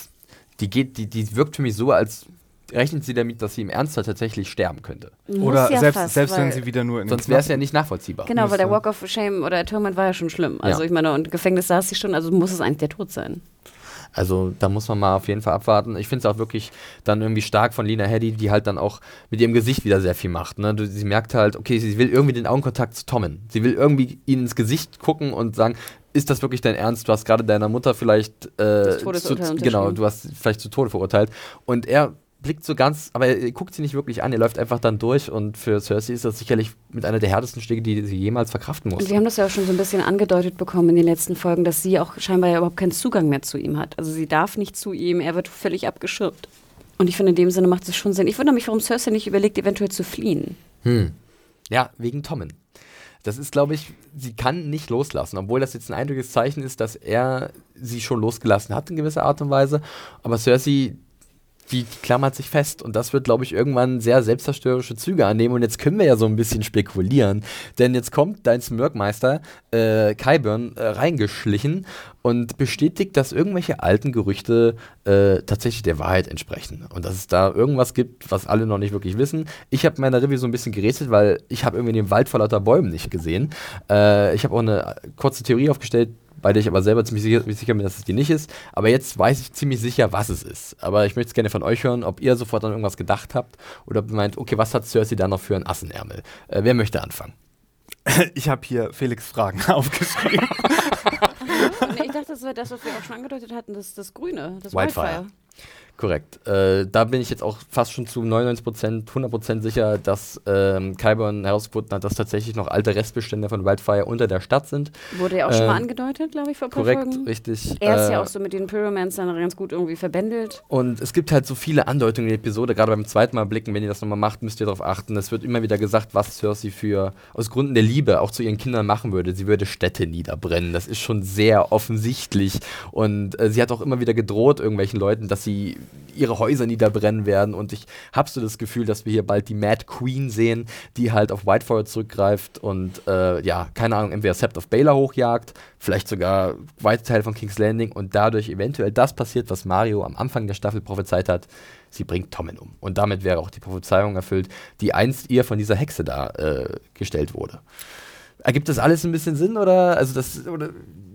die geht, die, die wirkt für mich so, als rechnet sie damit, dass sie im Ernstfall tatsächlich sterben könnte. Oder Muss ja selbst, fast, selbst wenn weil- sie wieder nur in Sonst wäre es ja nicht nachvollziehbar. Genau, weil der Walk of Shame oder Atonement war ja schon schlimm. Also Ja. ich meine, und Gefängnis saß sie schon, also muss es eigentlich der Tod sein. Also da muss man mal auf jeden Fall abwarten. Ich finde es auch wirklich dann irgendwie stark von Lena Headey, die halt dann auch mit ihrem Gesicht wieder sehr viel macht. Ne? Sie merkt halt, okay, sie will irgendwie den Augenkontakt zu Tommen. Sie will irgendwie ihn ins Gesicht gucken und sagen, ist das wirklich dein Ernst? Du hast gerade deiner Mutter vielleicht äh, zu, genau, du hast sie vielleicht zu Tode verurteilt. Und er blickt so ganz, aber er guckt sie nicht wirklich an, er läuft einfach dann durch und für Cersei ist das sicherlich mit einer der härtesten Schläge, die sie jemals verkraften muss. Und wir haben das ja auch schon so ein bisschen angedeutet bekommen in den letzten Folgen, dass sie auch scheinbar ja überhaupt keinen Zugang mehr zu ihm hat. Also sie darf nicht zu ihm, er wird völlig abgeschirmt. Und ich finde, in dem Sinne macht es schon Sinn. Ich wundere mich, warum Cersei nicht überlegt, eventuell zu fliehen. Hm. Ja, wegen Tommen. Das ist, glaube ich, sie kann nicht loslassen, obwohl das jetzt ein eindrückliches Zeichen ist, dass er sie schon losgelassen hat in gewisser Art und Weise. Aber Cersei, die klammert sich fest und das wird, glaube ich, irgendwann sehr selbstzerstörerische Züge annehmen. Und jetzt können wir ja so ein bisschen spekulieren, denn jetzt kommt dein Smirkmeister äh, Kyburn äh, reingeschlichen und bestätigt, dass irgendwelche alten Gerüchte äh, tatsächlich der Wahrheit entsprechen und dass es da irgendwas gibt, was alle noch nicht wirklich wissen. Ich habe meiner Review so ein bisschen gerätselt, weil ich habe irgendwie den Wald vor lauter Bäumen nicht gesehen. Äh, ich habe auch eine kurze Theorie aufgestellt, bei der ich aber selber ziemlich sicher, sicher bin, dass es die nicht ist. Aber jetzt weiß ich ziemlich sicher, was es ist. Aber ich möchte es gerne von euch hören, ob ihr sofort an irgendwas gedacht habt oder ob ihr meint, okay, was hat Cersei da noch für einen Assenärmel? Äh, wer möchte anfangen? Ich habe hier Felix Fragen aufgeschrieben. Nee, ich dachte, das wäre das, was wir auch schon angedeutet hatten, das, das Grüne, das Wildfire. Wildfire. Korrekt. Äh, da bin ich jetzt auch fast schon zu 99%, 100% sicher, dass ähm, Kyburn herausgefunden hat, dass tatsächlich noch alte Restbestände von Wildfire unter der Stadt sind. Wurde ja auch schon mal Ähm, angedeutet, glaube ich, vor Korrekt, Folgen. richtig. Er ist ja Äh, auch so mit den Pyromancern ganz gut irgendwie verbändelt. Und es gibt halt so viele Andeutungen in der Episode, gerade beim zweiten Mal blicken, wenn ihr das nochmal macht, müsst ihr darauf achten. Es wird immer wieder gesagt, was Cersei für, aus Gründen der Liebe auch zu ihren Kindern machen würde. Sie würde Städte niederbrennen. Das ist schon sehr offensichtlich. Und äh, sie hat auch immer wieder gedroht irgendwelchen Leuten, dass sie ihre Häuser niederbrennen werden. Und ich habe so das Gefühl, dass wir hier bald die Mad Queen sehen, die halt auf Whitefire zurückgreift und, äh, ja, keine Ahnung, entweder Sept of Baelor hochjagt, vielleicht sogar weite Teile von King's Landing und dadurch eventuell das passiert, was Mario am Anfang der Staffel prophezeit hat. Sie bringt Tommen um. Und damit wäre auch die Prophezeiung erfüllt, die einst ihr von dieser Hexe da äh, gestellt wurde. Ergibt das alles ein bisschen Sinn oder? Also das oder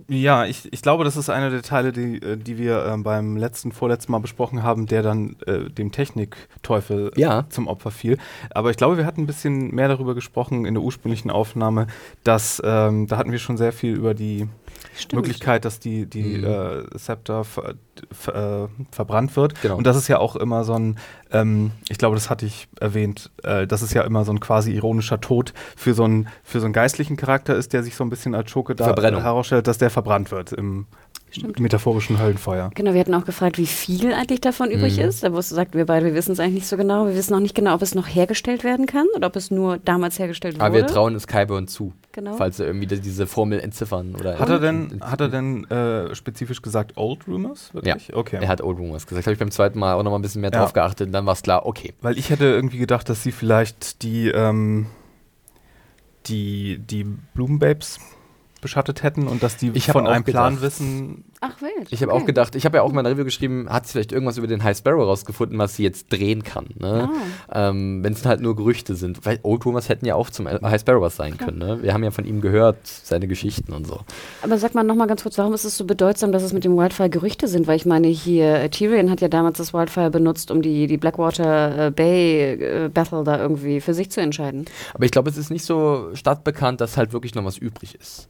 Ja, ich, ich glaube, das ist einer der Teile, die, äh, die wir ähm, beim letzten, vorletzten Mal besprochen haben, der dann äh, dem Technikteufel Ja. zum Opfer fiel. Aber ich glaube, wir hatten ein bisschen mehr darüber gesprochen in der ursprünglichen Aufnahme, dass ähm, da hatten wir schon sehr viel über die Stimmt. Möglichkeit, dass die, die Mhm. äh, Scepter ver, ver, äh, verbrannt wird. Genau. Und das ist ja auch immer so ein, ähm, ich glaube, das hatte ich erwähnt, äh, das ist ja immer so ein quasi ironischer Tod für so einen, für so einen geistlichen Charakter ist, der sich so ein bisschen als Schurke da herausstellt, dass der verbrannt wird im Stimmt. metaphorischen Höllenfeuer. Genau, wir hatten auch gefragt, wie viel eigentlich davon mhm. übrig ist. Da sagt wir beide, wir wissen es eigentlich nicht so genau. Wir wissen noch nicht genau, ob es noch hergestellt werden kann oder ob es nur damals hergestellt wurde. Aber wir trauen es Kyburn zu. Genau. Falls er irgendwie diese Formel entziffern oder. Hat er denn, hat er denn äh, spezifisch gesagt Old Rumors? Wirklich? Ja, okay. Er hat Old Rumors gesagt. Habe ich beim zweiten Mal auch noch mal ein bisschen mehr ja. drauf geachtet. Und dann war es klar, okay. Weil ich hätte irgendwie gedacht, dass sie vielleicht die, ähm, die, die Blumenbabes beschattet hätten und dass die ich von einem gedacht. Plan wissen. Ach wild. Ich habe okay. auch gedacht, ich habe ja auch in meiner Review geschrieben, hat sie vielleicht irgendwas über den High Sparrow rausgefunden, was sie jetzt drehen kann. Ne? Ah. Ähm, Wenn es halt nur Gerüchte sind. Weil Old Rumors hätten ja auch zum High Sparrow was sein können. Ne? Wir haben ja von ihm gehört, seine Geschichten und so. Aber sag mal nochmal ganz kurz, warum ist es so bedeutsam, dass es mit dem Wildfire Gerüchte sind? Weil ich meine, hier, äh, Tyrion hat ja damals das Wildfire benutzt, um die, die Blackwater äh, Bay äh, Battle da irgendwie für sich zu entscheiden. Aber ich glaube, es ist nicht so stadtbekannt, dass halt wirklich noch was übrig ist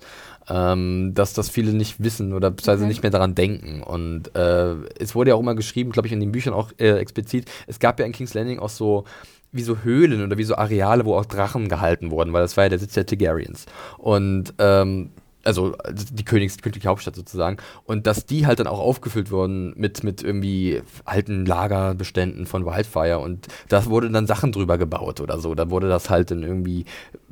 ähm, dass das viele nicht wissen oder beziehungsweise okay. nicht mehr daran denken. Und äh, es wurde ja auch immer geschrieben, glaube ich, in den Büchern auch äh, explizit, es gab ja in King's Landing auch so wie so Höhlen oder wie so Areale, wo auch Drachen gehalten wurden, weil das war ja der Sitz der Targaryens. Und ähm, also die Königs, königliche Hauptstadt sozusagen, und dass die halt dann auch aufgefüllt wurden mit, mit irgendwie alten Lagerbeständen von Wildfire und da wurde dann Sachen drüber gebaut oder so. Da wurde das halt dann irgendwie,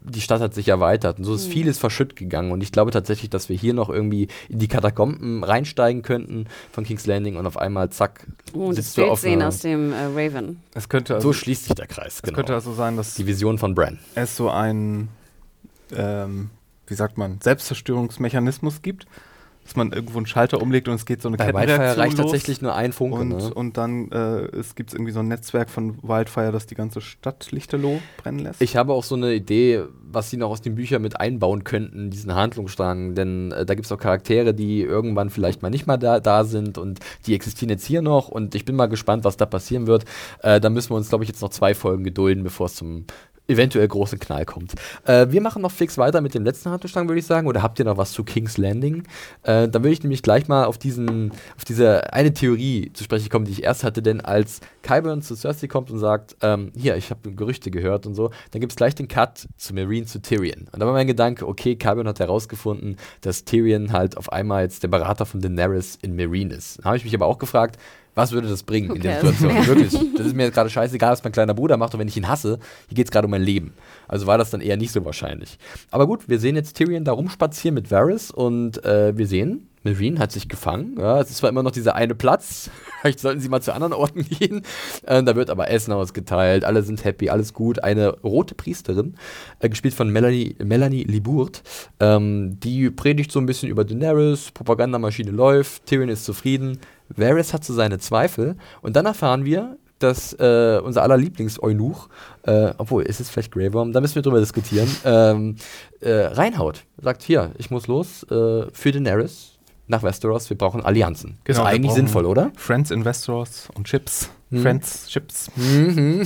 die Stadt hat sich erweitert und so ist mhm. vieles verschütt gegangen und ich glaube tatsächlich, dass wir hier noch irgendwie in die Katakomben reinsteigen könnten von King's Landing und auf einmal zack, oh, sitzt du auf sehen aus dem äh, Raven. Es könnte also, so schließt sich der Kreis, genau. Es könnte also sein, dass die Vision von Bran. Es so ein ähm, wie sagt man, Selbstzerstörungsmechanismus gibt, dass man irgendwo einen Schalter umlegt und es geht so eine Bei Kettenreaktion Wildfire reicht los tatsächlich nur ein Funke. Und, ne? und dann äh, es gibt irgendwie so ein Netzwerk von Wildfire, das die ganze Stadt lichterloh brennen lässt. Ich habe auch so eine Idee, was sie noch aus den Büchern mit einbauen könnten, diesen Handlungsstrang. Denn äh, da gibt es auch Charaktere, die irgendwann vielleicht mal nicht mal da, da sind und die existieren jetzt hier noch und ich bin mal gespannt, was da passieren wird. Äh, da müssen wir uns, glaube ich, jetzt noch zwei Folgen gedulden, bevor es zum eventuell großen Knall kommt. Äh, wir machen noch fix weiter mit dem letzten Handtuchstrang, würde ich sagen. Oder habt ihr noch was zu King's Landing? Äh, dann würde ich nämlich gleich mal auf diesen, auf diese eine Theorie zu sprechen kommen, die ich erst hatte. Denn als Kyburn zu Cersei kommt und sagt, ähm, hier, ich habe Gerüchte gehört und so, dann gibt es gleich den Cut zu Marine zu Tyrion. Und da war mein Gedanke, okay, Kyburn hat herausgefunden, dass Tyrion halt auf einmal jetzt der Berater von Daenerys in Marine ist. Da habe ich mich aber auch gefragt, was würde das bringen okay. in der Situation? Ja. Wirklich. Das ist mir gerade scheißegal, was mein kleiner Bruder macht und wenn ich ihn hasse, hier geht es gerade um mein Leben. Also war das dann eher nicht so wahrscheinlich. Aber gut, wir sehen jetzt Tyrion da rumspazieren mit Varys und äh, wir sehen, Marine hat sich gefangen. Ja, es ist zwar immer noch dieser eine Platz. Vielleicht sollten sie mal zu anderen Orten gehen. Äh, da wird aber Essen ausgeteilt. Alle sind happy, alles gut. Eine rote Priesterin, äh, gespielt von Melanie, Melanie Libourt, ähm, die predigt so ein bisschen über Daenerys. Propagandamaschine läuft. Tyrion ist zufrieden. Varys hat so seine Zweifel und dann erfahren wir, dass äh, unser aller Lieblings-Eunuch, äh, obwohl, ist es vielleicht Grey da müssen wir drüber diskutieren, ähm, äh, reinhaut. Sagt, hier, ich muss los äh, für Daenerys nach Westeros, wir brauchen Allianzen. Genau, ist eigentlich sinnvoll, oder? Friends in Westeros und Chips. Hm. Friends, Chips. Mhm.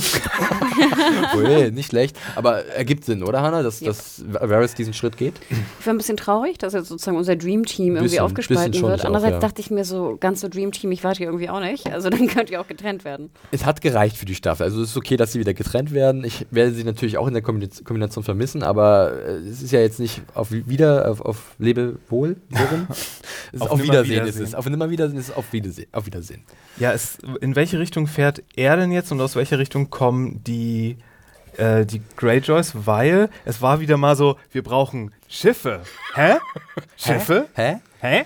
Ui, nicht schlecht. Aber ergibt Sinn, oder Hannah, dass, ja. dass Varys diesen Schritt geht? Ich war ein bisschen traurig, dass jetzt sozusagen unser Dream Team irgendwie bisschen, aufgespalten bisschen wird. Andererseits auch, ja. dachte ich mir so, ganz so Dream Team, ich warte hier irgendwie auch nicht. Also dann könnt ihr auch getrennt werden. Es hat gereicht für die Staffel. Also es ist okay, dass sie wieder getrennt werden. Ich werde sie natürlich auch in der Kombination vermissen, aber äh, es ist ja jetzt nicht auf wieder, auf, auf Lebewohl, es ist auf, auf Wiedersehen, Wiedersehen. Ist es. Auf Nimmerwiedersehen ist es auf Wiedersehen. Auf Wiedersehen. Ja, es, in welche Richtung fährt er denn jetzt und aus welcher Richtung kommen die, äh, die Greyjoys? Weil es war wieder mal so, wir brauchen Schiffe. Hä? Schiffe? Hä? Hä?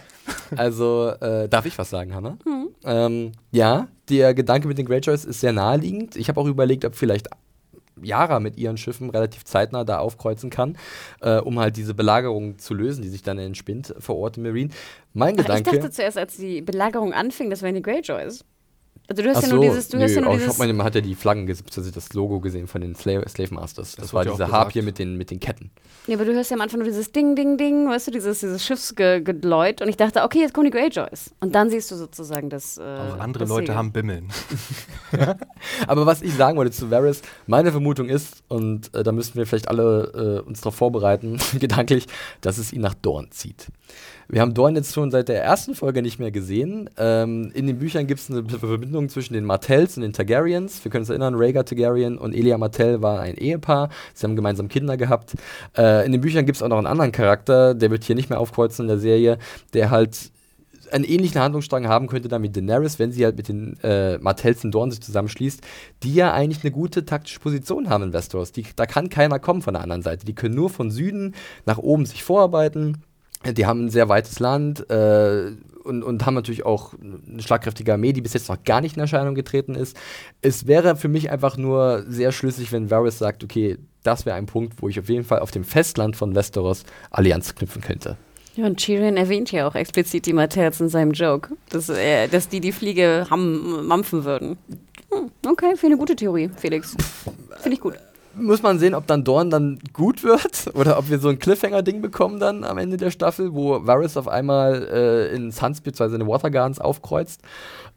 Also, äh, darf ich was sagen, Hannah? Mhm. Ähm, ja, der Gedanke mit den Greyjoys ist sehr naheliegend. Ich habe auch überlegt, ob vielleicht Yara mit ihren Schiffen relativ zeitnah da aufkreuzen kann, äh, um halt diese Belagerung zu lösen, die sich dann entspinnt vor Ort in Marine. Mein Ach, Gedanke. Ich dachte zuerst, als die Belagerung anfing, das wären die Greyjoys. Also du hast Ach ja so, nur dieses, du nö, hast ja nur dieses man, man hat ja die Flaggen, also das Logo gesehen von den Slave, Slave Masters. Das, das war diese Harp hier mit den, mit den Ketten. Ja, aber du hörst ja am Anfang nur dieses Ding, Ding, Ding, weißt du, dieses, dieses Schiffsgeläut und ich dachte, okay, jetzt kommen die Greyjoys. Und dann siehst du sozusagen das. Äh, Auch andere das Leute Segel. haben Bimmeln. aber was ich sagen wollte zu Varys, meine Vermutung ist, und äh, da müssten wir vielleicht alle äh, uns darauf vorbereiten, gedanklich, dass es ihn nach Dorn zieht. Wir haben Dorn jetzt schon seit der ersten Folge nicht mehr gesehen. Ähm, in den Büchern gibt es eine Verbindung zwischen den Martells und den Targaryens. Wir können uns erinnern, Rhaegar Targaryen und Elia Martell war ein Ehepaar. Sie haben gemeinsam Kinder gehabt. Äh, in den Büchern gibt es auch noch einen anderen Charakter, der wird hier nicht mehr aufkreuzen in der Serie, der halt einen ähnlichen Handlungsstrang haben könnte dann mit Daenerys, wenn sie halt mit den äh, Martells und Dorn sich zusammenschließt, die ja eigentlich eine gute taktische Position haben in Westeros. Die, da kann keiner kommen von der anderen Seite. Die können nur von Süden nach oben sich vorarbeiten. Die haben ein sehr weites Land äh, und, und haben natürlich auch eine schlagkräftige Armee, die bis jetzt noch gar nicht in Erscheinung getreten ist. Es wäre für mich einfach nur sehr schlüssig, wenn Varys sagt, okay, das wäre ein Punkt, wo ich auf jeden Fall auf dem Festland von Westeros Allianz knüpfen könnte. Ja, und Tyrion erwähnt ja auch explizit die Martells in seinem Joke, dass, äh, dass die die Fliege ham mampfen würden. Hm, okay, finde eine gute Theorie, Felix. Finde ich gut. Muss man sehen, ob dann Dorn dann gut wird oder ob wir so ein Cliffhanger-Ding bekommen dann am Ende der Staffel, wo Varys auf einmal äh, in Suns bzw. in Watergardens aufkreuzt.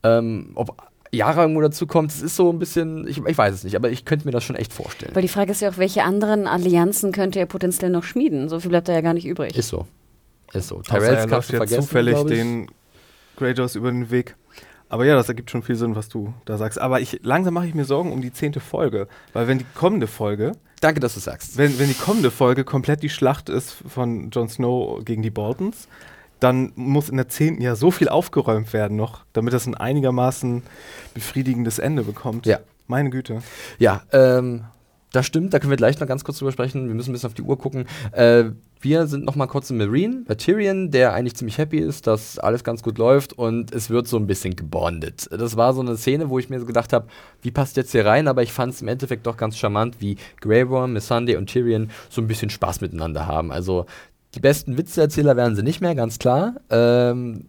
Ähm, ob Yara irgendwo dazu kommt, es ist so ein bisschen, ich, ich, weiß es nicht, aber ich könnte mir das schon echt vorstellen. Weil die Frage ist ja auch, welche anderen Allianzen könnte er potenziell noch schmieden? So viel bleibt da ja gar nicht übrig. Ist so. Ist so. Tyrells kannst du vergessen, zufällig den Greyjoys über den Weg. Aber ja, das ergibt schon viel Sinn, was du da sagst. Aber ich, langsam mache ich mir Sorgen um die zehnte Folge. Weil wenn die kommende Folge. Danke, dass du sagst. Wenn, wenn die kommende Folge komplett die Schlacht ist von Jon Snow gegen die Boltons, dann muss in der zehnten ja so viel aufgeräumt werden noch, damit das ein einigermaßen befriedigendes Ende bekommt. Ja. Meine Güte. Ja, ähm, das stimmt, da können wir gleich noch ganz kurz drüber sprechen. Wir müssen ein bisschen auf die Uhr gucken. Äh, wir sind noch mal kurz im Marine bei Tyrion, der eigentlich ziemlich happy ist, dass alles ganz gut läuft und es wird so ein bisschen gebondet. Das war so eine Szene, wo ich mir so gedacht habe, wie passt jetzt hier rein? Aber ich fand es im Endeffekt doch ganz charmant, wie Grey Worm, Missandei und Tyrion so ein bisschen Spaß miteinander haben. Also die besten Witzeerzähler werden sie nicht mehr, ganz klar. Ähm,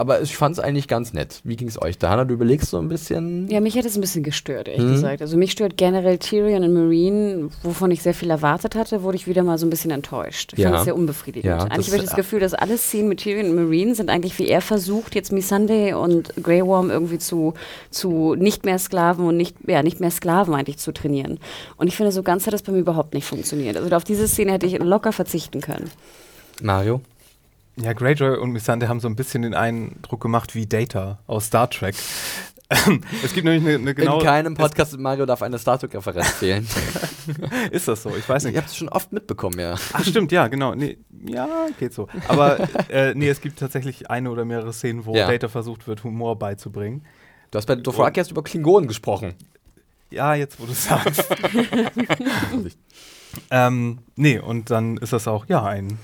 aber ich fand es eigentlich ganz nett. Wie ging es euch da? Hanna, du überlegst so ein bisschen. Ja, mich hat es ein bisschen gestört, ehrlich mhm. gesagt. Also mich stört generell Tyrion und Marine, wovon ich sehr viel erwartet hatte, wurde ich wieder mal so ein bisschen enttäuscht. Ich ja. fand es sehr unbefriedigend. Ja, eigentlich habe ich das Gefühl, dass alle Szenen mit Tyrion und Marine sind eigentlich, wie er versucht, jetzt Missandei und Grey Worm irgendwie zu, zu nicht mehr Sklaven und nicht, ja, nicht mehr Sklaven eigentlich zu trainieren. Und ich finde, so ganz hat das bei mir überhaupt nicht funktioniert. Also auf diese Szene hätte ich locker verzichten können. Mario? Ja, Greyjoy und Missandei haben so ein bisschen den Eindruck gemacht wie Data aus Star Trek. es gibt nämlich eine, eine genau. In keinem Podcast mit Mario darf eine Star Trek-Referenz fehlen. ist das so? Ich weiß nicht. Ich habe es schon oft mitbekommen, ja. Ach, stimmt, ja, genau. Nee, ja, geht so. Aber äh, nee, es gibt tatsächlich eine oder mehrere Szenen, wo ja. Data versucht wird, Humor beizubringen. Du hast bei Dothraki erst über Klingonen gesprochen. Ja, jetzt wo du sagst. ähm, nee, und dann ist das auch, ja, ein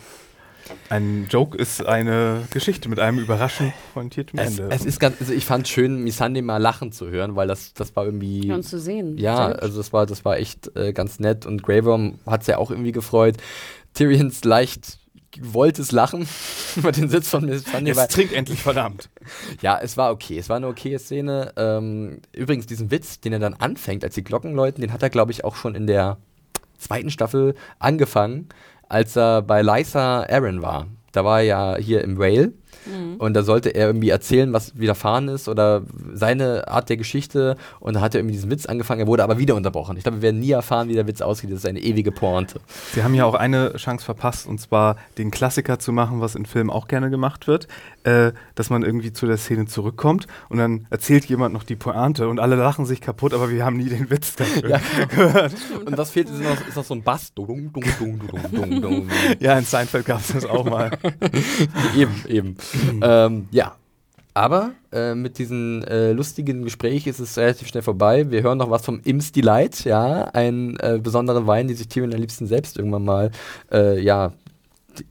ein Joke ist eine Geschichte mit einem überraschend pointierten es, Ende. Es ist ganz, also ich fand es schön, Misande mal lachen zu hören, weil das, das war irgendwie. Ja, und zu sehen. Ja, also das war, das war echt äh, ganz nett und Greyworm hat es ja auch irgendwie gefreut. Tyrions leicht gewolltes Lachen über den Sitz von Missandei. Es trinkt endlich verdammt. Ja, es war okay. Es war eine okay Szene. Ähm, übrigens, diesen Witz, den er dann anfängt, als die Glocken läuten, den hat er, glaube ich, auch schon in der zweiten Staffel angefangen als er bei Lysa Aaron war. Da war er ja hier im Whale Mhm. Und da sollte er irgendwie erzählen, was widerfahren ist oder seine Art der Geschichte. Und da hat er irgendwie diesen Witz angefangen, er wurde aber wieder unterbrochen. Ich glaube, wir werden nie erfahren, wie der Witz ausgeht. Das ist eine ewige Pointe. Sie haben ja auch eine Chance verpasst, und zwar den Klassiker zu machen, was in Filmen auch gerne gemacht wird, äh, dass man irgendwie zu der Szene zurückkommt und dann erzählt jemand noch die Pointe und alle lachen sich kaputt, aber wir haben nie den Witz dafür ja, gehört. Und was fehlt, ist noch, ist noch so ein Bass. ja, in Seinfeld gab es das auch mal. eben, eben. ähm, ja. Aber äh, mit diesem äh, lustigen Gespräch ist es relativ schnell vorbei. Wir hören noch was vom Im's Delight, ja, ein äh, besonderer Wein, den sich Tyrion am liebsten selbst irgendwann mal, äh, ja,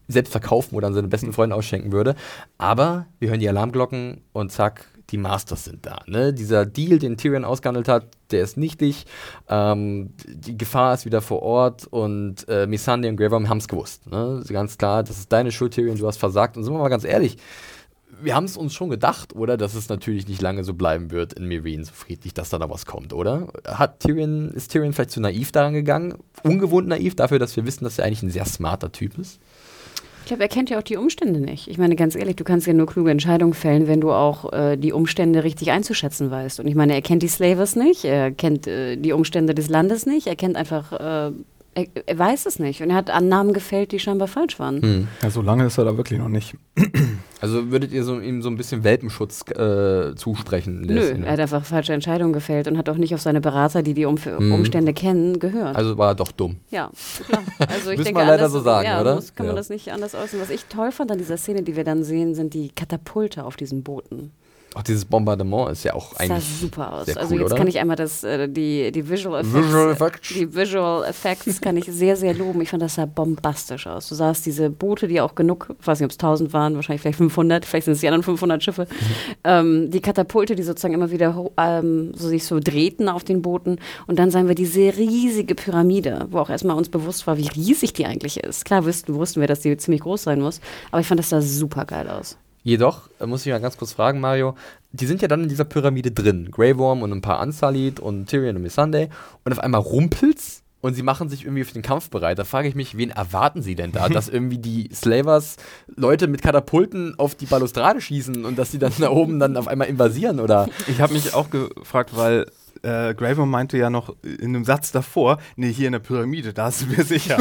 selbst verkaufen oder an seine besten Freunde ausschenken würde. Aber wir hören die Alarmglocken und zack, die Masters sind da. Ne? Dieser Deal, den Tyrion ausgehandelt hat, der ist nichtig. Ähm, die Gefahr ist wieder vor Ort und äh, Missandei und Grey Worm haben es gewusst. Ne? Ganz klar, das ist deine Schuld, Tyrion, du hast versagt. Und sind wir mal ganz ehrlich, wir haben es uns schon gedacht, oder? Dass es natürlich nicht lange so bleiben wird in Meereen, so friedlich, dass da noch was kommt, oder? Hat Tyrion, ist Tyrion vielleicht zu naiv daran gegangen? Ungewohnt naiv dafür, dass wir wissen, dass er eigentlich ein sehr smarter Typ ist? Ich glaube, er kennt ja auch die Umstände nicht. Ich meine, ganz ehrlich, du kannst ja nur kluge Entscheidungen fällen, wenn du auch äh, die Umstände richtig einzuschätzen weißt. Und ich meine, er kennt die Slavers nicht, er kennt äh, die Umstände des Landes nicht, er kennt einfach, äh, er, er, weiß es nicht. Und er hat Annahmen gefällt, die scheinbar falsch waren. Hm. Ja, so lange ist er da wirklich noch nicht. Also würdet ihr so, ihm so ein bisschen Welpenschutz äh, zusprechen? Nö, Szene? er hat einfach falsche Entscheidungen gefällt und hat auch nicht auf seine Berater, die die um mhm. Umstände kennen, gehört. Also war er doch dumm. Ja, klar. Also ich denke, man leider anders, so sagen, ja, oder? Muss, kann ja. man das nicht anders äußern. Was ich toll fand an dieser Szene, die wir dann sehen, sind die Katapulte auf diesen Booten. Auch dieses Bombardement ist ja auch eigentlich. Sah super aus. Cool, also jetzt oder? kann ich einmal das, äh, die, die Visual Effects. Visual Effects. Die Visual Effects kann ich sehr, sehr loben. Ich fand das sah bombastisch aus. Du sahst diese Boote, die auch genug, ich weiß nicht, ob es 1000 waren, wahrscheinlich vielleicht 500, vielleicht sind es die anderen 500 Schiffe. Mhm. Ähm, die Katapulte, die sozusagen immer wieder ähm, so sich so drehten auf den Booten. Und dann sahen wir diese riesige Pyramide, wo auch erstmal uns bewusst war, wie riesig die eigentlich ist. Klar wussten, wussten wir, dass die ziemlich groß sein muss, aber ich fand das sah super geil aus. Jedoch, äh, muss ich mal ganz kurz fragen, Mario, die sind ja dann in dieser Pyramide drin. Grey Worm und ein paar Unsullied und Tyrion und Missandei. Und auf einmal rumpelt's und sie machen sich irgendwie für den Kampf bereit. Da frage ich mich, wen erwarten sie denn da? dass irgendwie die Slavers Leute mit Katapulten auf die Balustrade schießen und dass sie dann da oben dann auf einmal invasieren, oder? Ich habe mich auch gefragt, weil äh, Graver meinte ja noch in einem Satz davor, nee, hier in der Pyramide, da sind wir sicher.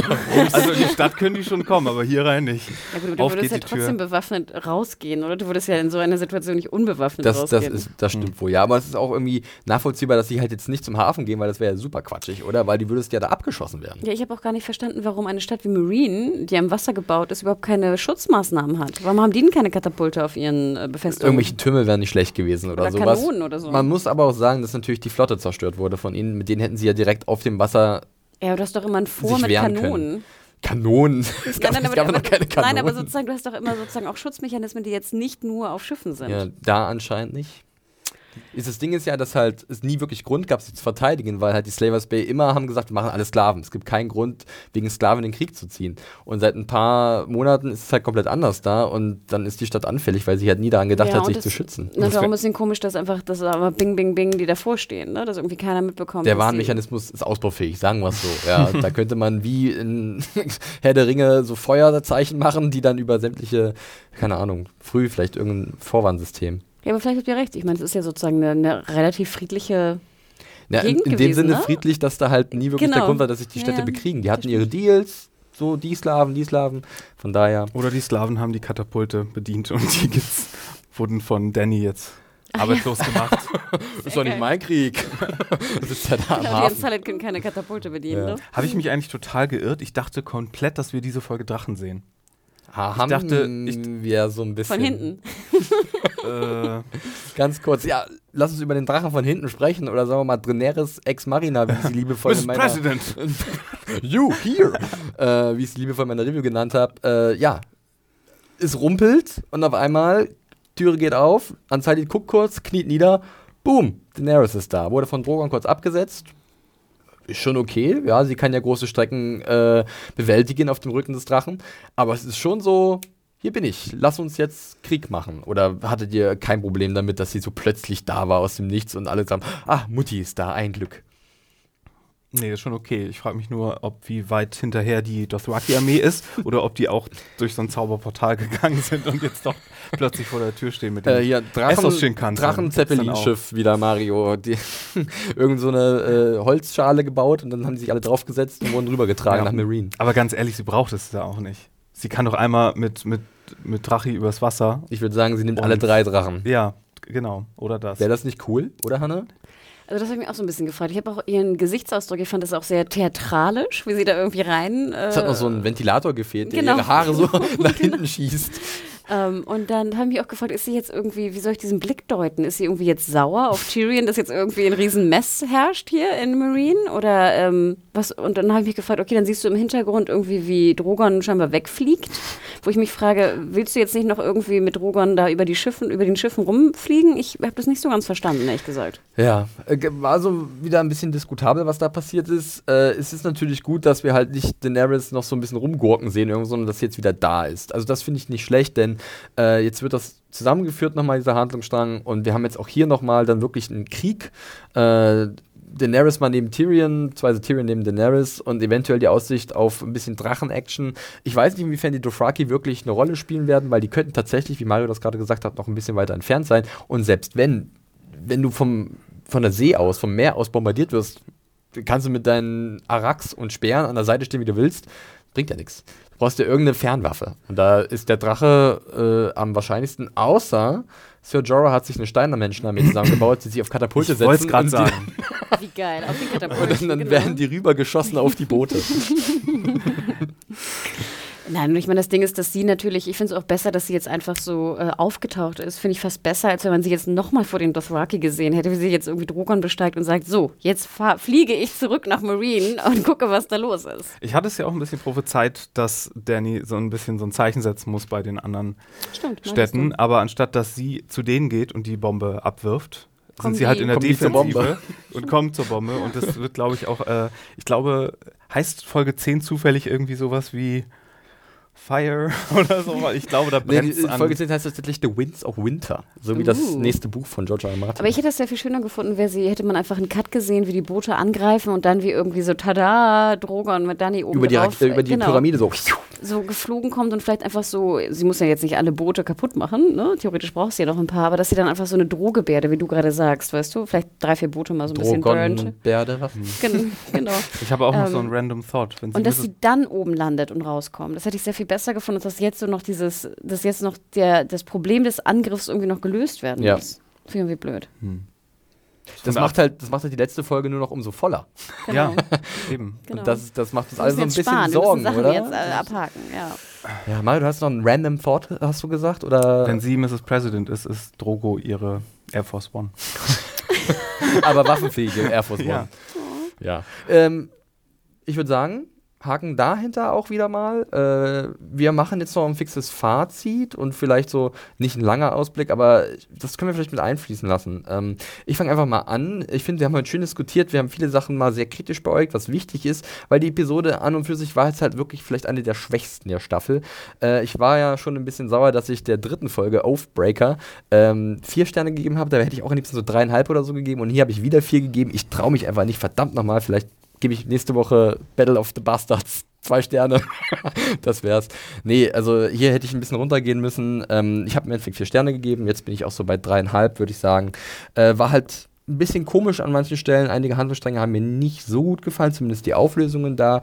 also in die Stadt können die schon kommen, aber hier rein nicht. Ja, gut, du Auf würdest ja trotzdem bewaffnet rausgehen, oder? Du würdest ja in so einer Situation nicht unbewaffnet das, rausgehen. Das, ist, das stimmt mhm. wohl, ja. Aber es ist auch irgendwie nachvollziehbar, dass sie halt jetzt nicht zum Hafen gehen, weil das wäre ja super quatschig, oder? Weil die würdest ja da abgeschossen werden. Ja, ich habe auch gar nicht verstanden, warum eine Stadt wie Marine, die am Wasser gebaut ist, überhaupt keine Schutzmaßnahmen hat. Warum haben die denn keine Katapulte auf ihren äh, Befestigungen? Irgendwelche Türme wären nicht schlecht gewesen oder, oder sowas. Kanonen oder so. Man muss aber auch sagen, dass natürlich die Flotte zerstört wurde von ihnen, mit denen hätten sie ja direkt auf dem Wasser. Ja, du hast doch immer ein Vor mit Kanonen. Können. Kanonen. Es gab, nein, nein, aber, noch keine Kanonen. Nein, aber sozusagen, du hast doch immer sozusagen auch Schutzmechanismen, die jetzt nicht nur auf Schiffen sind. Ja, da anscheinend nicht ist das Ding ist ja, dass halt es nie wirklich Grund gab, sie zu verteidigen, weil halt die Slavers Bay immer haben gesagt, wir machen alle Sklaven. Es gibt keinen Grund, wegen Sklaven in den Krieg zu ziehen. Und seit ein paar Monaten ist es halt komplett anders da und dann ist die Stadt anfällig, weil sie halt nie daran gedacht ja, hat, sich zu schützen. Das ist auch ein bisschen komisch, dass einfach, dass aber Bing, Bing, Bing, die davor stehen, ne? dass irgendwie keiner mitbekommt. Der Warnmechanismus ist ausbaufähig, sagen wir es so. Ja, da könnte man wie in Herr der Ringe so Feuerzeichen machen, die dann über sämtliche, keine Ahnung, früh vielleicht irgendein Vorwarnsystem. Ja, aber vielleicht habt ihr recht. Ich meine, es ist ja sozusagen eine, eine relativ friedliche ja, in, in dem Sinne ne? friedlich, dass da halt nie wirklich genau. der Grund war, dass sich die Städte ja, bekriegen. Die hatten ihre Deals, so die Slaven, die Slaven. Von daher. Oder die Slaven haben die Katapulte bedient und die gibt's, wurden von Danny jetzt arbeitslos ja. gemacht. das ist doch nicht mein Krieg. das ist ja da am genau, Hafen. Die können keine Katapulte bedienen. Ja. Ne? Habe ich mich eigentlich total geirrt? Ich dachte komplett, dass wir diese Folge Drachen sehen. Ha, ich dachte, ich, wir so ein bisschen. Von hinten. äh, ganz kurz, ja, lass uns über den Drachen von hinten sprechen oder sagen wir mal Daenerys ex Marina, wie ich sie liebevoll in meiner President. you here, äh, wie ich sie liebevoll in meiner Review genannt habe. Äh, ja, es rumpelt und auf einmal Türe geht auf, Anzali guckt kurz, kniet nieder, boom, Daenerys ist da. Wurde von Drogon kurz abgesetzt, ist schon okay. Ja, sie kann ja große Strecken äh, bewältigen auf dem Rücken des Drachen. Aber es ist schon so, hier bin ich, lass uns jetzt Krieg machen. Oder hattet ihr kein Problem damit, dass sie so plötzlich da war aus dem Nichts und alle sagen, ah, Mutti ist da, ein Glück. Nee, ist schon okay. Ich frage mich nur, ob wie weit hinterher die Dothraki-Armee ist oder ob die auch durch so ein Zauberportal gegangen sind und jetzt doch plötzlich vor der Tür stehen mit dem äh, ja, Drachen, Drachen-Zeppelin-Schiff wieder, Mario. Die, irgend so eine äh, Holzschale gebaut und dann haben sie sich alle draufgesetzt und wurden rübergetragen ja. nach Marine. Aber ganz ehrlich, sie braucht es ja auch nicht. Sie kann doch einmal mit, mit, mit Drachi übers Wasser. Ich würde sagen, sie nimmt alle drei Drachen. Ja, genau. Oder das. Wäre das nicht cool, oder Hanna? Also das habe ich mich auch so ein bisschen gefragt. Ich habe auch ihren Gesichtsausdruck, ich fand das auch sehr theatralisch, wie sie da irgendwie rein. Äh, es hat noch so ein Ventilator gefehlt, der genau. ihre Haare so nach hinten genau. schießt. Ähm, und dann haben ich auch gefragt, ist sie jetzt irgendwie, wie soll ich diesen Blick deuten? Ist sie irgendwie jetzt sauer auf Tyrion, dass jetzt irgendwie ein Riesenmess herrscht hier in Marine? Oder ähm, was? Und dann habe ich mich gefragt, okay, dann siehst du im Hintergrund irgendwie, wie Drogon scheinbar wegfliegt. Wo ich mich frage, willst du jetzt nicht noch irgendwie mit Drogon da über die Schiffen, über den Schiffen rumfliegen? Ich habe das nicht so ganz verstanden, ehrlich gesagt. Ja, äh, war so wieder ein bisschen diskutabel, was da passiert ist. Äh, es ist natürlich gut, dass wir halt nicht Daenerys noch so ein bisschen rumgurken sehen, sondern dass sie jetzt wieder da ist. Also das finde ich nicht schlecht, denn äh, jetzt wird das zusammengeführt nochmal, dieser Handlungsstrang. Und wir haben jetzt auch hier nochmal dann wirklich einen Krieg. Äh, Daenerys mal neben Tyrion, beziehungsweise Tyrion neben Daenerys und eventuell die Aussicht auf ein bisschen Drachen-Action. Ich weiß nicht, inwiefern die Dothraki wirklich eine Rolle spielen werden, weil die könnten tatsächlich, wie Mario das gerade gesagt hat, noch ein bisschen weiter entfernt sein. Und selbst wenn, wenn du vom, von der See aus, vom Meer aus bombardiert wirst, kannst du mit deinen Araks und Speeren an der Seite stehen, wie du willst Bringt ja nichts. Du brauchst ja irgendeine Fernwaffe. Und da ist der Drache äh, am wahrscheinlichsten, außer Sir Jorah hat sich eine Steinermenschenarmee zusammengebaut, die sich auf Katapulte Ich setzen. es gerade und die- sagen. Wie geil, auf den Und Katapulten. dann, dann genau. werden die rübergeschossen auf die Boote. Nein, und ich meine, das Ding ist, dass sie natürlich, ich finde es auch besser, dass sie jetzt einfach so äh, aufgetaucht ist. Finde ich fast besser, als wenn man sie jetzt nochmal vor den Dothraki gesehen hätte, wie sie jetzt irgendwie Drogon besteigt und sagt, so, jetzt fahr, fliege ich zurück nach Marine und gucke, was da los ist. Ich hatte es ja auch ein bisschen prophezeit, dass Danny so ein bisschen so ein Zeichen setzen muss bei den anderen Stimmt. Städten, aber anstatt dass sie zu denen geht und die Bombe abwirft, sind sie halt in der Defensive Bombe. und kommen zur Bombe. Und das wird, glaube ich, auch, äh, ich glaube, heißt Folge 10 zufällig irgendwie sowas wie Fire oder so, weil ich glaube, da Nee, brennt die an. Folge 10 heißt tatsächlich The Winds of Winter. So wie das Uh. nächste Buch von George R. R. Martin. Aber ich hätte es sehr viel schöner gefunden, wäre sie, hätte man einfach einen Cut gesehen, wie die Boote angreifen und dann wie irgendwie so, tada, Drogon mit Danny oben über die, drauf, äh, über die genau, Pyramide so. so geflogen kommt und vielleicht einfach so, sie muss ja jetzt nicht alle Boote kaputt machen, ne? theoretisch braucht sie ja noch ein paar, aber dass sie dann einfach so eine Drohgebärde, wie du gerade sagst, weißt du, vielleicht drei, vier Boote mal so ein bisschen burnt. Drogon, Bärde, was? Gen genau. Ich habe auch noch Ähm, so einen random Thought. Wenn sie Und dass sie dann oben landet und rauskommt. Das hätte ich sehr viel besser gefunden, als dass jetzt so noch dieses, dass jetzt noch der, das Problem des Angriffs irgendwie noch gelöst werden Ja. muss. Finde ich irgendwie blöd. Das Von macht halt, das macht halt die letzte Folge nur noch umso voller. Ja, eben. Genau. Und das, das macht uns Wir alle so ein bisschen sparen, wir Sorgen, müssen Sachen oder? jetzt äh, abhaken, ja. Ja, Mario, du hast noch einen random Thought, hast du gesagt? Oder? Wenn sie Mrs. President ist, ist Drogo ihre Air Force One. aber waffenfähige Air Force One. Ja. Ja. Ähm, ich würde sagen, Haken dahinter auch wieder mal. Äh, wir machen jetzt noch ein fixes Fazit und vielleicht so nicht ein langer Ausblick, aber das können wir vielleicht mit einfließen lassen. Ähm, ich fange einfach mal an. Ich finde, wir haben heute schön diskutiert. Wir haben viele Sachen mal sehr kritisch beäugt, was wichtig ist, weil die Episode an und für sich war jetzt halt wirklich vielleicht eine der schwächsten der Staffel. Äh, ich war ja schon ein bisschen sauer, dass ich der dritten Folge Oathbreaker ähm, vier Sterne gegeben habe. Da hätte ich auch am liebsten so dreieinhalb oder so gegeben und hier habe ich wieder vier gegeben. Ich traue mich einfach nicht. Verdammt nochmal, vielleicht gebe ich nächste Woche Battle of the Bastards zwei Sterne. das wär's. Nee, also hier hätte ich ein bisschen runtergehen müssen. Ähm, ich habe im Endeffekt vier Sterne gegeben. Jetzt bin ich auch so bei dreieinhalb, würde ich sagen. Äh, war halt ein bisschen komisch an manchen Stellen. Einige Handlungsstränge haben mir nicht so gut gefallen, zumindest die Auflösungen da.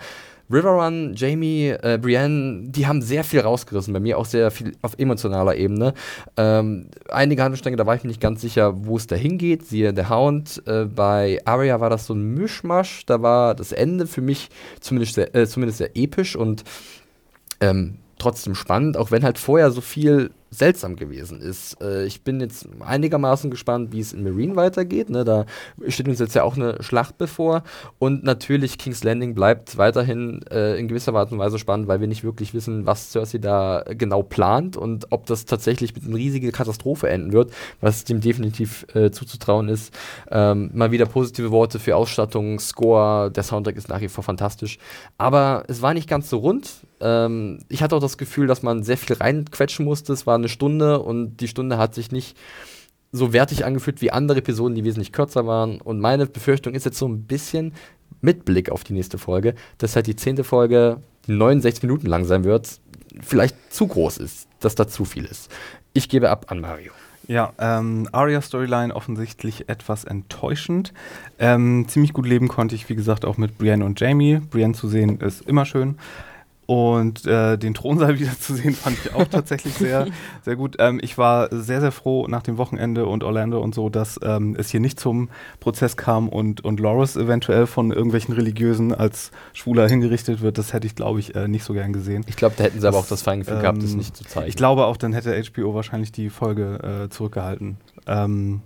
Riverrun, Jamie, äh, Brienne, die haben sehr viel rausgerissen, bei mir auch sehr viel auf emotionaler Ebene. Ähm, einige Handlungsstränge, da war ich mir nicht ganz sicher, wo es da hingeht. Siehe der Hound. Äh, bei Arya war das so ein Mischmasch. Da war das Ende für mich zumindest sehr, äh, zumindest sehr episch und ähm, trotzdem spannend, auch wenn halt vorher so viel seltsam gewesen ist. Äh, ich bin jetzt einigermaßen gespannt, wie es in Marine weitergeht. Ne? Da steht uns jetzt ja auch eine Schlacht bevor. Und natürlich King's Landing bleibt weiterhin äh, in gewisser Art und Weise spannend, weil wir nicht wirklich wissen, was Cersei da genau plant und ob das tatsächlich mit einer riesigen Katastrophe enden wird, was dem definitiv äh, zuzutrauen ist. Ähm, mal wieder positive Worte für Ausstattung, Score, der Soundtrack ist nach wie vor fantastisch. Aber es war nicht ganz so rund. Ähm, ich hatte auch das Gefühl, dass man sehr viel reinquetschen musste. Es war eine Stunde und die Stunde hat sich nicht so wertig angefühlt wie andere Episoden, die wesentlich kürzer waren. Und meine Befürchtung ist jetzt so ein bisschen mit Blick auf die nächste Folge, dass halt die zehnte Folge, die 69 Minuten lang sein wird, vielleicht zu groß ist, dass da zu viel ist. Ich gebe ab an Mario. Ja, ähm, Aria-Storyline offensichtlich etwas enttäuschend. Ähm, ziemlich gut leben konnte ich, wie gesagt, auch mit Brienne und Jamie. Brienne zu sehen ist immer schön. Und äh, den Thronsaal wieder zu sehen, fand ich auch tatsächlich sehr, sehr gut. Ähm, ich war sehr, sehr froh nach dem Wochenende und Orlando und so, dass ähm, es hier nicht zum Prozess kam und, und Loris eventuell von irgendwelchen Religiösen als Schwuler hingerichtet wird. Das hätte ich, glaube ich, äh, nicht so gern gesehen. Ich glaube, da hätten sie aber Das, auch das Feingefühl gehabt, das ähm, nicht zu zeigen. Ich glaube auch, dann hätte HBO wahrscheinlich die Folge äh, zurückgehalten. Ähm,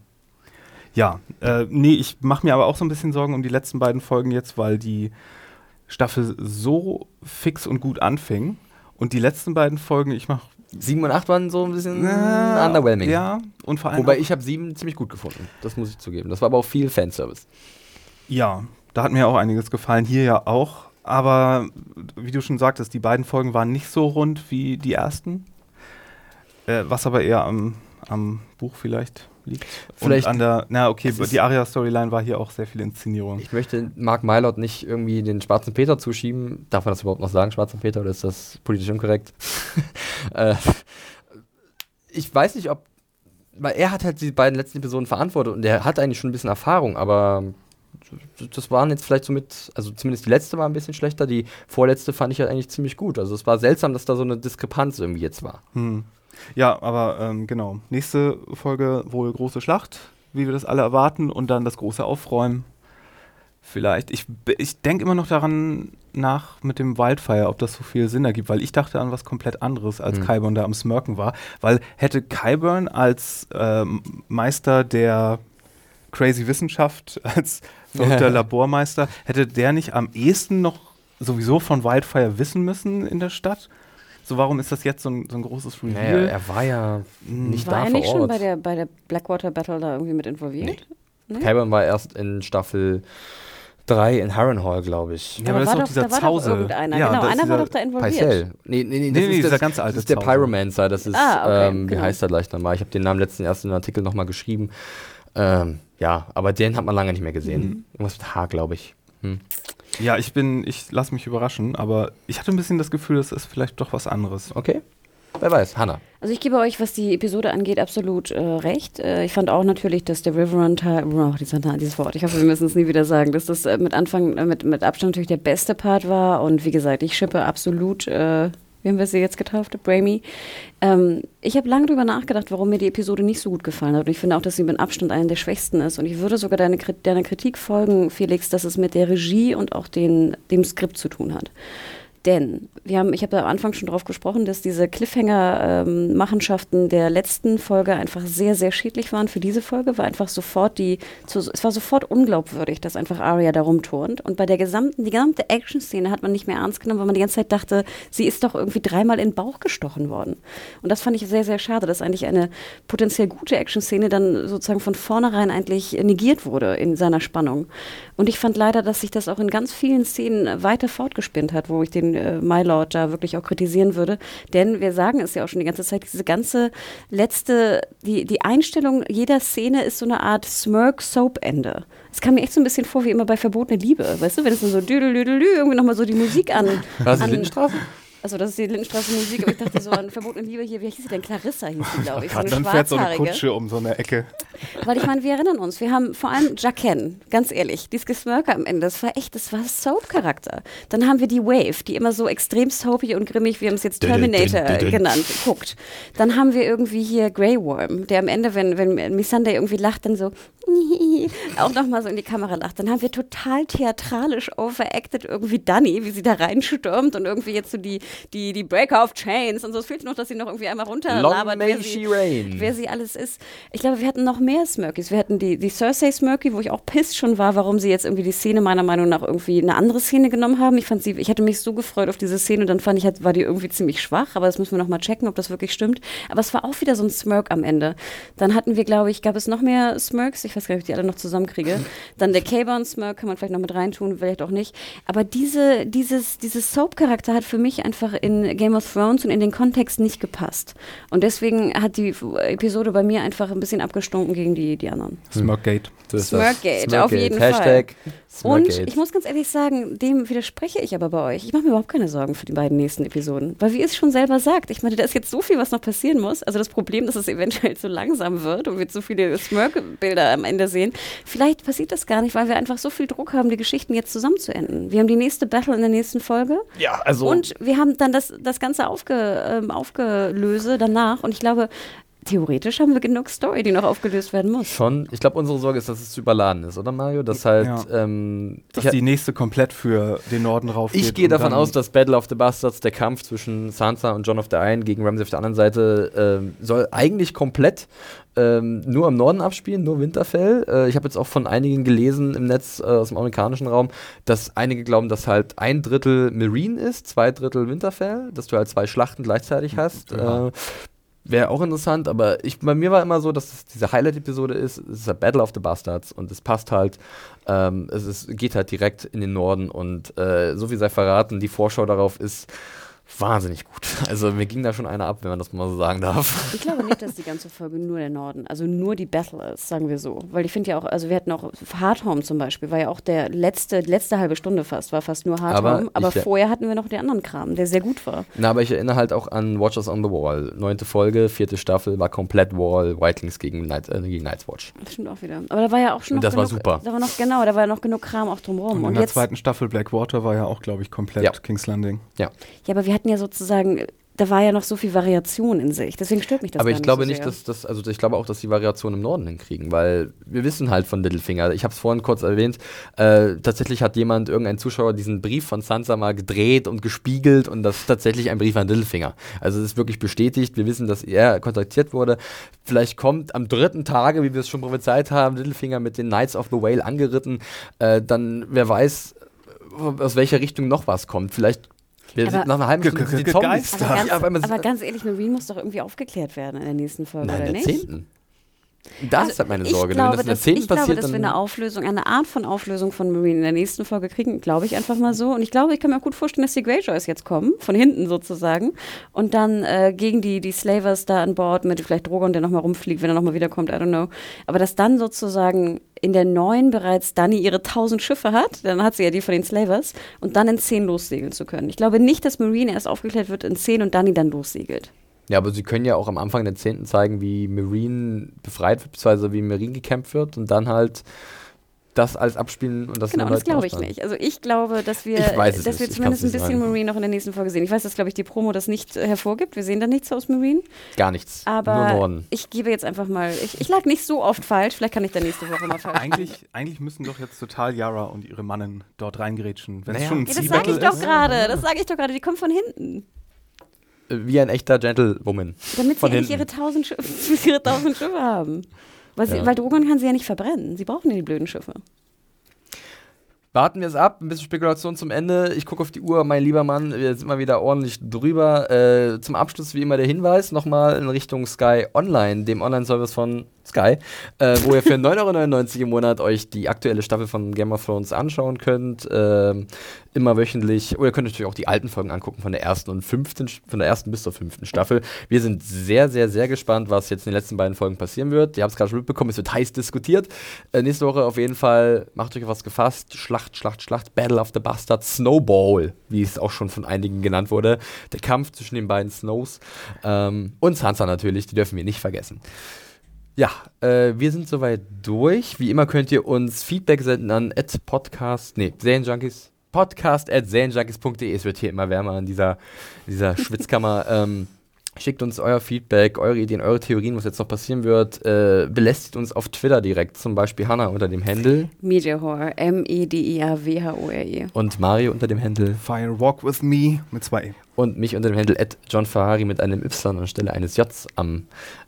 ja, äh, nee, ich mache mir aber auch so ein bisschen Sorgen um die letzten beiden Folgen jetzt, weil die Staffel so fix und gut anfing. Und die letzten beiden Folgen, ich mache 7 und 8 waren so ein bisschen underwhelming. Ja, und vor allem. Wobei ich habe 7 ziemlich gut gefunden. Das muss ich zugeben. Das war aber auch viel Fanservice. Ja, da hat mir auch einiges gefallen. Hier ja auch. Aber wie du schon sagtest, die beiden Folgen waren nicht so rund wie die ersten. Äh, was aber eher am, am Buch vielleicht liegt. Vielleicht- Und an der, na okay, die Aria-Storyline war hier auch sehr viel Inszenierung. Ich möchte Mark Mylord nicht irgendwie den schwarzen Peter zuschieben. Darf man das überhaupt noch sagen, schwarzen Peter, oder ist das politisch inkorrekt? äh, ich weiß nicht, ob. Weil er hat halt die beiden letzten Episoden verantwortet und er hat eigentlich schon ein bisschen Erfahrung, aber das waren jetzt vielleicht so mit, also zumindest die letzte war ein bisschen schlechter, die vorletzte fand ich ja eigentlich ziemlich gut. Also es war seltsam, dass da so eine Diskrepanz irgendwie jetzt war. Hm. Ja, aber ähm, genau. Nächste Folge wohl große Schlacht, wie wir das alle erwarten, und dann das große Aufräumen. Vielleicht. Ich, ich denke immer noch daran nach mit dem Wildfire, ob das so viel Sinn ergibt, weil ich dachte an was komplett anderes, als mhm. Kyburn da am Smirken war. Weil hätte Kyburn als äh, Meister der Crazy Wissenschaft, als verrückter Labormeister, hätte der nicht am ehesten noch sowieso von Wildfire wissen müssen in der Stadt? So, warum ist das jetzt so ein, so ein großes Reveal? Naja, er war ja hm. nicht war da. War er nicht schon bei der, bei der Blackwater Battle da irgendwie mit involviert? Nee. nee? Kyburn war erst in Staffel 3 in Harrenhall, glaube ich. Ja, aber, aber das ist doch dieser da Zause. irgendeiner. Ja, genau, einer war doch da involviert. Pycelle. Nee, nee, nee, das nee, ist dieser das, ganz alte Das ist der Pyromancer, das ist, ah, okay, ähm, genau. wie heißt er gleich nochmal? Ich habe den Namen letzten ersten Artikel nochmal geschrieben. Ähm, ja, aber den hat man lange nicht mehr gesehen. Mhm. Irgendwas mit H, glaube ich. Hm. Ja, ich bin, ich lasse mich überraschen, aber ich hatte ein bisschen das Gefühl, das ist vielleicht doch was anderes. Okay. Wer weiß, Hannah. Also ich gebe euch, was die Episode angeht, absolut äh, recht. Äh, ich fand auch natürlich, dass der Riverrun Teil, oh, dieses Wort, ich hoffe, wir müssen es nie wieder sagen, dass das äh, mit Anfang, äh, mit, mit Abstand natürlich der beste Part war. Und wie gesagt, ich schippe absolut äh, wie haben wir sie jetzt getauft? Bramy. Ähm, ich habe lange darüber nachgedacht, warum mir die Episode nicht so gut gefallen hat. Und ich finde auch, dass sie mit Abstand eine der schwächsten ist. Und ich würde sogar deine, deiner Kritik folgen, Felix, dass es mit der Regie und auch den, dem Skript zu tun hat. Denn wir haben, ich habe am Anfang schon darauf gesprochen, dass diese Cliffhanger-Machenschaften ähm, der letzten Folge einfach sehr, sehr schädlich waren für diese Folge, war einfach sofort die, zu, es war sofort unglaubwürdig, dass einfach Arya da rumturnt. Und bei der gesamten, die gesamte Action-Szene hat man nicht mehr ernst genommen, weil man die ganze Zeit dachte, sie ist doch irgendwie dreimal in den Bauch gestochen worden. Und das fand ich sehr, sehr schade, dass eigentlich eine potenziell gute Action-Szene dann sozusagen von vornherein eigentlich negiert wurde in seiner Spannung. Und ich fand leider, dass sich das auch in ganz vielen Szenen weiter fortgespinnt hat, wo ich den äh, Mylord da wirklich auch kritisieren würde. Denn wir sagen es ja auch schon die ganze Zeit, diese ganze letzte, die, die Einstellung jeder Szene ist so eine Art Smirk-Soap-Ende. Es kam mir echt so ein bisschen vor wie immer bei Verbotene Liebe. Weißt du, wenn es dann so düdel, düdel, düdel, irgendwie nochmal so die Musik an. Was, an Lindenstraße? Also das ist die Lindenstraße Musik, aber ich dachte so an verbotene Liebe hier, wie hieß sie denn? Clarissa hieß sie, glaube ich. So dann fährt so eine Kutsche um so eine Ecke. Weil ich meine, wir erinnern uns, wir haben vor allem Jaqen, ganz ehrlich, dieses Gesmirker am Ende, das war echt, das war Soap-Charakter. Dann haben wir die Wave, die immer so extrem soapy und grimmig, wir haben es jetzt Terminator genannt, guckt. Dann haben wir irgendwie hier Grey Worm, der am Ende, wenn, wenn Missandei irgendwie lacht, dann so auch nochmal so in die Kamera lacht. Dann haben wir total theatralisch overacted irgendwie Dani, wie sie da reinstürmt und irgendwie jetzt so die, die, die Breaker of Chains und so. Es fehlt noch, dass sie noch irgendwie einmal runterlabert, wer sie, wer sie alles ist. Ich glaube, wir hatten noch mehr Smirkies. Wir hatten die, die Cersei Smirky, wo ich auch pisst schon war, warum sie jetzt irgendwie die Szene meiner Meinung nach irgendwie eine andere Szene genommen haben. Ich fand sie, ich hatte mich so gefreut auf diese Szene und dann fand ich, war die irgendwie ziemlich schwach, aber das müssen wir nochmal checken, ob das wirklich stimmt. Aber es war auch wieder so ein Smirk am Ende. Dann hatten wir, glaube ich, gab es noch mehr Smirks. Ich weiß gar nicht, ob ich die alle noch zusammenkriege. Dann der K-Bone-Smirk kann man vielleicht noch mit reintun, vielleicht auch nicht. Aber diese, dieses, dieses Soap-Charakter hat für mich einfach in Game of Thrones und in den Kontext nicht gepasst. Und deswegen hat die Episode bei mir einfach ein bisschen abgestunken gegen die, die anderen. Smirkgate. Smirkgate, auf jeden Hashtag Fall. Und ich muss ganz ehrlich sagen, dem widerspreche ich aber bei euch. Ich mache mir überhaupt keine Sorgen für die beiden nächsten Episoden. Weil wie es schon selber sagt, ich meine, da ist jetzt so viel, was noch passieren muss. Also das Problem, dass es eventuell zu langsam wird und wir zu viele Smirk-Bilder am Ende sehen. Vielleicht passiert das gar nicht, weil wir einfach so viel Druck haben, die Geschichten jetzt zusammenzuenden. Wir haben die nächste Battle in der nächsten Folge. Ja, also. Und wir haben dann das, das Ganze aufge, ähm, aufgelöse danach. Und ich glaube, theoretisch haben wir genug Story, die noch aufgelöst werden muss. Schon. Ich glaube, unsere Sorge ist, dass es zu überladen ist, oder Mario? Dass halt. Ja. Ähm, dass die nächste komplett für den Norden rauf Ich gehe davon aus, dass Battle of the Bastards, der Kampf zwischen Sansa und John of the einen gegen Ramsay auf der anderen Seite, ähm, soll eigentlich komplett ähm, nur im Norden abspielen, nur Winterfell. Äh, ich habe jetzt auch von einigen gelesen im Netz äh, aus dem amerikanischen Raum, dass einige glauben, dass halt ein Drittel Marine ist, zwei Drittel Winterfell, dass du halt zwei Schlachten gleichzeitig hast. Ja. Äh, Wäre auch interessant, aber ich, bei mir war immer so, dass es diese Highlight-Episode ist. Es ist a Battle of the Bastards und es passt halt. Ähm, es ist, geht halt direkt in den Norden und äh, so viel sei verraten, die Vorschau darauf ist wahnsinnig gut. Also mir ging da schon einer ab, wenn man das mal so sagen darf. Ich glaube nicht, dass die ganze Folge nur der Norden, also nur die Battle ist, sagen wir so. Weil ich finde ja auch, also wir hatten auch Hardhome zum Beispiel, war ja auch der letzte, letzte halbe Stunde fast, war fast nur Hardhome. Aber, aber vorher hatten wir noch den anderen Kram, der sehr gut war. Na, aber ich erinnere halt auch an Watchers on the Wall. Neunte Folge, vierte Staffel, war komplett Wall, Whitelings gegen, Night, äh, gegen Night's Watch. Das stimmt auch wieder. Aber da war ja auch schon noch das genug, war super. Da war noch, genau, da war ja noch genug Kram auch drumherum. Und in Und der zweiten Staffel Blackwater war ja auch, glaube ich, komplett ja. King's Landing. Ja. Ja, aber wir hatten ja sozusagen da war ja noch so viel Variation in sich. Deswegen stört mich das Aber ich glaube so nicht, dass das, also ich glaube auch, dass die Variation im Norden hinkriegen, weil wir wissen halt von Littlefinger. Ich habe es vorhin kurz erwähnt. Äh, tatsächlich hat jemand, irgendein Zuschauer, diesen Brief von Sansa mal gedreht und gespiegelt und das ist tatsächlich ein Brief an Littlefinger. Also es ist wirklich bestätigt. Wir wissen, dass er kontaktiert wurde. Vielleicht kommt am dritten Tage, wie wir es schon prophezeit haben, Littlefinger mit den Knights of the Whale angeritten. Äh, dann wer weiß, aus welcher Richtung noch was kommt. Vielleicht wir aber nach einer halben Stunde sind die Zombies aber, ganz, aber ganz ehrlich, Marine muss doch irgendwie aufgeklärt werden in der nächsten Folge, Nein, oder nicht? Zehnten. Das also ist halt meine Sorge. Ich glaube, Wenn das dass, ich glaube, dass wir eine Auflösung, eine Art von Auflösung von Marine in der nächsten Folge kriegen, glaube ich einfach mal so. Und ich glaube, ich kann mir auch gut vorstellen, dass die Greyjoys jetzt kommen, von hinten sozusagen, und dann äh, gegen die, die Slavers da an Bord mit vielleicht Drogon, der nochmal rumfliegt, wenn er nochmal wiederkommt, I don't know. Aber dass dann sozusagen in der neuen bereits Dani ihre tausend Schiffe hat, dann hat sie ja die von den Slavers, und dann in zehn lossegeln zu können. Ich glaube nicht, dass Marine erst aufgeklärt wird in zehn und Dani dann lossegelt. Ja, aber sie können ja auch am Anfang der 10. zeigen, wie Marine befreit wird, beziehungsweise wie Marine gekämpft wird und dann halt das als abspielen und das Genau, das glaube ich nicht. Also ich glaube, dass wir, dass wir zumindest ein bisschen sagen. Marine noch in der nächsten Folge sehen. Ich weiß, dass, glaube ich, die Promo das nicht äh, hervorgibt. Wir sehen da nichts aus Marine. Gar nichts. Aber Nur Norden. ich gebe jetzt einfach mal, ich, ich, lag nicht so oft falsch, vielleicht kann ich da nächste Woche mal falsch eigentlich, eigentlich müssen doch jetzt total Yara und ihre Mannen dort reingerätschen. Wenn naja. schon ein ja, das sage ich doch gerade, das sage ich doch gerade, die kommen von hinten wie ein echter Gentlewoman. Damit sie endlich ihre tausend, Schiffe, ihre tausend Schiffe haben. Weil, sie, ja. weil Drogon kann sie ja nicht verbrennen. Sie brauchen ja die blöden Schiffe. Warten wir es ab, ein bisschen Spekulation zum Ende. Ich gucke auf die Uhr, mein lieber Mann, wir sind mal wieder ordentlich drüber. Äh, zum Abschluss wie immer der Hinweis nochmal in Richtung Sky Online, dem Online-Service von Sky, äh, wo ihr für 9,99 Euro im Monat euch die aktuelle Staffel von Game of Thrones anschauen könnt. Äh, immer wöchentlich. Oder ihr könnt natürlich auch die alten Folgen angucken von der ersten und fünften, von der ersten bis zur fünften Staffel. Wir sind sehr, sehr, sehr gespannt, was jetzt in den letzten beiden Folgen passieren wird. Ihr habt es gerade schon mitbekommen, es wird heiß diskutiert. Äh, nächste Woche auf jeden Fall macht euch auf was gefasst. Schlacht, Schlacht, Schlacht, Battle of the Bastards, Snowball, wie es auch schon von einigen genannt wurde. Der Kampf zwischen den beiden Snows. Ähm, und Sansa natürlich, die dürfen wir nicht vergessen. Ja, äh, wir sind soweit durch. Wie immer könnt ihr uns Feedback senden an podcast, nee, Serienjunkies, podcast at serienjunkies.de. Es wird hier immer wärmer in dieser, dieser Schwitzkammer. ähm, Schickt uns euer Feedback, eure Ideen, eure Theorien, was jetzt noch passieren wird. Äh, belästigt uns auf Twitter direkt, zum Beispiel Hannah unter dem Handle Mediahore, M-E-D-I-A-W-H-O-R-E. E. Und Mario unter dem Handle Fire Walk with Me mit zwei E. Und mich unter dem Handle at John Ferrari mit einem Y anstelle eines J am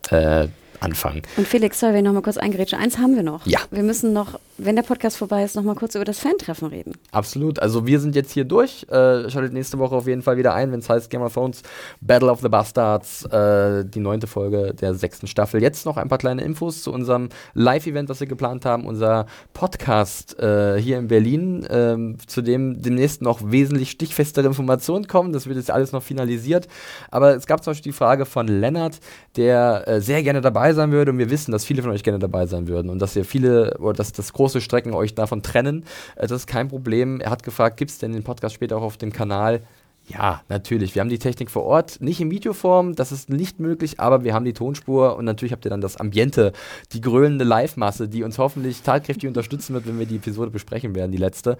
äh, anfangen. Und Felix, soll wir noch mal kurz eingerätschen? Eins haben wir noch. Ja. Wir müssen noch, wenn der Podcast vorbei ist, noch mal kurz über das Fan-Treffen reden. Absolut. Also wir sind jetzt hier durch. Äh, schaltet nächste Woche auf jeden Fall wieder ein, wenn es heißt Game of Thrones Battle of the Bastards, äh, die neunte Folge der sechsten Staffel. Jetzt noch ein paar kleine Infos zu unserem Live-Event, was wir geplant haben. Unser Podcast äh, hier in Berlin, ähm, zu dem demnächst noch wesentlich stichfestere Informationen kommen. Das wird jetzt alles noch finalisiert. Aber es gab zum Beispiel die Frage von Lennart, der äh, sehr gerne dabei sein würde und wir wissen, dass viele von euch gerne dabei sein würden und dass ihr viele oder dass das große Strecken euch davon trennen. Äh, das ist kein Problem. Er hat gefragt, gibt es denn den Podcast später auch auf dem Kanal? Ja, natürlich. Wir haben die Technik vor Ort, nicht in Videoform, das ist nicht möglich, aber wir haben die Tonspur und natürlich habt ihr dann das Ambiente, die grölende Live-Masse, die uns hoffentlich tatkräftig unterstützen wird, wenn wir die Episode besprechen werden, die letzte.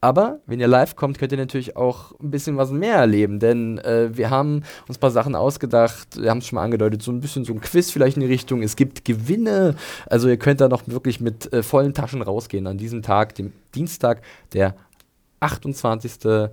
Aber wenn ihr live kommt, könnt ihr natürlich auch ein bisschen was mehr erleben, denn äh, wir haben uns ein paar Sachen ausgedacht, wir haben es schon mal angedeutet, so ein bisschen so ein Quiz vielleicht in die Richtung. Es gibt Gewinne, also ihr könnt da noch wirklich mit äh, vollen Taschen rausgehen an diesem Tag, dem Dienstag, der 28.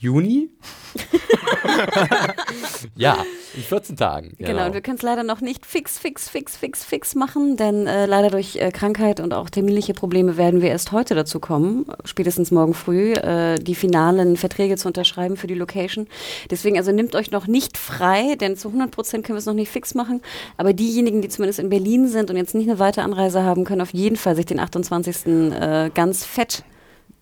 Juni? ja, in 14 Tagen. Genau, genau und wir können es leider noch nicht fix, fix, fix, fix, fix machen, denn äh, leider durch äh, Krankheit und auch terminliche Probleme werden wir erst heute dazu kommen, spätestens morgen früh, äh, die finalen Verträge zu unterschreiben für die Location. Deswegen also nehmt euch noch nicht frei, denn zu 100 Prozent können wir es noch nicht fix machen. Aber diejenigen, die zumindest in Berlin sind und jetzt nicht eine weitere Anreise haben, können auf jeden Fall sich den 28. Äh, ganz fett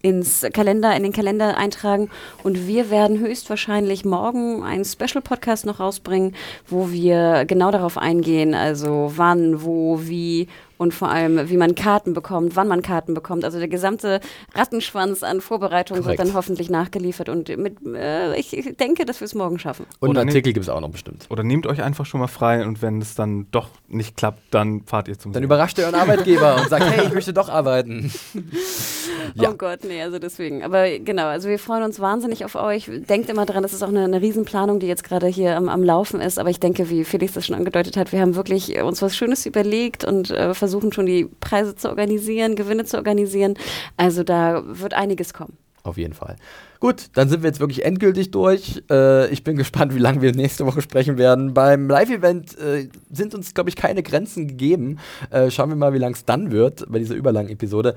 ins Kalender, in den Kalender eintragen. Und wir werden höchstwahrscheinlich morgen einen Special-Podcast noch rausbringen, wo wir genau darauf eingehen, also wann, wo, wie und vor allem, wie man Karten bekommt, wann man Karten bekommt. Also der gesamte Rattenschwanz an Vorbereitung Korrekt. wird dann hoffentlich nachgeliefert und mit, äh, ich denke, dass wir es morgen schaffen. Und oder Artikel gibt es auch noch bestimmt. Oder nehmt euch einfach schon mal frei und wenn es dann doch nicht klappt, dann fahrt ihr zum Dann Sehen. überrascht ihr euren Arbeitgeber und sagt, hey, ich möchte doch arbeiten. ja. Oh Gott, nee, also deswegen. Aber genau, also wir freuen uns wahnsinnig auf euch. Denkt immer dran, das ist auch eine, eine Riesenplanung, die jetzt gerade hier am, am Laufen ist. Aber ich denke, wie Felix das schon angedeutet hat, wir haben wirklich uns was Schönes überlegt und äh, versuchen schon die Preise zu organisieren, Gewinne zu organisieren. Also da wird einiges kommen. Auf jeden Fall. Gut, dann sind wir jetzt wirklich endgültig durch. Äh, ich bin gespannt, wie lange wir nächste Woche sprechen werden. Beim Live-Event äh, sind uns, glaube ich, keine Grenzen gegeben. Äh, schauen wir mal, wie lang es dann wird bei dieser überlangen Episode.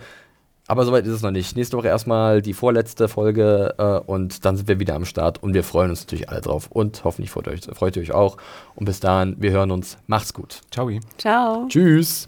Aber soweit ist es noch nicht. Nächste Woche erstmal die vorletzte Folge äh, und dann sind wir wieder am Start und wir freuen uns natürlich alle drauf und hoffentlich freut, euch, freut ihr euch auch. Und bis dahin, wir hören uns. Macht's gut. Ciao. Ciao. Tschüss.